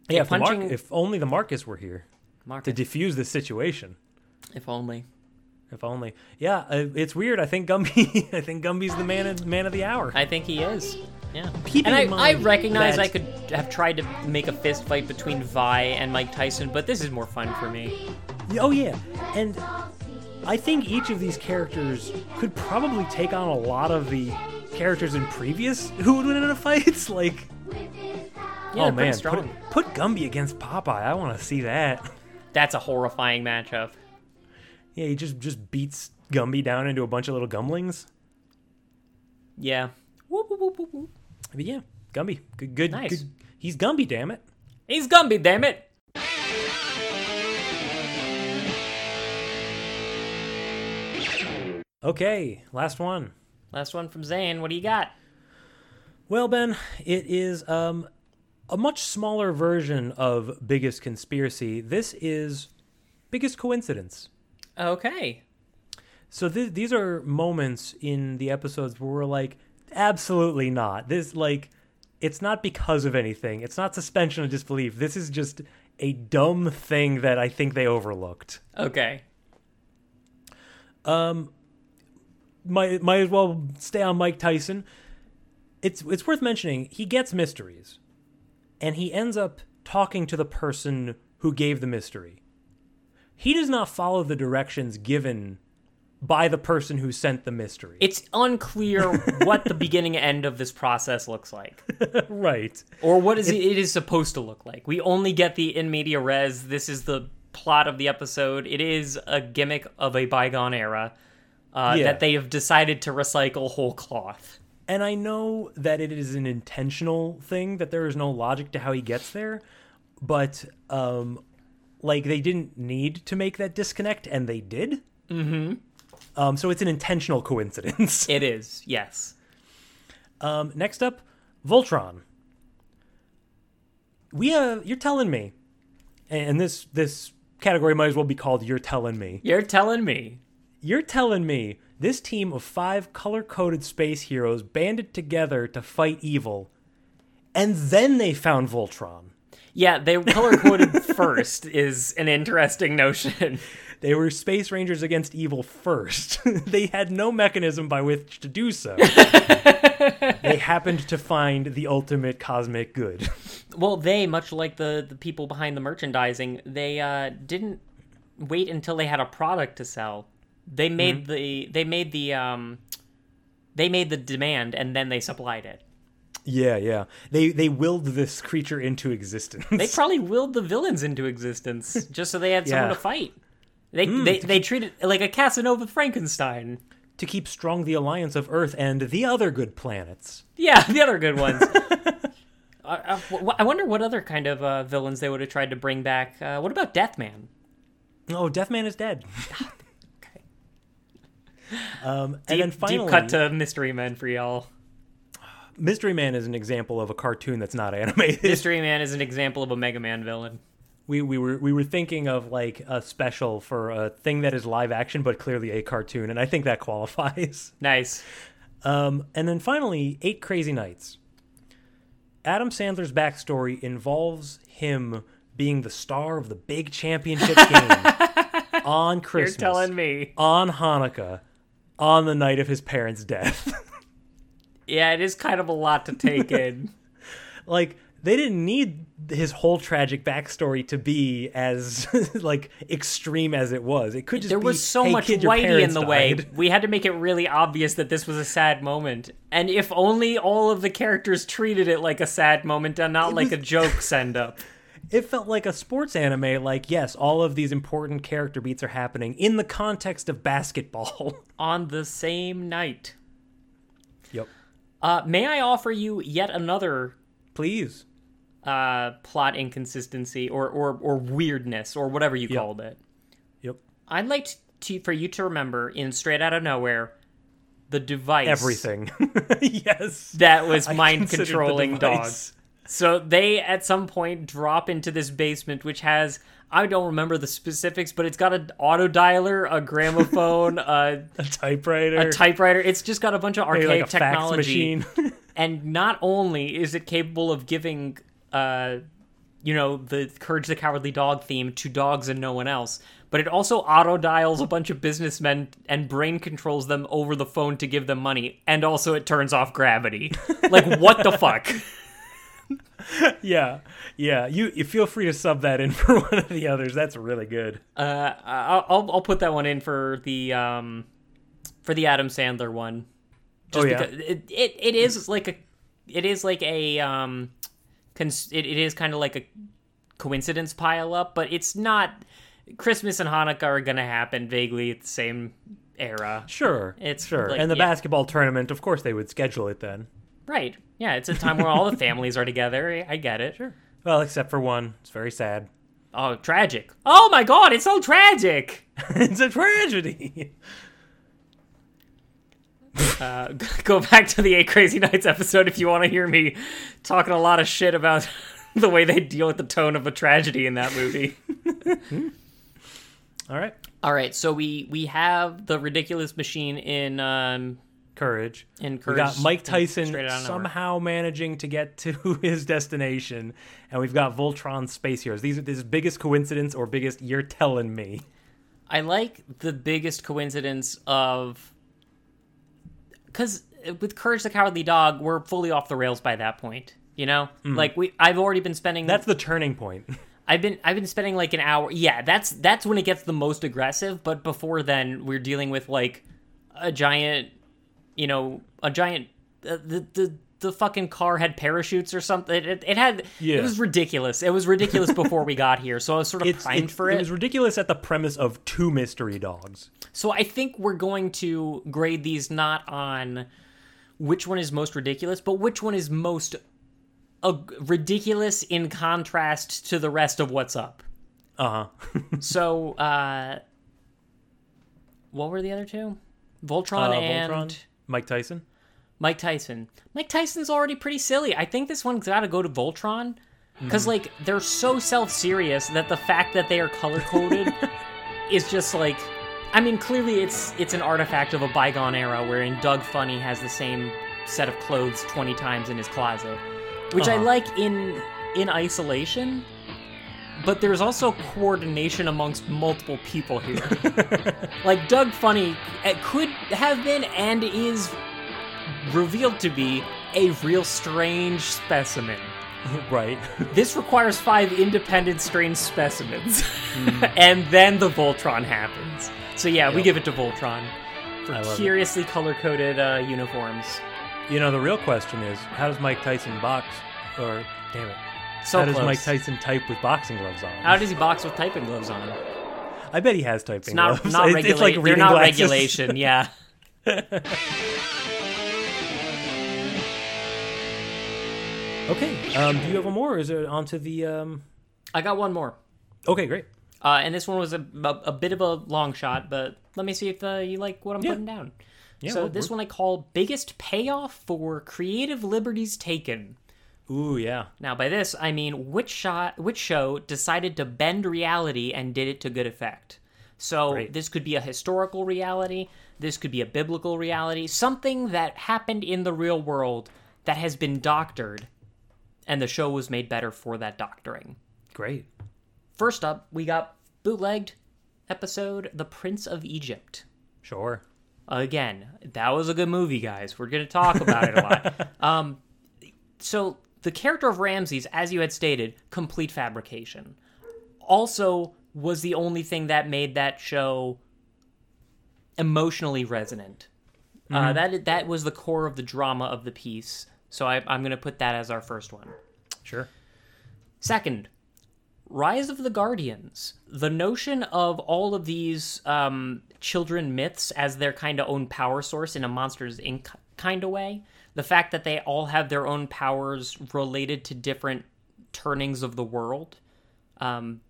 Yeah, if, the Mar- punching- if only the Marquess were here to Marquess, defuse this situation. if only. If only. Yeah, uh, it's weird. I think Gumby. I think Gumby's the man of man of the hour. I think he is. Yeah. Keeping and I, I recognize that- I could have tried to make a fist fight between Vi and Mike Tyson, but this is more fun for me. Oh yeah, and I think each of these characters could probably take on a lot of the characters in previous who would win in a fights. Like, Yeah, oh man, strong. put, put Gumby against Popeye. I want to see that. That's a horrifying matchup. Yeah, he just just beats Gumby down into a bunch of little gumlings. Yeah. Whoop, whoop, whoop, whoop, whoop. But yeah, Gumby, good, good, Nice. good. He's Gumby, damn it. He's Gumby, damn it. Okay, last one. Last one from Zane. What do you got? Well, Ben, it is um, a much smaller version of Biggest Conspiracy. This is Biggest Coincidence. Okay. So th- these are moments in the episodes where we're like, absolutely not. This like, it's not because of anything. It's not suspension of disbelief. This is just a dumb thing that I think they overlooked. Okay. Um, might might as well stay on Mike Tyson. It's it's worth mentioning he gets mysteries, and he ends up talking to the person who gave the mystery. He does not follow the directions given by the person who sent the mystery. It's unclear what the beginning end of this process looks like. right. Or what is it, it is supposed to look like. We only get the in media res. This is the plot of the episode. It is a gimmick of a bygone era uh, Yeah. that they have decided to recycle whole cloth. And I know that it is an intentional thing that there is no logic to how he gets there, but um like they didn't need to make that disconnect and they did. Mhm. Um so it's an intentional coincidence. It is, yes. um next up, Voltron. We uh you're telling me and this this category might as well be called "You're Telling Me." You're telling me. You're telling me this team of five color-coded space heroes banded together to fight evil, and then they found Voltron. Yeah, they color coded first is an interesting notion. They were space rangers against evil first. they had no mechanism by which to do so. they happened to find the ultimate cosmic good. Well, they, much like the, the people behind the merchandising, they uh, didn't wait until they had a product to sell. They made the they made the um they made the demand and then they supplied it. Yeah, yeah. They they willed this creature into existence. They probably willed the villains into existence just so they had someone Yeah. to fight. They they they treated it like a Casanova Frankenstein. to keep strong the alliance of Earth and the other good planets. Yeah, the other good ones. Uh, uh, I wonder what other kind of uh, villains they would have tried to bring back. Uh, what about Deathman? Oh, Deathman is dead. Um, and then finally, deep cut to Mystery Men for y'all. Mystery Man is an example of a cartoon that's not animated. Mystery Man is an example of a Mega Man villain. we we were we were thinking of like a special for a thing that is live action but clearly a cartoon, and I think that qualifies. Nice. Um, and then finally, Eight Crazy Nights. Adam Sandler's backstory involves him being the star of the big championship game on Christmas. You're telling me. on Hanukkah, on the night of his parents' death. Yeah, it is kind of a lot to take in. like they didn't need his whole tragic backstory to be as like extreme as it was. It could just there be, was so "Hey, much kid, whitey in the way. We had to make it really obvious that this was a sad moment. And if only all of the characters treated it like a sad moment and not like a joke send up. It felt like a sports anime. Like yes, all of these important character beats are happening in the context of basketball. On the same night. yep. Uh, may I offer you yet another Please. uh, plot inconsistency or, or, or weirdness or whatever you called it? Yep. I'd like to for you to remember in Straight Out of Nowhere the device Everything. yes. that was mind controlling dogs. So they at some point drop into this basement, which has I don't remember the specifics, but it's got an auto dialer, a gramophone, a, A typewriter. a typewriter. It's just got a bunch of archaic like technology. and not only is it capable of giving, uh, you know, the Courage the Cowardly Dog theme to dogs and no one else, but it also auto dials a bunch of businessmen and brain controls them over the phone to give them money, and also it turns off gravity. like what the fuck? yeah. Yeah. You, you feel free to sub that in for one of the others. That's really good. Uh, I'll I'll- put that one in for the um for the Adam Sandler one. Just Oh, yeah. because it, it it is like a it is like a um cons- it, it is kind of like a coincidence pile up, but it's not Christmas and Hanukkah are gonna happen vaguely at the same era. Sure. It's sure. like- and the yeah. basketball tournament, of course, they would schedule it then. Right. Yeah, it's a time where all the families are together. I get it. Sure. Well, except for one. It's very sad. Oh, tragic. Oh my god, it's so tragic. it's a tragedy. Uh, go back to the Eight Crazy Nights episode if you want to hear me talking a lot of shit about the way they deal with the tone of a tragedy in that movie. All right. All right, so we we have the ridiculous machine in um Courage. in We got Mike Tyson somehow managing to get to his destination, and we've got Voltron Space Heroes. These are this biggest coincidence or biggest you're telling me. I like the biggest coincidence of because with Courage the Cowardly Dog, we're fully off the rails by that point. You know, mm-hmm. like we I've already been spending That's the turning point. I've been I've been spending like an hour. Yeah, that's that's when it gets the most aggressive. But before then, we're dealing with like a giant, you know, a giant. Uh, the the the fucking car had parachutes or something. It, it had. Yeah. It was ridiculous. It was ridiculous before we got here. So I was sort of It's, primed it's- for it it. was ridiculous at the premise of two mystery dogs. So I think we're going to grade these not on which one is most ridiculous, but which one is most uh, ridiculous in contrast to the rest of what's up. Uh huh. So, uh, what were the other two? Voltron Uh, and Voltron, Mike Tyson. Mike Tyson. Mike Tyson's already pretty silly. I think this one's got to go to Voltron because like they're so self-serious that the fact that they are color-coded is just like i mean clearly it's it's an artifact of a bygone era wherein Doug Funnie has the same set of clothes 20 times in his closet which i Uh-huh. like in in isolation but there's also coordination amongst multiple people here like Doug Funnie could have been and is revealed to be a real strange specimen right. this requires five independent strange specimens, and then the Voltron happens. So yeah, we give it to Voltron for I love it. curiously color-coded uh, uniforms. You know, the real question is, how does Mike Tyson box? Or damn it, So how does close. Mike Tyson type with boxing gloves on? How does he box with typing gloves on? I bet he has typing It's not gloves. not regulation. It's like They're not glasses. regulation. Yeah. Okay. Um, do you have one more, or is it onto the? Um... I got one more. Okay, great. Uh, and this one was a, a, a bit of a long shot, but let me see if uh, you like what I'm Yeah. putting down. Yeah, so this one I call biggest payoff for creative liberties taken. Ooh, yeah. Now, by this, I mean which shot, which show decided to bend reality and did it to good effect. So Right. this could be a historical reality, this could be a biblical reality, something that happened in the real world that has been doctored, and the show was made better for that doctoring. Great. First up, we got bootlegged episode The Prince of Egypt. Sure. Again, that was a good movie, guys. We're going to talk about it a lot. Um, so, the character of Ramses, as you had stated, complete fabrication. Also, was the only thing that made that show emotionally resonant. Uh, that that was the core of the drama of the piece. So I, I'm going to put that as our first one. Sure. Second, Rise of the Guardians. The notion of all of these um, children myths as their kind of own power source in a Monsters Inc. kind of way. The fact that they all have their own powers related to different turnings of the world. Um,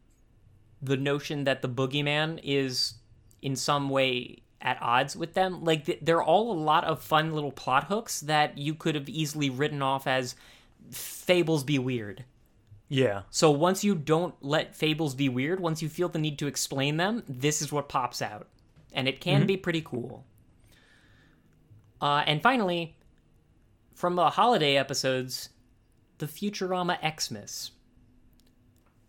the notion that the boogeyman is in some way at odds with them. Like, th- they're all a lot of fun little plot hooks that you could have easily written off as fables be weird. Yeah. So once you don't let fables be weird, once you feel the need to explain them, this is what pops out. And it can be pretty cool. Uh, and finally, from the holiday episodes, the Futurama Xmas.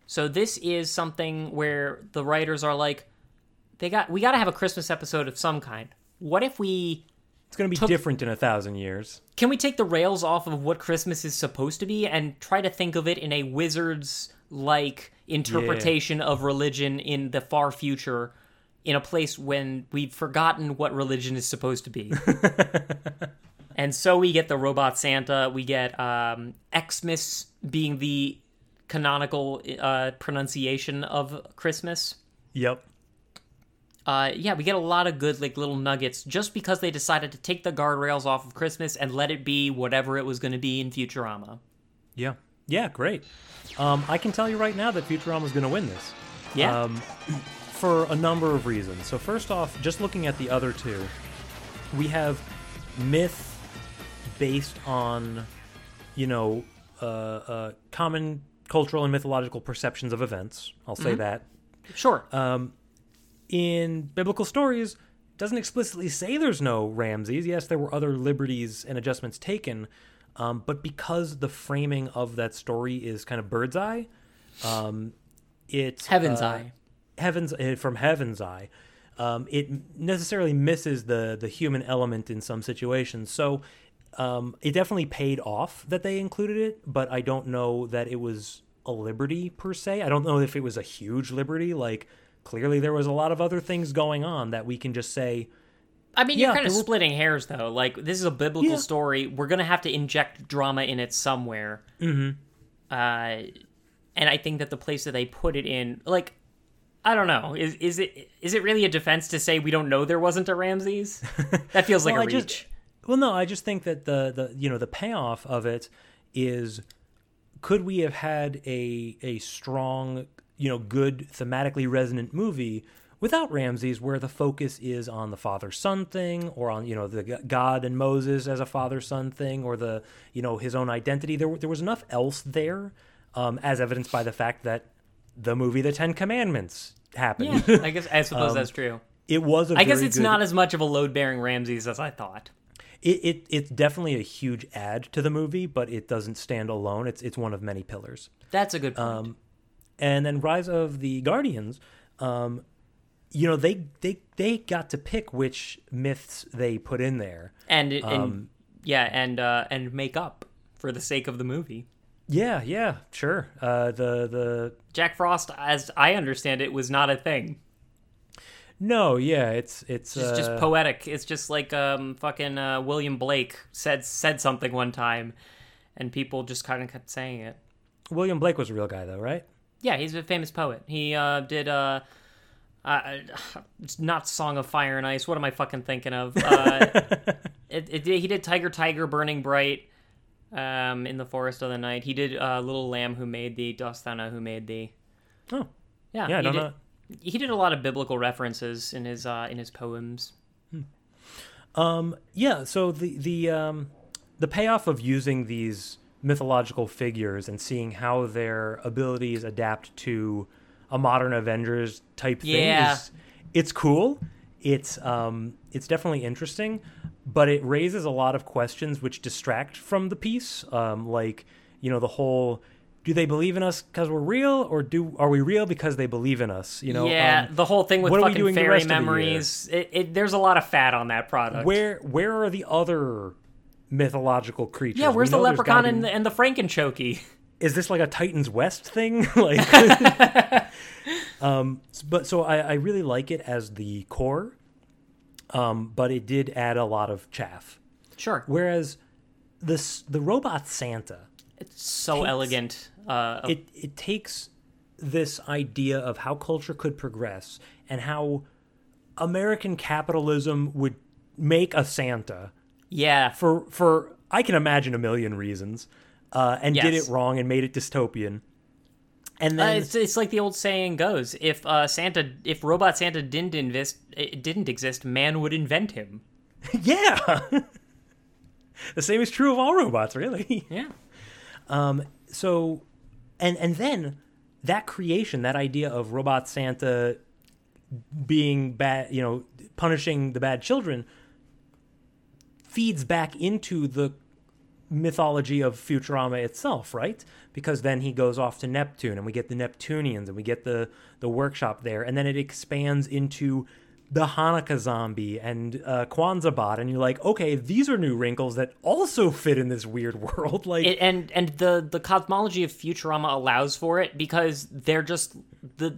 So this is something where the writers are like, they got we got to have a Christmas episode of some kind. What if we It's going to be Took- different in a thousand years. can we take the rails off of what Christmas is supposed to be and try to think of it in a wizard's like interpretation of religion in the far future in a place when we've forgotten what religion is supposed to be? and so we get the robot Santa, we get um, Xmas being the canonical uh, pronunciation of Christmas. Yep. Uh, yeah, we get a lot of good like little nuggets just because they decided to take the guardrails off of Christmas and let it be whatever it was going to be in Futurama. Yeah. Yeah, great. Um, I can tell you right now that Futurama is going to win this. Yeah. Um, for a number of reasons. So, first off, just looking at the other two, we have myth based on, you know, uh, uh, common cultural and mythological perceptions of events. I'll say that. Sure. Um, in biblical stories, doesn't explicitly say there's no Ramses. Yes, there were other liberties and adjustments taken, um, but because the framing of that story is kind of bird's eye, um, it's Heaven's uh, eye. heaven's uh, from heaven's eye. Um, it necessarily misses the the human element in some situations. So um, it definitely paid off that they included it, but I don't know that it was a liberty per se. I don't know if it was a huge liberty. Like clearly there was a lot of other things going on that we can just say. I mean, yeah, you're kind of were- splitting hairs, though. Like, this is a biblical Yeah. story. We're going to have to inject drama in it somewhere. Mm-hmm. Uh, and I think that the place that they put it in, like, I don't know. Is is it is it really a defense to say we don't know there wasn't a Ramses? That feels like Well, a I just- reach. Well, no, I just think that the the you know the payoff of it is could we have had a a strong you know good thematically resonant movie without Ramses where the focus is on the father son thing or on you know the God and Moses as a father son thing or the you know his own identity there there was enough else there um, as evidenced by the fact that the movie The Ten Commandments happened. Yeah, I guess I suppose Um, that's true. It was a I guess it's good- not as much of a load bearing Ramses as I thought. It, it it's definitely a huge add to the movie, but it doesn't stand alone. It's it's one of many pillars. That's a good point. Um, and then Rise of the Guardians, um, you know they they they got to pick which myths they put in there. and it- and um, yeah, and uh, and make up for the sake of the movie. Yeah, yeah, sure. Uh, the the Jack Frost, as I understand it, was not a thing. No, yeah, it's it's It's just uh, poetic. It's just like um fucking uh, William Blake said said something one time, and people just kind of kept saying it. William Blake was a real guy though, right? Yeah, he's a famous poet. He uh, did uh, uh, it's not Song of Fire and Ice. What am I fucking thinking of? Uh, it, it, he did Tiger Tiger Burning Bright, um, in the Forest of the Night. He did uh, Little Lamb Who Made Thee, Dost Thou Know Who Made Thee. Oh, yeah, Yeah, I don't did, know. He did a lot of biblical references in his uh, in his poems. Um, yeah, so the the um, the payoff of using these mythological figures and seeing how their abilities adapt to a modern Avengers type thing Yeah. is it's cool. It's um it's definitely interesting, but it raises a lot of questions which distract from the piece. Um, like you know the whole. Do they believe in us because we're real, or do are we real because they believe in us? You know, yeah, um, the whole thing with what are we fucking doing fairy of the memories. It, it, there's a lot of fat on that product. Where where are the other mythological creatures? yeah, where's the leprechaun and the, and the Frankenchokey? Is this like a Titans West thing? like, um, but so I, I really like it as the core, um, but it did add a lot of chaff. Sure. Whereas this the robot Santa, It's so takes- elegant. Uh, it it takes this idea of how culture could progress and how American capitalism would make a Santa. Yeah. For for I can imagine a million reasons, uh, and did it wrong and made it dystopian. And Uh, then it's, it's like the old saying goes: if uh, Santa, if robot Santa didn't invest, it didn't exist, man would invent him. yeah, the same is true of all robots, really. Yeah. Um. So, and and then that creation, that idea of robot Santa being bad, you know, punishing the bad children, feeds back into the mythology of Futurama itself, right? Because then he goes off to Neptune and we get the Neptunians and we get the the workshop there and then it expands into the Hanukkah zombie and uh, Kwanzaa bot and you're like, okay, these are new wrinkles that also fit in this weird world. Like, It, and and the the cosmology of Futurama allows for it because they're just the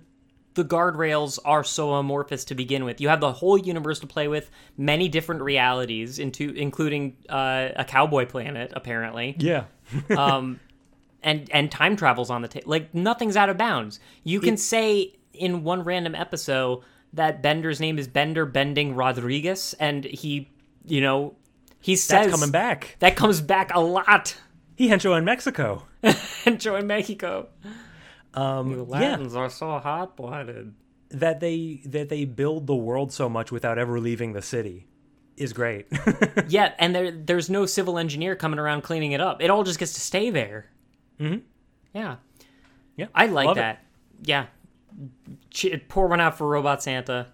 the guardrails are so amorphous to begin with. You have the whole universe to play with, many different realities, into including uh, a cowboy planet apparently. yeah, um, and and time travels on the table. Like nothing's out of bounds. You can say in one random episode that Bender's name is Bender Bending Rodriguez, and he, you know, he says coming back. That comes back a lot. he hencho in Mexico. Enjoy Mexico. Um, You yeah, Latins are so hot blooded. that they that they build the world so much without ever leaving the city is great. yeah, and there there's no civil engineer coming around cleaning it up. It all just gets to stay there. Mhm. Yeah. Yeah, I like love it. that. Yeah. Pour one out for Robot Santa.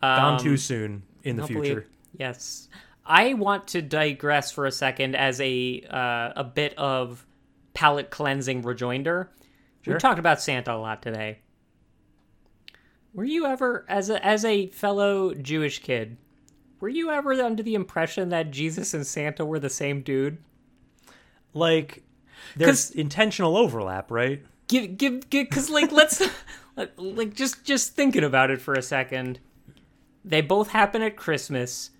Gone Um, too soon in the future. Yes. I want to digress for a second as a uh, a bit of palate cleansing rejoinder. Sure. We talked about Santa a lot today. Were you ever, as a as a fellow Jewish kid, were you ever under the impression that Jesus and Santa were the same dude? Like, there's intentional overlap, right? Give give because like let's like- just just thinking about it for a second. They both happen at Christmas.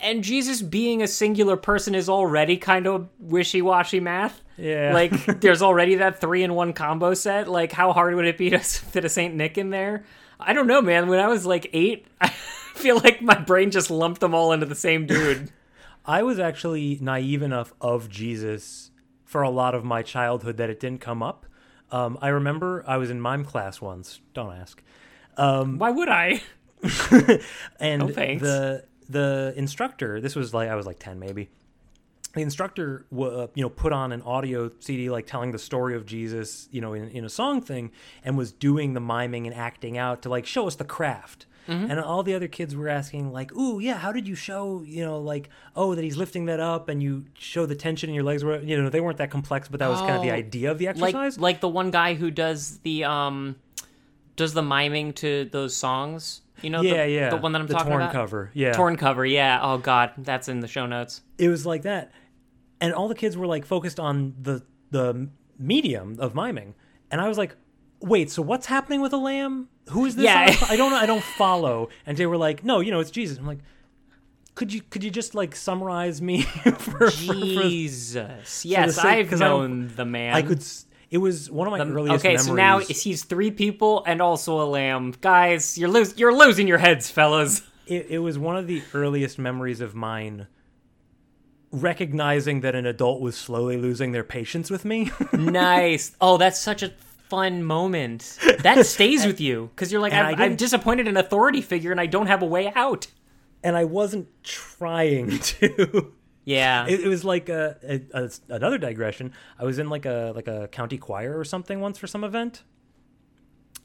And Jesus being a singular person is already kind of wishy-washy math. Yeah. Like there's already that 3 in 1 combo set. Like how hard would it be to fit a Saint Nick in there? I don't know, man. When I was like 8, I feel like my brain just lumped them all into the same dude. I was actually naive enough of Jesus for a lot of my childhood that it didn't come up. Um, I remember I was in mime class once. Don't ask. Um, Why would I? and thanks. the the instructor, this was like I was like ten maybe. the instructor uh, you know put on an audio cd like telling the story of jesus you know in, in a song thing and was doing the miming and acting out to like show us the craft Mhm. and all the other kids were asking like ooh yeah how did you show you know like oh that he's lifting that up and you show the tension in your legs? Were you know they weren't that complex but that was kind of the Oh, idea of the like exercise. like the one guy who does the um does the miming to those songs you know Yeah, the, yeah. the one that i'm The talking torn about? torn cover, yeah. torn cover yeah. Oh god that's in the show notes. It was like that. And all the kids were like focused on the the medium of miming. And i was like wait so what's happening with a lamb? Who is this Yeah. i don't know i don't follow. And they were like no you know it's jesus. I'm like could you could you just like summarize me for, for- for- jesus. for yes sake- i've 'cause I don't- known the man. I could s- it was one of my The- earliest okay memories so now he's three people and also a lamb. Guys you're losing you're losing your heads fellas. It, it was one of the earliest memories of mine recognizing that an adult was slowly losing their patience with me. Nice. Oh that's such a fun moment that stays with you because you're like I'm, I'm disappointed in authority figure and i don't have a way out and I wasn't trying to. Yeah, it, it was like a, a, a- another digression. I was in like a like a county choir or something once for some event,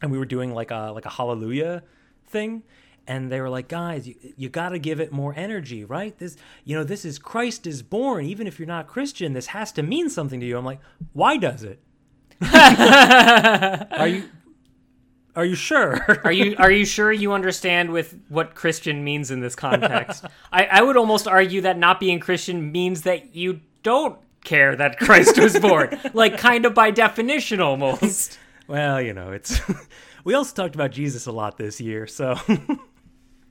and we were doing like a like a hallelujah thing, and they were like, "Guys, you, you got to give it more energy, right? This, you know, this is Christ is born. Even if you're not Christian, this has to mean something to you." I'm like, "Why does it? are you are you sure? are you are you sure you understand with what Christian means in this context? I, I would almost argue that not being Christian means that you don't care that Christ was born. like kind of by definition almost. Well, you know, it's we also talked about Jesus a lot this year, so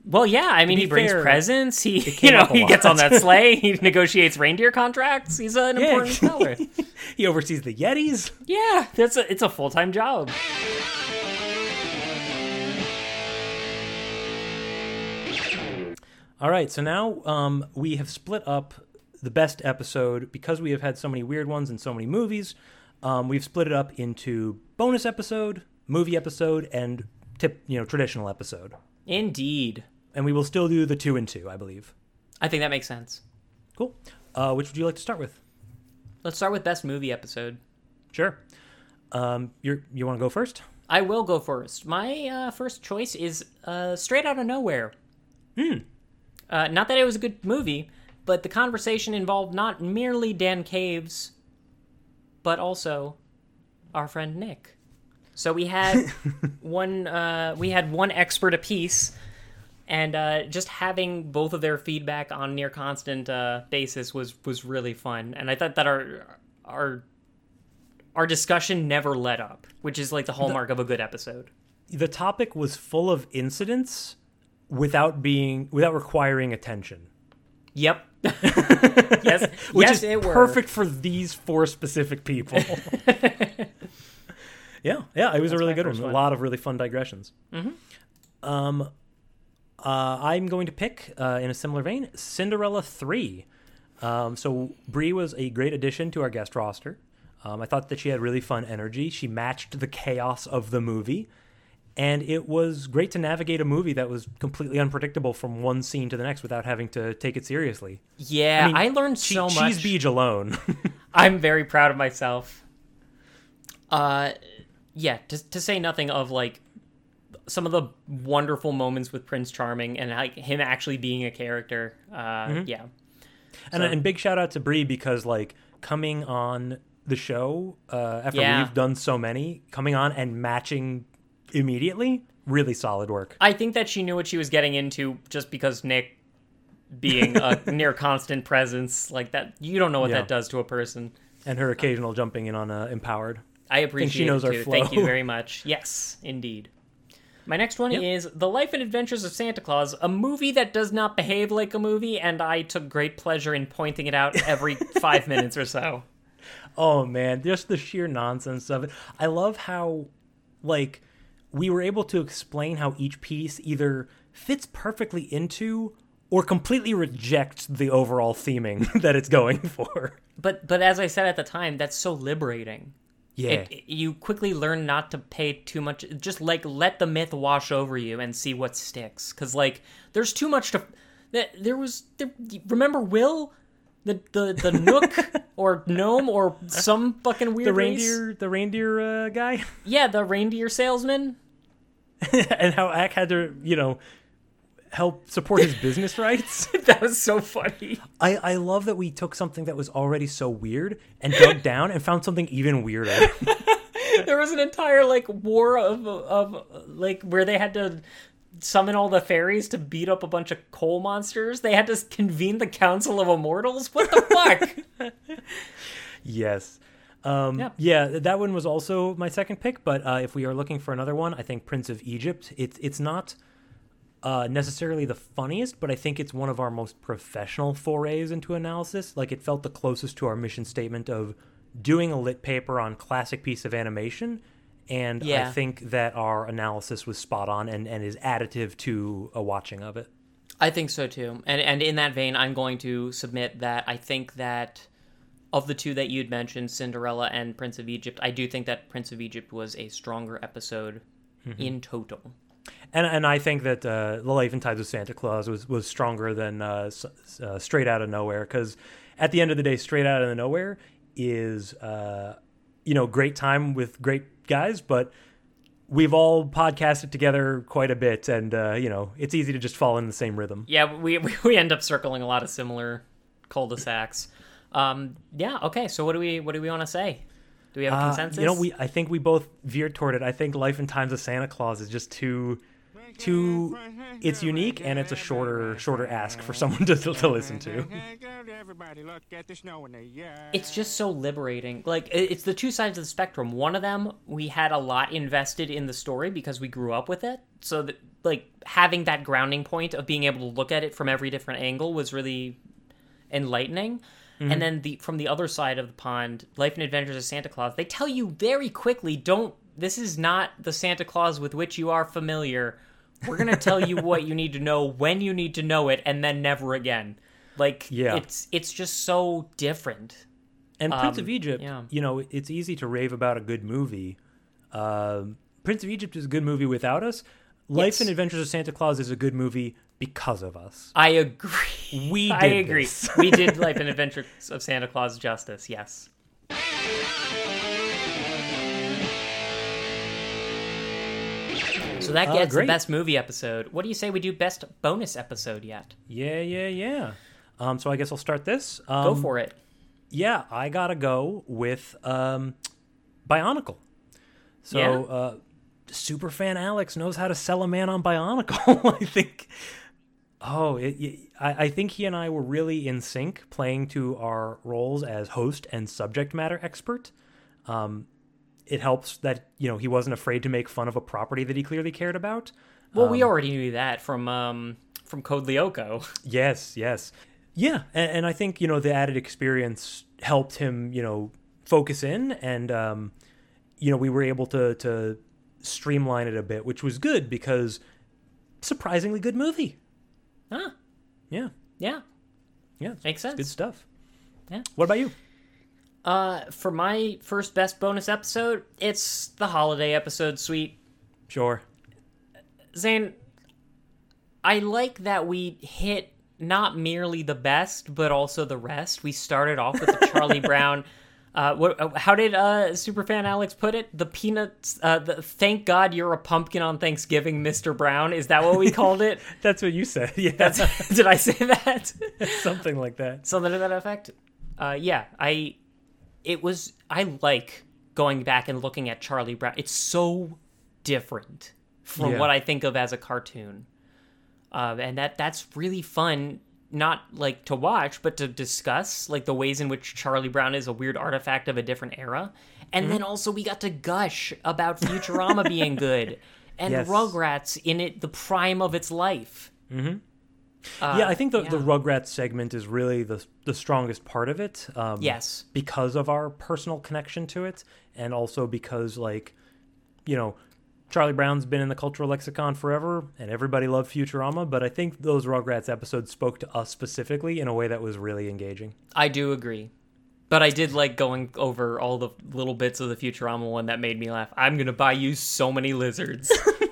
Well, yeah, I mean, he brings fair, presents. He, you know, he gets on that sleigh. He negotiates reindeer contracts. He's an Yeah. important scholar. he oversees the Yetis. Yeah, that's a, it's a full time job. All right, so now um, we have split up the best episode because we have had so many weird ones and so many movies. Um, we've split it up into bonus episode, movie episode, and tip, you know, traditional episode. Indeed. And we will still do the two and two, I believe. I think that makes sense. Cool. Uh, which would you like to start with? Let's start with best movie episode. Sure. Um, you're, you want to go first? I will go first. My uh, first choice is uh, Straight Out of Nowhere. Hmm. Uh, not that it was a good movie, but the conversation involved not merely Dan Caves, but also our friend Nick. So we had one. Uh, we had one expert apiece, and uh, just having both of their feedback on near constant uh, basis was was really fun. And I thought that our our our discussion never let up, which is like the hallmark of a good episode. The topic was full of incidents without being without requiring attention. Yep. yes, Which yes, is perfect for these four specific people. yeah, yeah, it was a really good one. first A lot of really fun digressions. Mhm. Um, uh, I'm going to pick, uh, in a similar vein, Cinderella 3. Um, so Brie was a great addition to our guest roster. Um, I thought that she had really fun energy. She matched the chaos of the movie. And it was great to navigate a movie that was completely unpredictable from one scene to the next without having to take it seriously. Yeah, I, mean, learned che- so Cheese much. Beach alone. I'm very proud of myself. Uh, yeah, to, to say nothing of like some of the wonderful moments with Prince Charming and like him actually being a character. Uh, Mhm. yeah. And, So- and big shout out to Brie because like coming on the show uh, after Yeah. we've done so many, coming on and matching immediately, really solid work. I think that she knew what she was getting into just because Nick being a near constant presence like that. You don't know what Yeah. that does to a person. And her occasional jumping in on uh, empowered. I appreciate she knows it our flow. Thank you very much. Yes, indeed. My next one Yep. is The Life and Adventures of Santa Claus, a movie that does not behave like a movie, and I took great pleasure in pointing it out every five minutes or so. Oh man, just the sheer nonsense of it. I love how like we were able to explain how each piece either fits perfectly into or completely rejects the overall theming that it's going for. But but as I said at the time, that's so liberating. Yeah. It- you quickly learn not to pay too much. Just like let the myth wash over you and see what sticks. Because like there's too much to. There there was there, remember Will. the the the Knook or gnome or some fucking weird the race. reindeer, the reindeer uh, guy, Yeah, the reindeer salesman. and how Ak had to, you know, help support his business rights. that was so funny. I, I love that we took something that was already so weird and dug down and found something even weirder. There was an entire like war of of like where they had to summon all the fairies to beat up a bunch of coal monsters. They had to convene the Council of Immortals. What the fuck? yes. Um, Yeah. yeah. that one was also my second pick. But uh, if we are looking for another one, I think Prince of Egypt. It's it's not uh, necessarily the funniest, but I think it's one of our most professional forays into analysis. Like it felt the closest to our mission statement of doing a lit paper on classic piece of animation. And Yeah. I think that our analysis was spot on and, and is additive to a watching of it. I think so too. And and in that vein, I'm going to submit that I think that of the two that you'd mentioned, Cinderella and Prince of Egypt, I do think that Prince of Egypt was a stronger episode in total. And and I think that uh, the Life and Times of Santa Claus was was stronger than uh, uh, Straight Out of Nowhere because at the end of the day, Straight Out of Nowhere is uh, you know great time with great guys, but we've all podcasted together quite a bit, and uh, you know it's easy to just fall in the same rhythm. Yeah, we we, we end up circling a lot of similar cul-de-sacs. Um, yeah. Okay. So what do we what do we want to say? Do we have a Uh, consensus? you know, we I think we both veered toward it. I think Life and Times of Santa Claus is just too too it's unique and it's a shorter shorter ask for someone to, to listen to. it's just so liberating. Like it's the two sides of the spectrum. One of them we had a lot invested in the story because we grew up with it. So that like having that grounding point of being able to look at it from every different angle was really enlightening. And then the from the other side of the pond, Life and Adventures of Santa Claus, they tell you very quickly, don't this is not the Santa Claus with which you are familiar. We're going to tell you what you need to know when you need to know it and then never again. Like Yeah. it's it's just so different. And Prince of Um, Egypt, yeah. you know, it's easy to rave about a good movie. Um Prince of Egypt is a good movie without us. Life Yes. and Adventures of Santa Claus is a good movie because of us. I agree. We I did agree. we did Life and Adventures of Santa Claus justice. Yes. So that Uh, gets the best movie episode. What do you say we do best bonus episode yet? Yeah, yeah, yeah. Um, so I guess I'll start this. Um, Go for it. Yeah, I gotta go with um, Bionicle. So, Yeah? uh, superfan Alex knows how to sell a man on Bionicle. I think. Oh, it, it- I, I think he and I were really in sync, playing to our roles as host and subject matter expert. Um, it helps that you know he wasn't afraid to make fun of a property that he clearly cared about. Well, we already knew that from um from Code Lyoko. Yes, yes. Yeah, and, and I think, you know, the added experience helped him, you know, focus in and um you know, we were able to to streamline it a bit, which was good because surprisingly good movie. Huh? Yeah. Yeah. Yeah. Makes sense. Good stuff. Yeah. What about you? Uh, for my first best bonus episode, it's the holiday episode, sweet. Sure. Zane, I like that we hit not merely the best, but also the rest. We started off with the Charlie Brown. Uh, what? uh, How did uh, superfan Alex put it? The peanuts. Uh, the, thank God you're a pumpkin on Thanksgiving, Mr. Brown. Is that what we called it? That's what you said. Yeah. That's, did I say that? something like that. Something to that effect. Uh, yeah, I. It was. I like going back and looking at Charlie Brown. It's so different from Yeah. what I think of as a cartoon, uh, and that that's really fun. Not like to watch, but to discuss like the ways in which Charlie Brown is a weird artifact of a different era, and Mm-hmm. then also we got to gush about Futurama being good and Yes. Rugrats in it the prime of its life. Mm-hmm. Uh, yeah, I think the, the. Rugrats segment is really the the strongest part of it. Um, Yes. because of our personal connection to it, and also because like, you know, Charlie Brown's been in the cultural lexicon forever, and everybody loved Futurama. But I think those Rugrats episodes spoke to us specifically in a way that was really engaging. I do agree. But I did like going over all the little bits of the Futurama one that made me laugh. I'm gonna buy you so many lizards.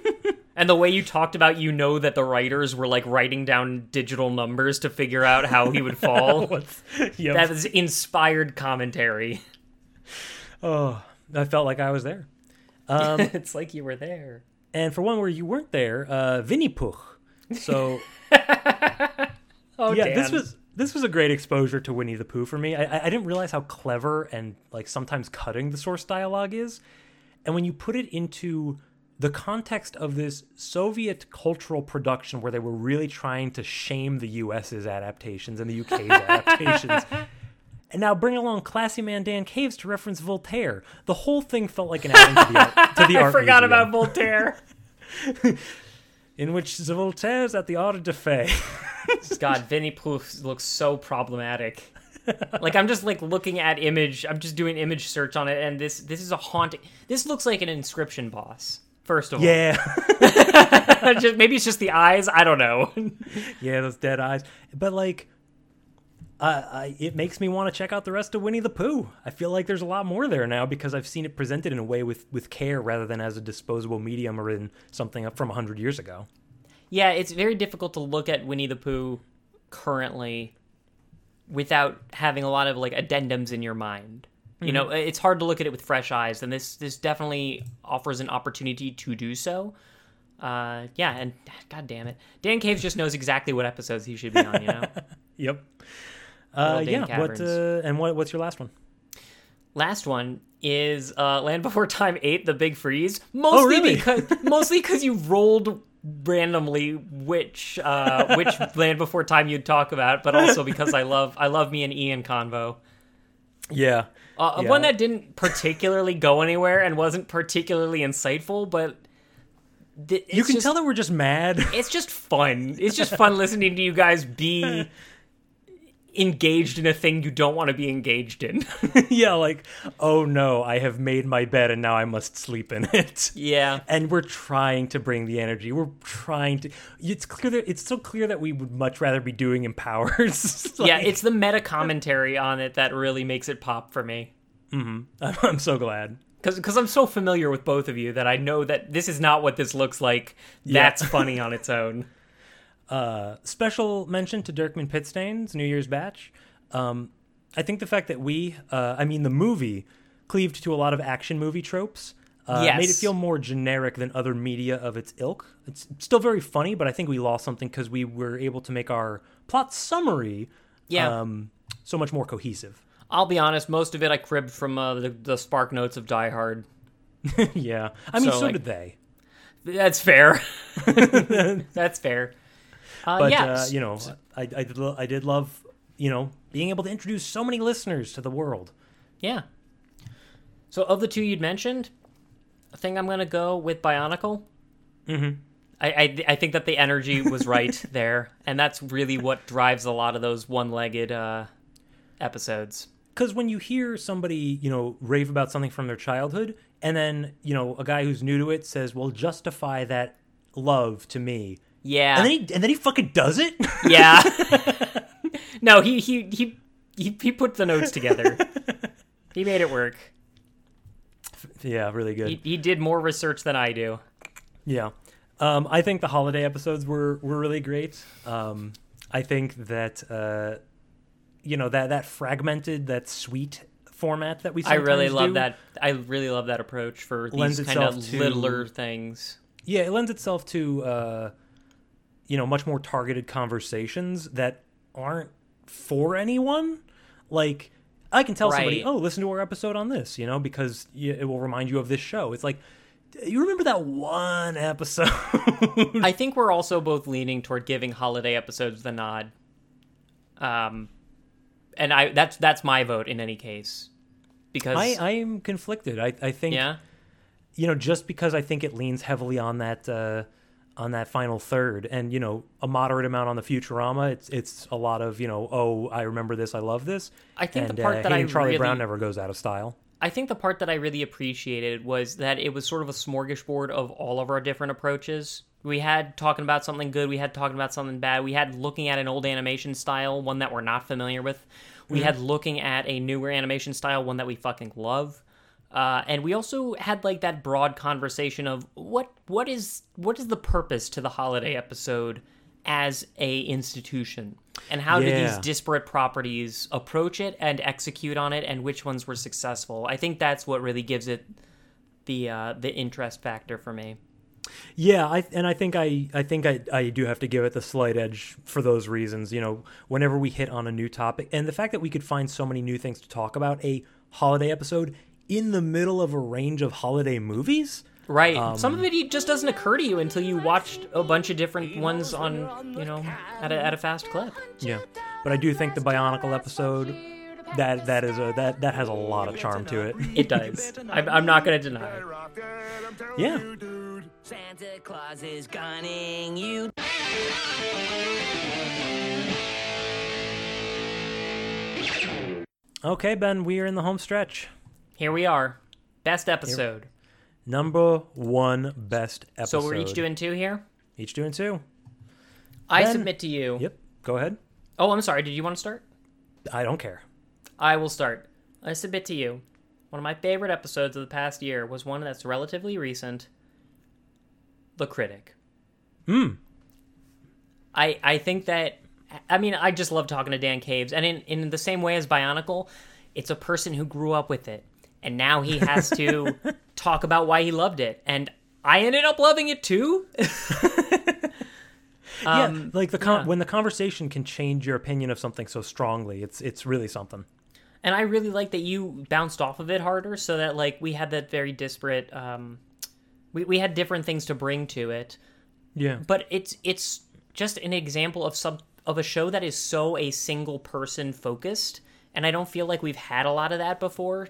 And the way you talked about, you know that the writers were like writing down digital numbers to figure out how he would fall. yep. That was inspired commentary. Oh, I felt like I was there. Um, it's like you were there. and for one where you weren't there, uh, Vinnie Pooh. So Oh, yeah, this was this was a great exposure to Winnie the Pooh for me. I- I didn't realize how clever and like sometimes cutting the source dialogue is, and when you put it into the context of this Soviet cultural production where they were really trying to shame the U.S.'s adaptations and the U.K.'s adaptations. And now bring along classy man Dan Caves to reference Voltaire. The whole thing felt like an outing to the art, to the I art forgot museum, about Voltaire. in which Voltaire's at the auto-da-fé. God, Vinnie Pooh looks so problematic. like I'm just like looking at image. I'm just doing image search on it, and this this is a haunting. This looks like an inscription boss. First of all, yeah. just, maybe it's just the eyes. I don't know. Yeah, those dead eyes. But like, uh, I, it makes me want to check out the rest of Winnie the Pooh. I feel like there's a lot more there now because I've seen it presented in a way with with care rather than as a disposable medium or in something from hundred years ago. yeah, it's very difficult to look at Winnie the Pooh currently without having a lot of like addendums in your mind. You know, it's hard to look at it with fresh eyes, and this this definitely offers an opportunity to do so. Uh, yeah, and god damn it, Dan Caves just knows exactly what episodes he should be on. You know. Yep. Uh, yeah. What uh, and what what's your last one? Last one is uh, Land Before Time 8, The Big Freeze. Mostly really? because mostly because you rolled randomly which uh, which Land Before Time you'd talk about, but also because I love I love me and Ian convo. Yeah. Uh, Yeah. One that didn't particularly go anywhere and wasn't particularly insightful, but th- You can just- tell that we're just mad. it's just fun. It's just fun listening to you guys be engaged in a thing you don't want to be engaged in. yeah, like, oh no, I have made my bed and now I must sleep in it. yeah. and we're trying to bring the energy. We're trying to. It's clear that it's so clear that we would much rather be doing empowers. yeah, it's the meta commentary on it that really makes it pop for me. Mm-hmm. I'm, I'm so glad. Because I'm so familiar with both of you that I know that this is not what this looks like. That's funny on its own. Uh, special mention to Dirkman Pitstain's New Year's batch. Um, I think the fact that we, uh, I mean, the movie cleaved to a lot of action movie tropes. Uh, Made it feel more generic than other media of its ilk. It's still very funny, but I think we lost something because we were able to make our plot summary Yeah. um, so much more cohesive. I'll be honest, most of it I cribbed from uh, the, the Spark Notes of Die Hard. yeah, I mean, So, so, like- did they. That's fair. That's fair. Uh, but yeah, uh, you know, I, I did lo- I did love you know being able to introduce so many listeners to the world. yeah. So of the two you'd mentioned, I think I'm gonna go with Bionicle. Mm-hmm. I, I I think that the energy was right there, and that's really what drives a lot of those one-legged uh, episodes. Because when you hear somebody you know rave about something from their childhood, and then you know a guy who's new to it says, "Well, justify that love to me," Yeah, and then he and then he fucking does it. yeah. no, he, he he he he put the notes together. he made it work. yeah, really good. He, he did more research than I do. Yeah. Um, I think the holiday episodes were, were really great. Um, I think that uh, you know that that fragmented, that sweet format that we. Saw. I really love do, that. I really love that approach for these kind of littler things. Yeah, it lends itself to uh, you know much more targeted conversations that aren't for anyone. Like I can tell somebody, "Oh, listen to our episode on this," you know, because it will remind you of this show. It's like you remember that one episode. I think we're also both leaning toward giving holiday episodes the nod. Um, and I that's that's my vote in any case, because I I am conflicted. I I think yeah you know, just because I think it leans heavily on that uh, on that final third, and you know, a moderate amount on the Futurama. It's it's a lot of you know, oh, I remember this, I love this. I think the part uh, that I Charlie really- Brown never goes out of style. I think the part that I really appreciated was that it was sort of a smorgasbord of all of our different approaches. We had talking about something good, we had talking about something bad, we had looking at an old animation style, one that we're not familiar with. We had looking at a newer animation style, one that we fucking love. Uh, and we also had like that broad conversation of what what is what is the purpose to the holiday episode as a institution? And how do these disparate properties approach it and execute on it and which ones were successful? I think that's what really gives it the uh, the interest factor for me. Yeah, I, and I think I, I think I, I do have to give it the slight edge for those reasons. You know, whenever we hit on a new topic, and the fact that we could find so many new things to talk about, a holiday episode in the middle of a range of holiday movies. right Um, some of it just doesn't occur to you until you watched a bunch of different ones on you know at a, at a fast clip Yeah, but I do think the Bionicle episode that that is a that that has a lot of charm to it. it does I'm, I'm not going to deny it Yeah. Santa Claus is gunning you. Okay, Ben, we are in the home stretch. Here we are best episode Number one best episode. so we're each doing two here each doing two. i Ben- submit to you Yep. Go ahead. oh i'm sorry did you want to start I don't care. I will start. I submit to you. One of my favorite episodes of the past year was one that's relatively recent. The Critic. Hmm. I I think that I mean I just love talking to Dan Caves, and in in the same way as Bionicle, it's a person who grew up with it, and now he has to talk about why he loved it, and I ended up loving it too. Um, yeah, like the con- yeah. when the conversation can change your opinion of something so strongly, it's it's really something. and I really like that you bounced off of it harder, so that like we had that very disparate. Um, we we had different things to bring to it, Yeah. but it's it's just an example of some of a show that is so a single person focused, and I don't feel like we've had a lot of that before.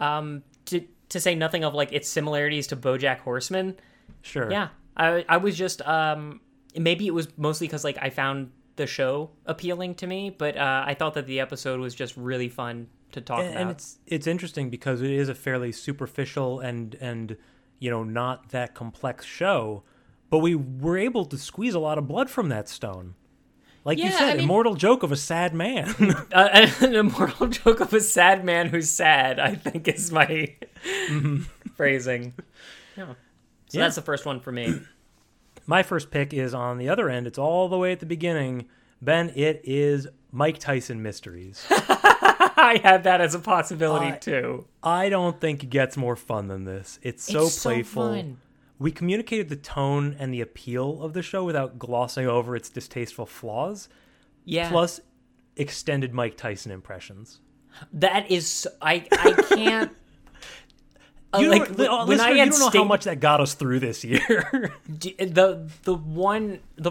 Um, to to say nothing of like its similarities to BoJack Horseman. Sure. Yeah, I I was just um maybe it was mostly because like I found the show appealing to me, but uh, I thought that the episode was just really fun to talk and, about. and it's it's interesting because it is a fairly superficial and and you know not that complex show, but we were able to squeeze a lot of blood from that stone. Like you said, I mean- immortal joke of a sad man. uh, an immortal joke of a sad man who's sad. I think is my phrasing. Yeah. So Yeah. that's the first one for me. My first pick is on the other end. It's all the way at the beginning. Ben, it is Mike Tyson Mysteries. I had that as a possibility I- too. I don't think it gets more fun than this. It's so It's so playful. fun. We communicated the tone and the appeal of the show without glossing over its distasteful flaws. Yeah. Plus, extended Mike Tyson impressions. That is, I I can't. Uh, You like when uh, I had you don't know how much that got us through this year. The the one the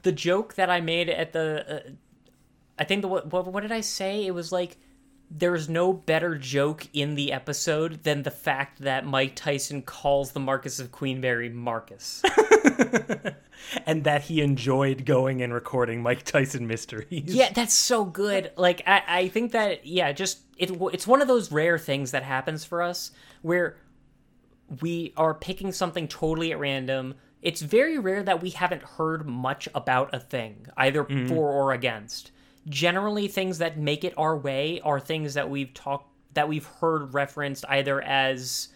the joke that I made at the uh, I think the what, what did I say? It was like there's no better joke in the episode than the fact that Mike Tyson calls the Marquess of Queensberry Marcus. and that he enjoyed going and recording Mike Tyson Mysteries. yeah, that's so good. Like I I think that yeah, just it it's one of those rare things that happens for us where we are picking something totally at random. It's very rare that we haven't heard much about a thing, either Mhm. for or against. Generally, things that make it our way are things that we've talked that we've heard referenced either as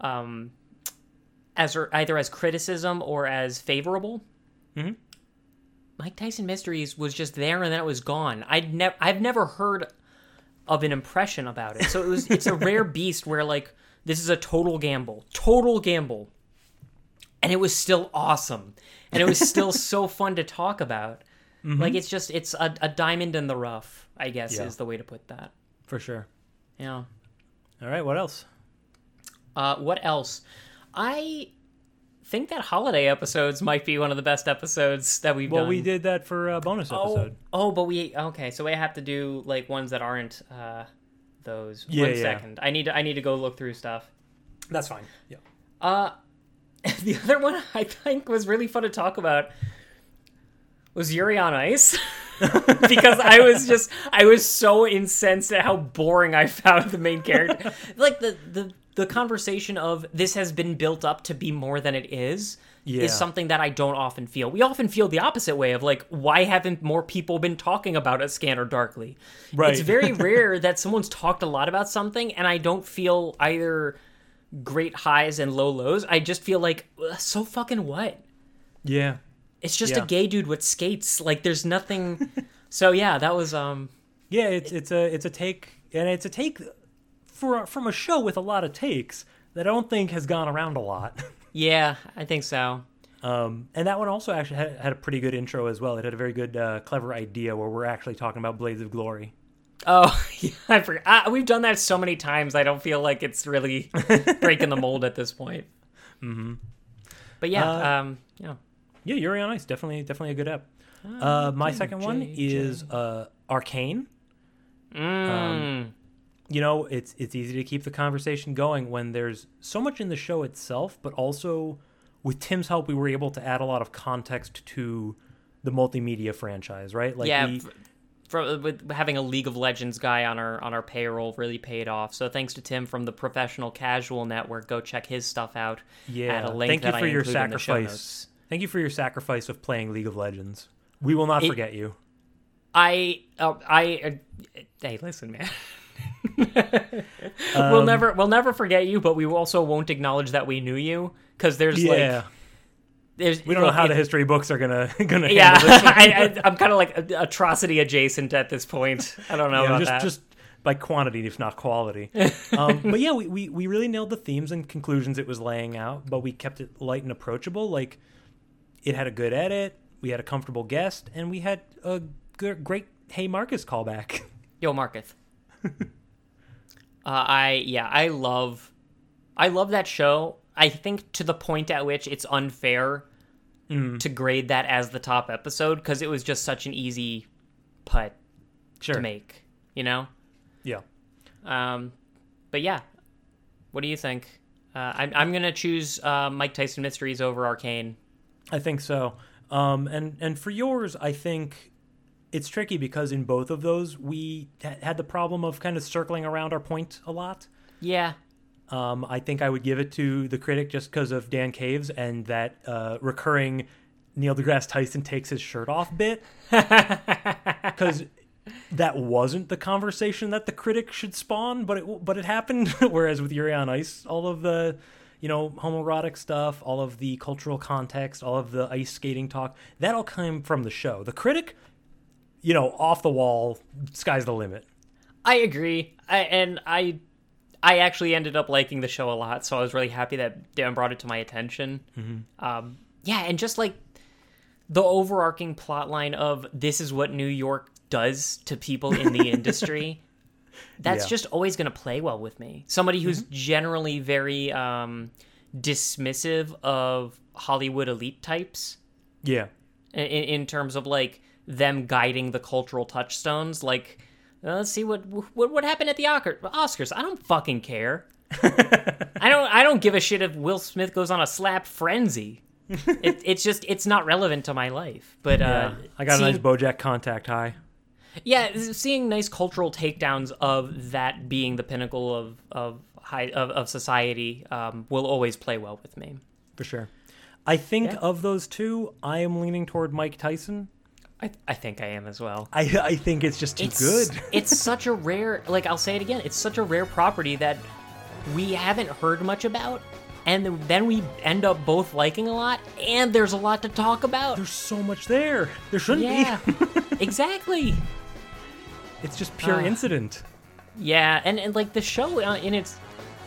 um as or either as criticism or as favorable. Mm-hmm. Mike Tyson Mysteries was just there and then it was gone. I'd never I've never heard of an impression about it. So it was it's a rare beast where like this is a total gamble. Total gamble. And it was still awesome. And it was still so fun to talk about. Mhm. Like it's just it's a, a diamond in the rough, I guess Yeah. is the way to put that. For sure. Yeah. All right, what else? Uh, what else? I think that holiday episodes might be one of the best episodes that we've Well, done. Well, we did that for a bonus episode. Oh, but we okay. So we have to do like ones that aren't uh, those. Yeah, One yeah. second. I need to. I need to go look through stuff. That's fine. Yeah. Uh, the other one I think was really fun to talk about was Yuri on Ice because I was just I was so incensed at how boring I found the main character. like the the the conversation of this has been built up to be more than it is Yeah. is something that I don't often feel. We often feel the opposite way of like, why haven't more people been talking about a Scanner Darkly? Right. It's very rare that someone's talked a lot about something, and I don't feel either great highs and low lows. I just feel like, so fucking what? Yeah. It's just Yeah. a gay dude with skates. Like, there's nothing. so yeah, that was um. Yeah, it's it's a it's a take, and it's a take for from a show with a lot of takes that I don't think has gone around a lot. Yeah, I think so. Um, and that one also actually had, had a pretty good intro as well. It had a very good, uh, clever idea where we're actually talking about Blades of Glory. Oh, yeah, I forgot. We've done that so many times. I don't feel like it's really breaking the mold at this point. Mm-hmm. But yeah, Uh, um, yeah. Yeah, Yuri on Ice, definitely, definitely a good app. Uh, my second one is uh, Arcane. Um, you know, it's it's easy to keep the conversation going when there's so much in the show itself, but also with Tim's help, we were able to add a lot of context to the multimedia franchise, right? Like yeah, we, f- for, with having a League of Legends guy on our on our payroll really paid off. So thanks to Tim from the Professional Casual Network. Go check his stuff out. yeah. at a link Thank you for I your include in the show sacrifice. Thank you for your sacrifice of playing League of Legends. We will not It- forget you. I uh, I uh, hey, listen, man. we'll Um, never we'll never forget you, but we also won't acknowledge that we knew you because there's Yeah. like there's We don't know how it- the history books are gonna gonna yeah, handle this. one. I, I, I'm kind of like atrocity adjacent at this point. I don't know Yeah, about just that. just by quantity, if not quality. um, but yeah, we, we we really nailed the themes and conclusions it was laying out, but we kept it light and approachable. Like it had a good edit, we had a comfortable guest, and we had a great Hey Marcus callback. Yo, Marcus. uh, I yeah, I love, I love that show. I think to the point at which it's unfair Mm. to grade that as the top episode because it was just such an easy putt Sure. to make. You know. Yeah. Um, but yeah, what do you think? Uh, I'm I'm gonna choose uh, Mike Tyson Mysteries over Arcane. I think so. Um, and and for yours, I think it's tricky because in both of those we ha- had the problem of kind of circling around our point a lot. Yeah. Um, I think I would give it to the critic just because of Dan Caves and that uh, recurring Neil deGrasse Tyson takes his shirt off bit. Because that wasn't the conversation that the critic should spawn, but it but it happened. Whereas with Yuri on Ice, all of the you know homoerotic stuff, all of the cultural context, all of the ice skating talk, that all came from the show. The critic, you know, off the wall, sky's the limit. I agree, I, and I, I actually ended up liking the show a lot, so I was really happy that Dan brought it to my attention. Mhm. Um, yeah, and just like the overarching plot line of this is what New York does to people in the industry. That's Yeah. just always going to play well with me. Somebody who's generally very um, dismissive of Hollywood elite types Yeah. in, in terms of like them guiding the cultural touchstones. Like, uh, let's see what what what happened at the Oscars. I don't fucking care. I don't I don't give a shit if Will Smith goes on a slap frenzy. it, it's just it's not relevant to my life. But uh. I got a nice BoJack contact high. Yeah, seeing nice cultural takedowns of that being the pinnacle of of high of, of society um, will always play well with me. for sure. I think Yeah. of those two, I am leaning toward Mike Tyson. I, I think I am as well. I I think it's just too it's, good. it's such a rare, like I'll say it again, it's such a rare property that we haven't heard much about, and then we end up both liking a lot, and there's a lot to talk about. There's so much there. There shouldn't be. yeah, exactly. It's just pure Ah. incident. Yeah, and, and like the show uh, in its,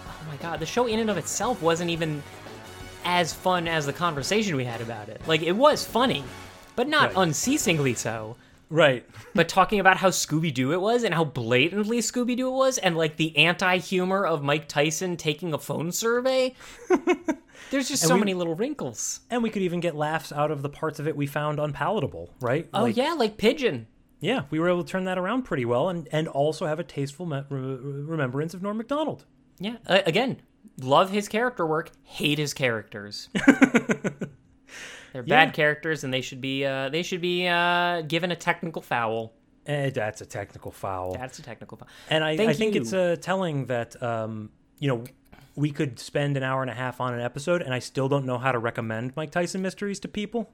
oh my god, the show in and of itself wasn't even as fun as the conversation we had about it. Like it was funny, but not Right. unceasingly so. Right. But talking about how Scooby Doo it was and how blatantly Scooby Doo it was, and like the anti humor of Mike Tyson taking a phone survey, there's just And so we- many little wrinkles. And we could even get laughs out of the parts of it we found unpalatable, right? Oh, yeah, like Pigeon. Yeah, we were able to turn that around pretty well and, and also have a tasteful me- re- remembrance of Norm MacDonald. Yeah, uh, again, love his character work, hate his characters. They're Yeah. bad characters, and they should be uh, they should be uh, given a technical foul. Eh, that's a technical foul. That's a technical foul. And I, I think it's uh, telling that, um, you know, we could spend an hour and a half on an episode, and I still don't know how to recommend Mike Tyson mysteries to people.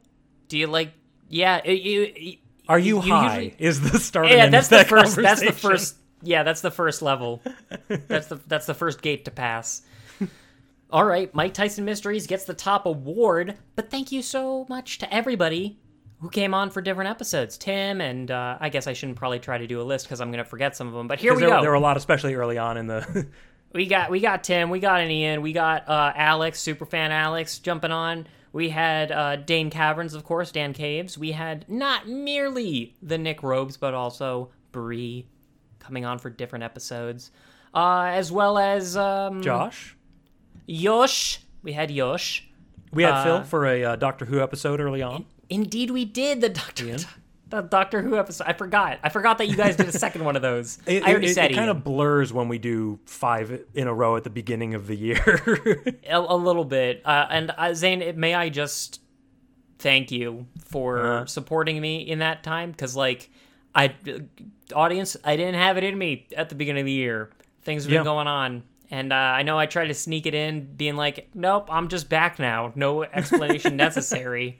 Do you like? Yeah. it- you- Are you, high? usually- is the start? yeah, that's the of first. That's the first. Yeah, that's the first level. that's the that's the first gate to pass. All right, Mike Tyson Mysteries gets the top award, but thank you so much to everybody who came on for different episodes. Tim and uh, I guess I shouldn't probably try to do a list because I'm going to forget some of them. But here we there, go. There were a lot, especially early on in the. We got we got Tim, we got an Ian, we got uh, Alex, superfan Alex jumping on. We had uh, Dane Caverns, of course, Dan Caves. We had not merely the Nick Robes, but also Bree coming on for different episodes, uh, as well as um, Josh. Yosh. We had Yosh. We had Uh, Phil for a uh, Doctor Who episode early on. Indeed, we did the Doctor Doctor Who episode. I forgot. I forgot that you guys did a second one of those. It, I already it, said it kind of blurs when we do five in a row at the beginning of the year. a, a little bit. Uh, and uh, Zane, may I just thank you for Uh-huh. supporting me in that time? Because like, I audience, I didn't have it in me at the beginning of the year. Things have been Yeah. going on. And uh, I know I tried to sneak it in, being like, "Nope, I'm just back now. No explanation necessary."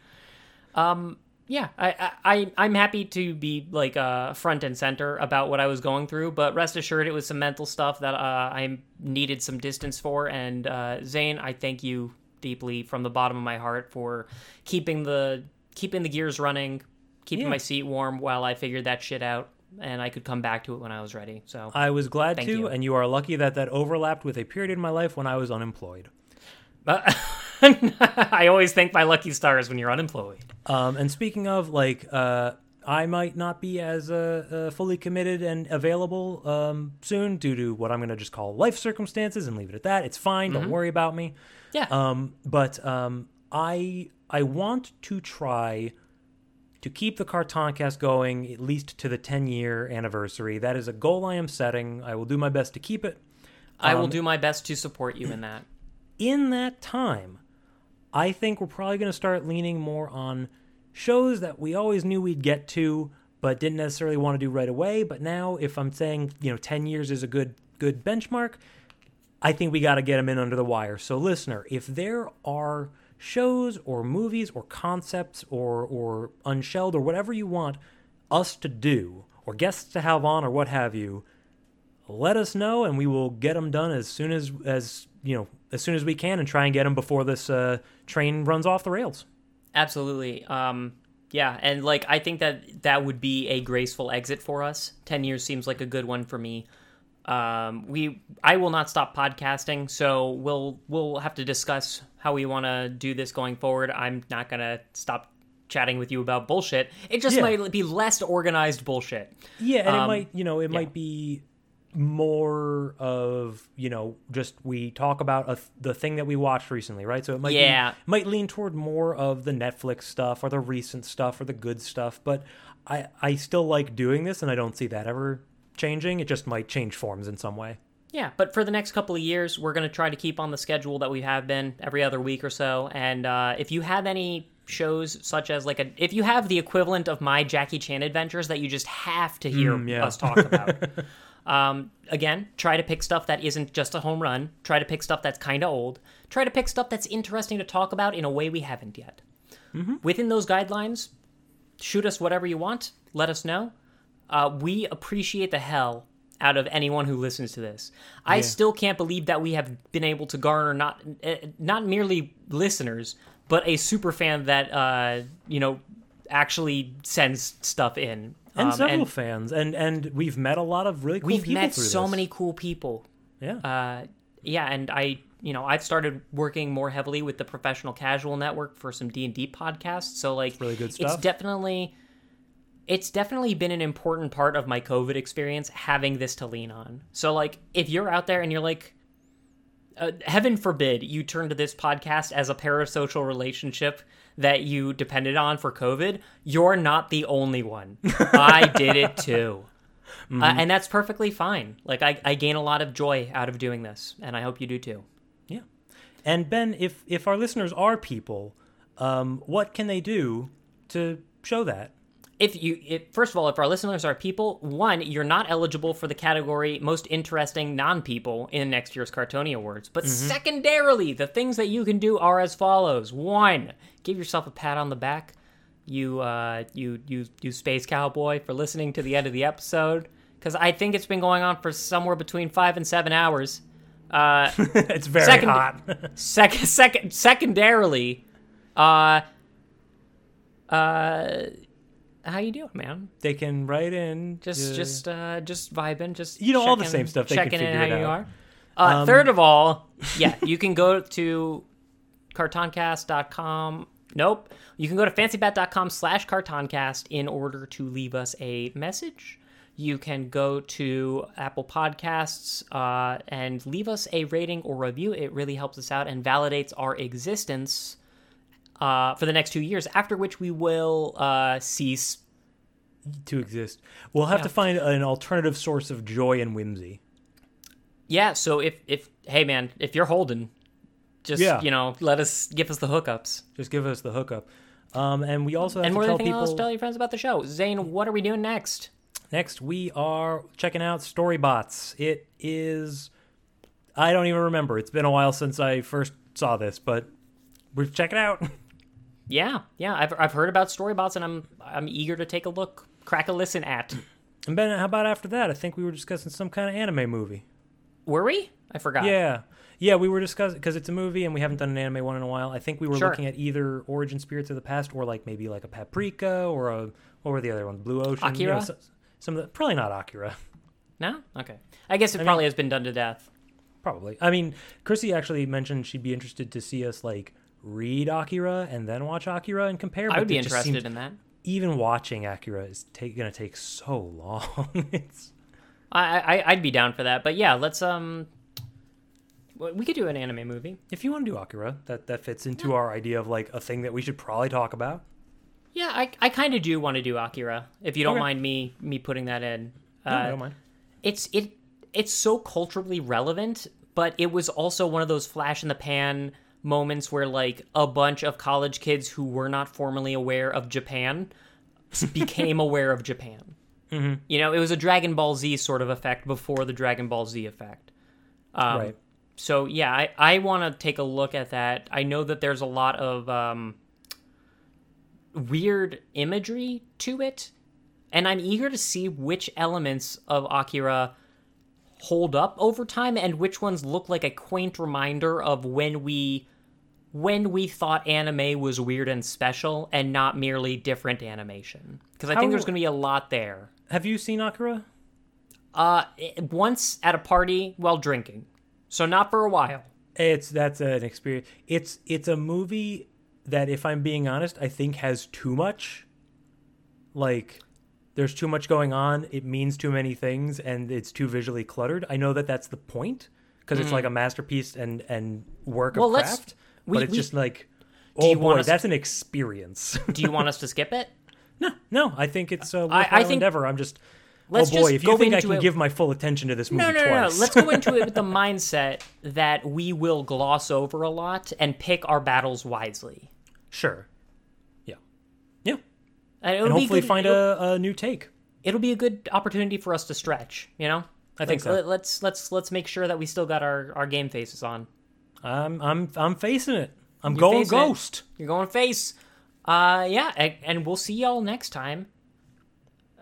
Um, yeah, I, I, I'm happy to be like uh, front and center about what I was going through, but rest assured, it was some mental stuff that uh, I needed some distance for. And uh, Zane, I thank you deeply from the bottom of my heart for keeping the keeping the gears running, keeping Yeah. my seat warm while I figured that shit out, and I could come back to it when I was ready. So I was glad to, you. and you are lucky that that overlapped with a period in my life when I was unemployed. Uh, I always thank my lucky stars when you're unemployed. Um, and speaking of, like, uh, I might not be as uh, uh, fully committed and available um, soon due to what I'm going to just call life circumstances and leave it at that. It's fine. Don't Mhm. worry about me. Yeah. Um, but um, I I want to try to keep the Cartoncast going at least to the 10 year anniversary. That is a goal I am setting. I will do my best to keep it. I will Um, do my best to support you in that. in that time, I think we're probably going to start leaning more on shows that we always knew we'd get to, but didn't necessarily want to do right away. But now, if I'm saying you know ten years is a good good benchmark, I think we got to get them in under the wire. So, listener, if there are shows or movies or concepts or or unshelled or whatever you want us to do or guests to have on or what have you, let us know and we will get them done as soon as as you know as soon as we can and try and get them before this uh, train runs off the rails. Absolutely. Um, yeah, and like I think that that would be a graceful exit for us. Ten years seems like a good one for me. Um, we I will not stop podcasting, so we'll we'll have to discuss how we want to do this going forward. I'm not gonna stop chatting with you about bullshit. It just Yeah. might be less organized bullshit. Yeah, and it Um, might you know it yeah. might be more of you know just we talk about a, the thing that we watched recently, right? So it might Yeah. be, might lean toward more of the Netflix stuff or the recent stuff or the good stuff, but I I still like doing this and I don't see that ever changing. It just might change forms in some way. Yeah, but for the next couple of years, we're going to try to keep on the schedule that we have been every other week or so. And uh, if you have any shows such as like a, if you have the equivalent of my Jackie Chan adventures that you just have to hear Mm, yeah. us talk about, um, again, try to pick stuff that isn't just a home run. Try to pick stuff that's kind of old. Try to pick stuff that's interesting to talk about in a way we haven't yet. Within those guidelines, shoot us whatever you want. Let us know. Uh, we appreciate the hell out of anyone who listens to this. I Yeah. still can't believe that we have been able to garner not uh, not merely listeners, but a super fan that uh, you know actually sends stuff in. And Um, several fans, and and we've met a lot of really cool we've people met so this. many cool people. Yeah. Uh, yeah, and I, you know, I've started working more heavily with the Professional Casual Network for some D and D podcasts. So like, really good stuff. It's definitely, it's definitely been an important part of my COVID experience having this to lean on. So like, if you're out there and you're like. Uh, heaven forbid you turn to this podcast as a parasocial relationship that you depended on for COVID. You're not the only one. I did it too. Uh, Mhm. and that's perfectly fine. Like I, I gain a lot of joy out of doing this, and I hope you do too. Yeah. And Ben, if if our listeners are people, um, what can they do to show that? If you if, first of all if our listeners are people one you're not eligible for the category most interesting non-people in next year's Cartony awards. But secondarily the things that you can do are as follows. One give yourself a pat on the back. You uh you you you space cowboy for listening to the end of the episode. Because i think it's been going on for somewhere between five and seven hours. Uh it's very Second- hot. second second secondarily uh uh how you doing man? They can write in. just uh, just uh just vibing just You know, all the same stuff. They can checking in figure how it you are. Uh Um, third of all yeah you can go to cartoncast.com nope. You can go to fancybat.com slash cartoncast in order to leave us a message. You can go to apple podcasts uh, and leave us a rating or review. It really helps us out and validates our existence uh, for the next two years after which we will uh, cease to exist. We'll have Yeah. to find an alternative source of joy and whimsy. Yeah, so if if hey man, if you're holding, just Yeah. you know, let us give us the hookups. Just give us the hookup. Um, and we also have And to more than tell anything people else, tell your friends about the show. Zane, what are we doing next? next we are checking out Storybots. It is I don't even remember. It's been a while since I first saw this, but we're checking it out. Yeah, yeah, I've I've heard about Storybots and I'm I'm eager to take a look, crack a listen at. And Ben, how about after that? I think we were discussing some kind of anime movie. Were we? I forgot. Yeah. Yeah, we were discussing because it's a movie and we haven't done an anime one in a while. I think we were Sure. looking at either Origin Spirits of the Past or like maybe like a Paprika or a what were the other ones? Blue Ocean. you know, Akira? some of the probably not Akira. No? Okay. I guess it I mean- probably has been done to death. Probably. I mean, Chrissy actually mentioned she'd be interested to see us like read Akira and then watch Akira and compare. I would be interested seems in that. Even watching Akira is take, gonna take so long. it's I, I I'd be down for that. But yeah, let's um we could do an anime movie. if you want to do Akira, that that fits into our idea of like a thing that we should probably talk about. Yeah, I, I kind of do want to do Akira. If you don't Okay. mind me me putting that in. No, Uh, I don't mind. It's it it's so culturally relevant, but it was also one of those flash in the pan moments where like a bunch of college kids who were not formally aware of Japan became aware of Japan. Mhm. You know, it was a Dragon Ball Z sort of effect before the Dragon Ball Z effect. Um, Right. So yeah, I, I want to take a look at that. I know that there's a lot of um, weird imagery to it, and I'm eager to see which elements of Akira hold up over time and which ones look like a quaint reminder of when we when we thought anime was weird and special and not merely different animation because i How- think there's going to be a lot there Have you seen Akira? uh once at a party while drinking so not for a while It's that's an experience. It's it's a movie that, if I'm being honest, I think has too much. Like, there's too much going on. It means too many things, and it's too visually cluttered. I know that that's the point because it's Mm. like a masterpiece and and work Well, of craft. We- but it's we- just like, Do oh boy, that's an experience. do you want us to skip it no, no. I think it's a I- I think- endeavor. I'm just. Oh let's oh boy, just if you think I can it- give my full attention to this movie no no no, no twice, let's go into it with the mindset that we will gloss over a lot and pick our battles wisely sure. Yeah. Yeah. and, And hopefully good- find a, a new take. it'll be a good opportunity for us to stretch you know I think Like, so. let- let's let's let's make sure that we still got our our game faces on I'm I'm I'm facing it. I'm You're going facing it. ghost. You're going face. Uh, yeah, and, and we'll see y'all next time.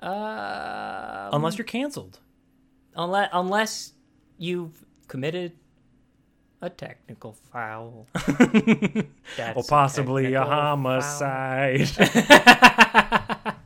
Uh, Unless you're canceled. unless unless you've committed a technical foul. Or possibly a foul. homicide.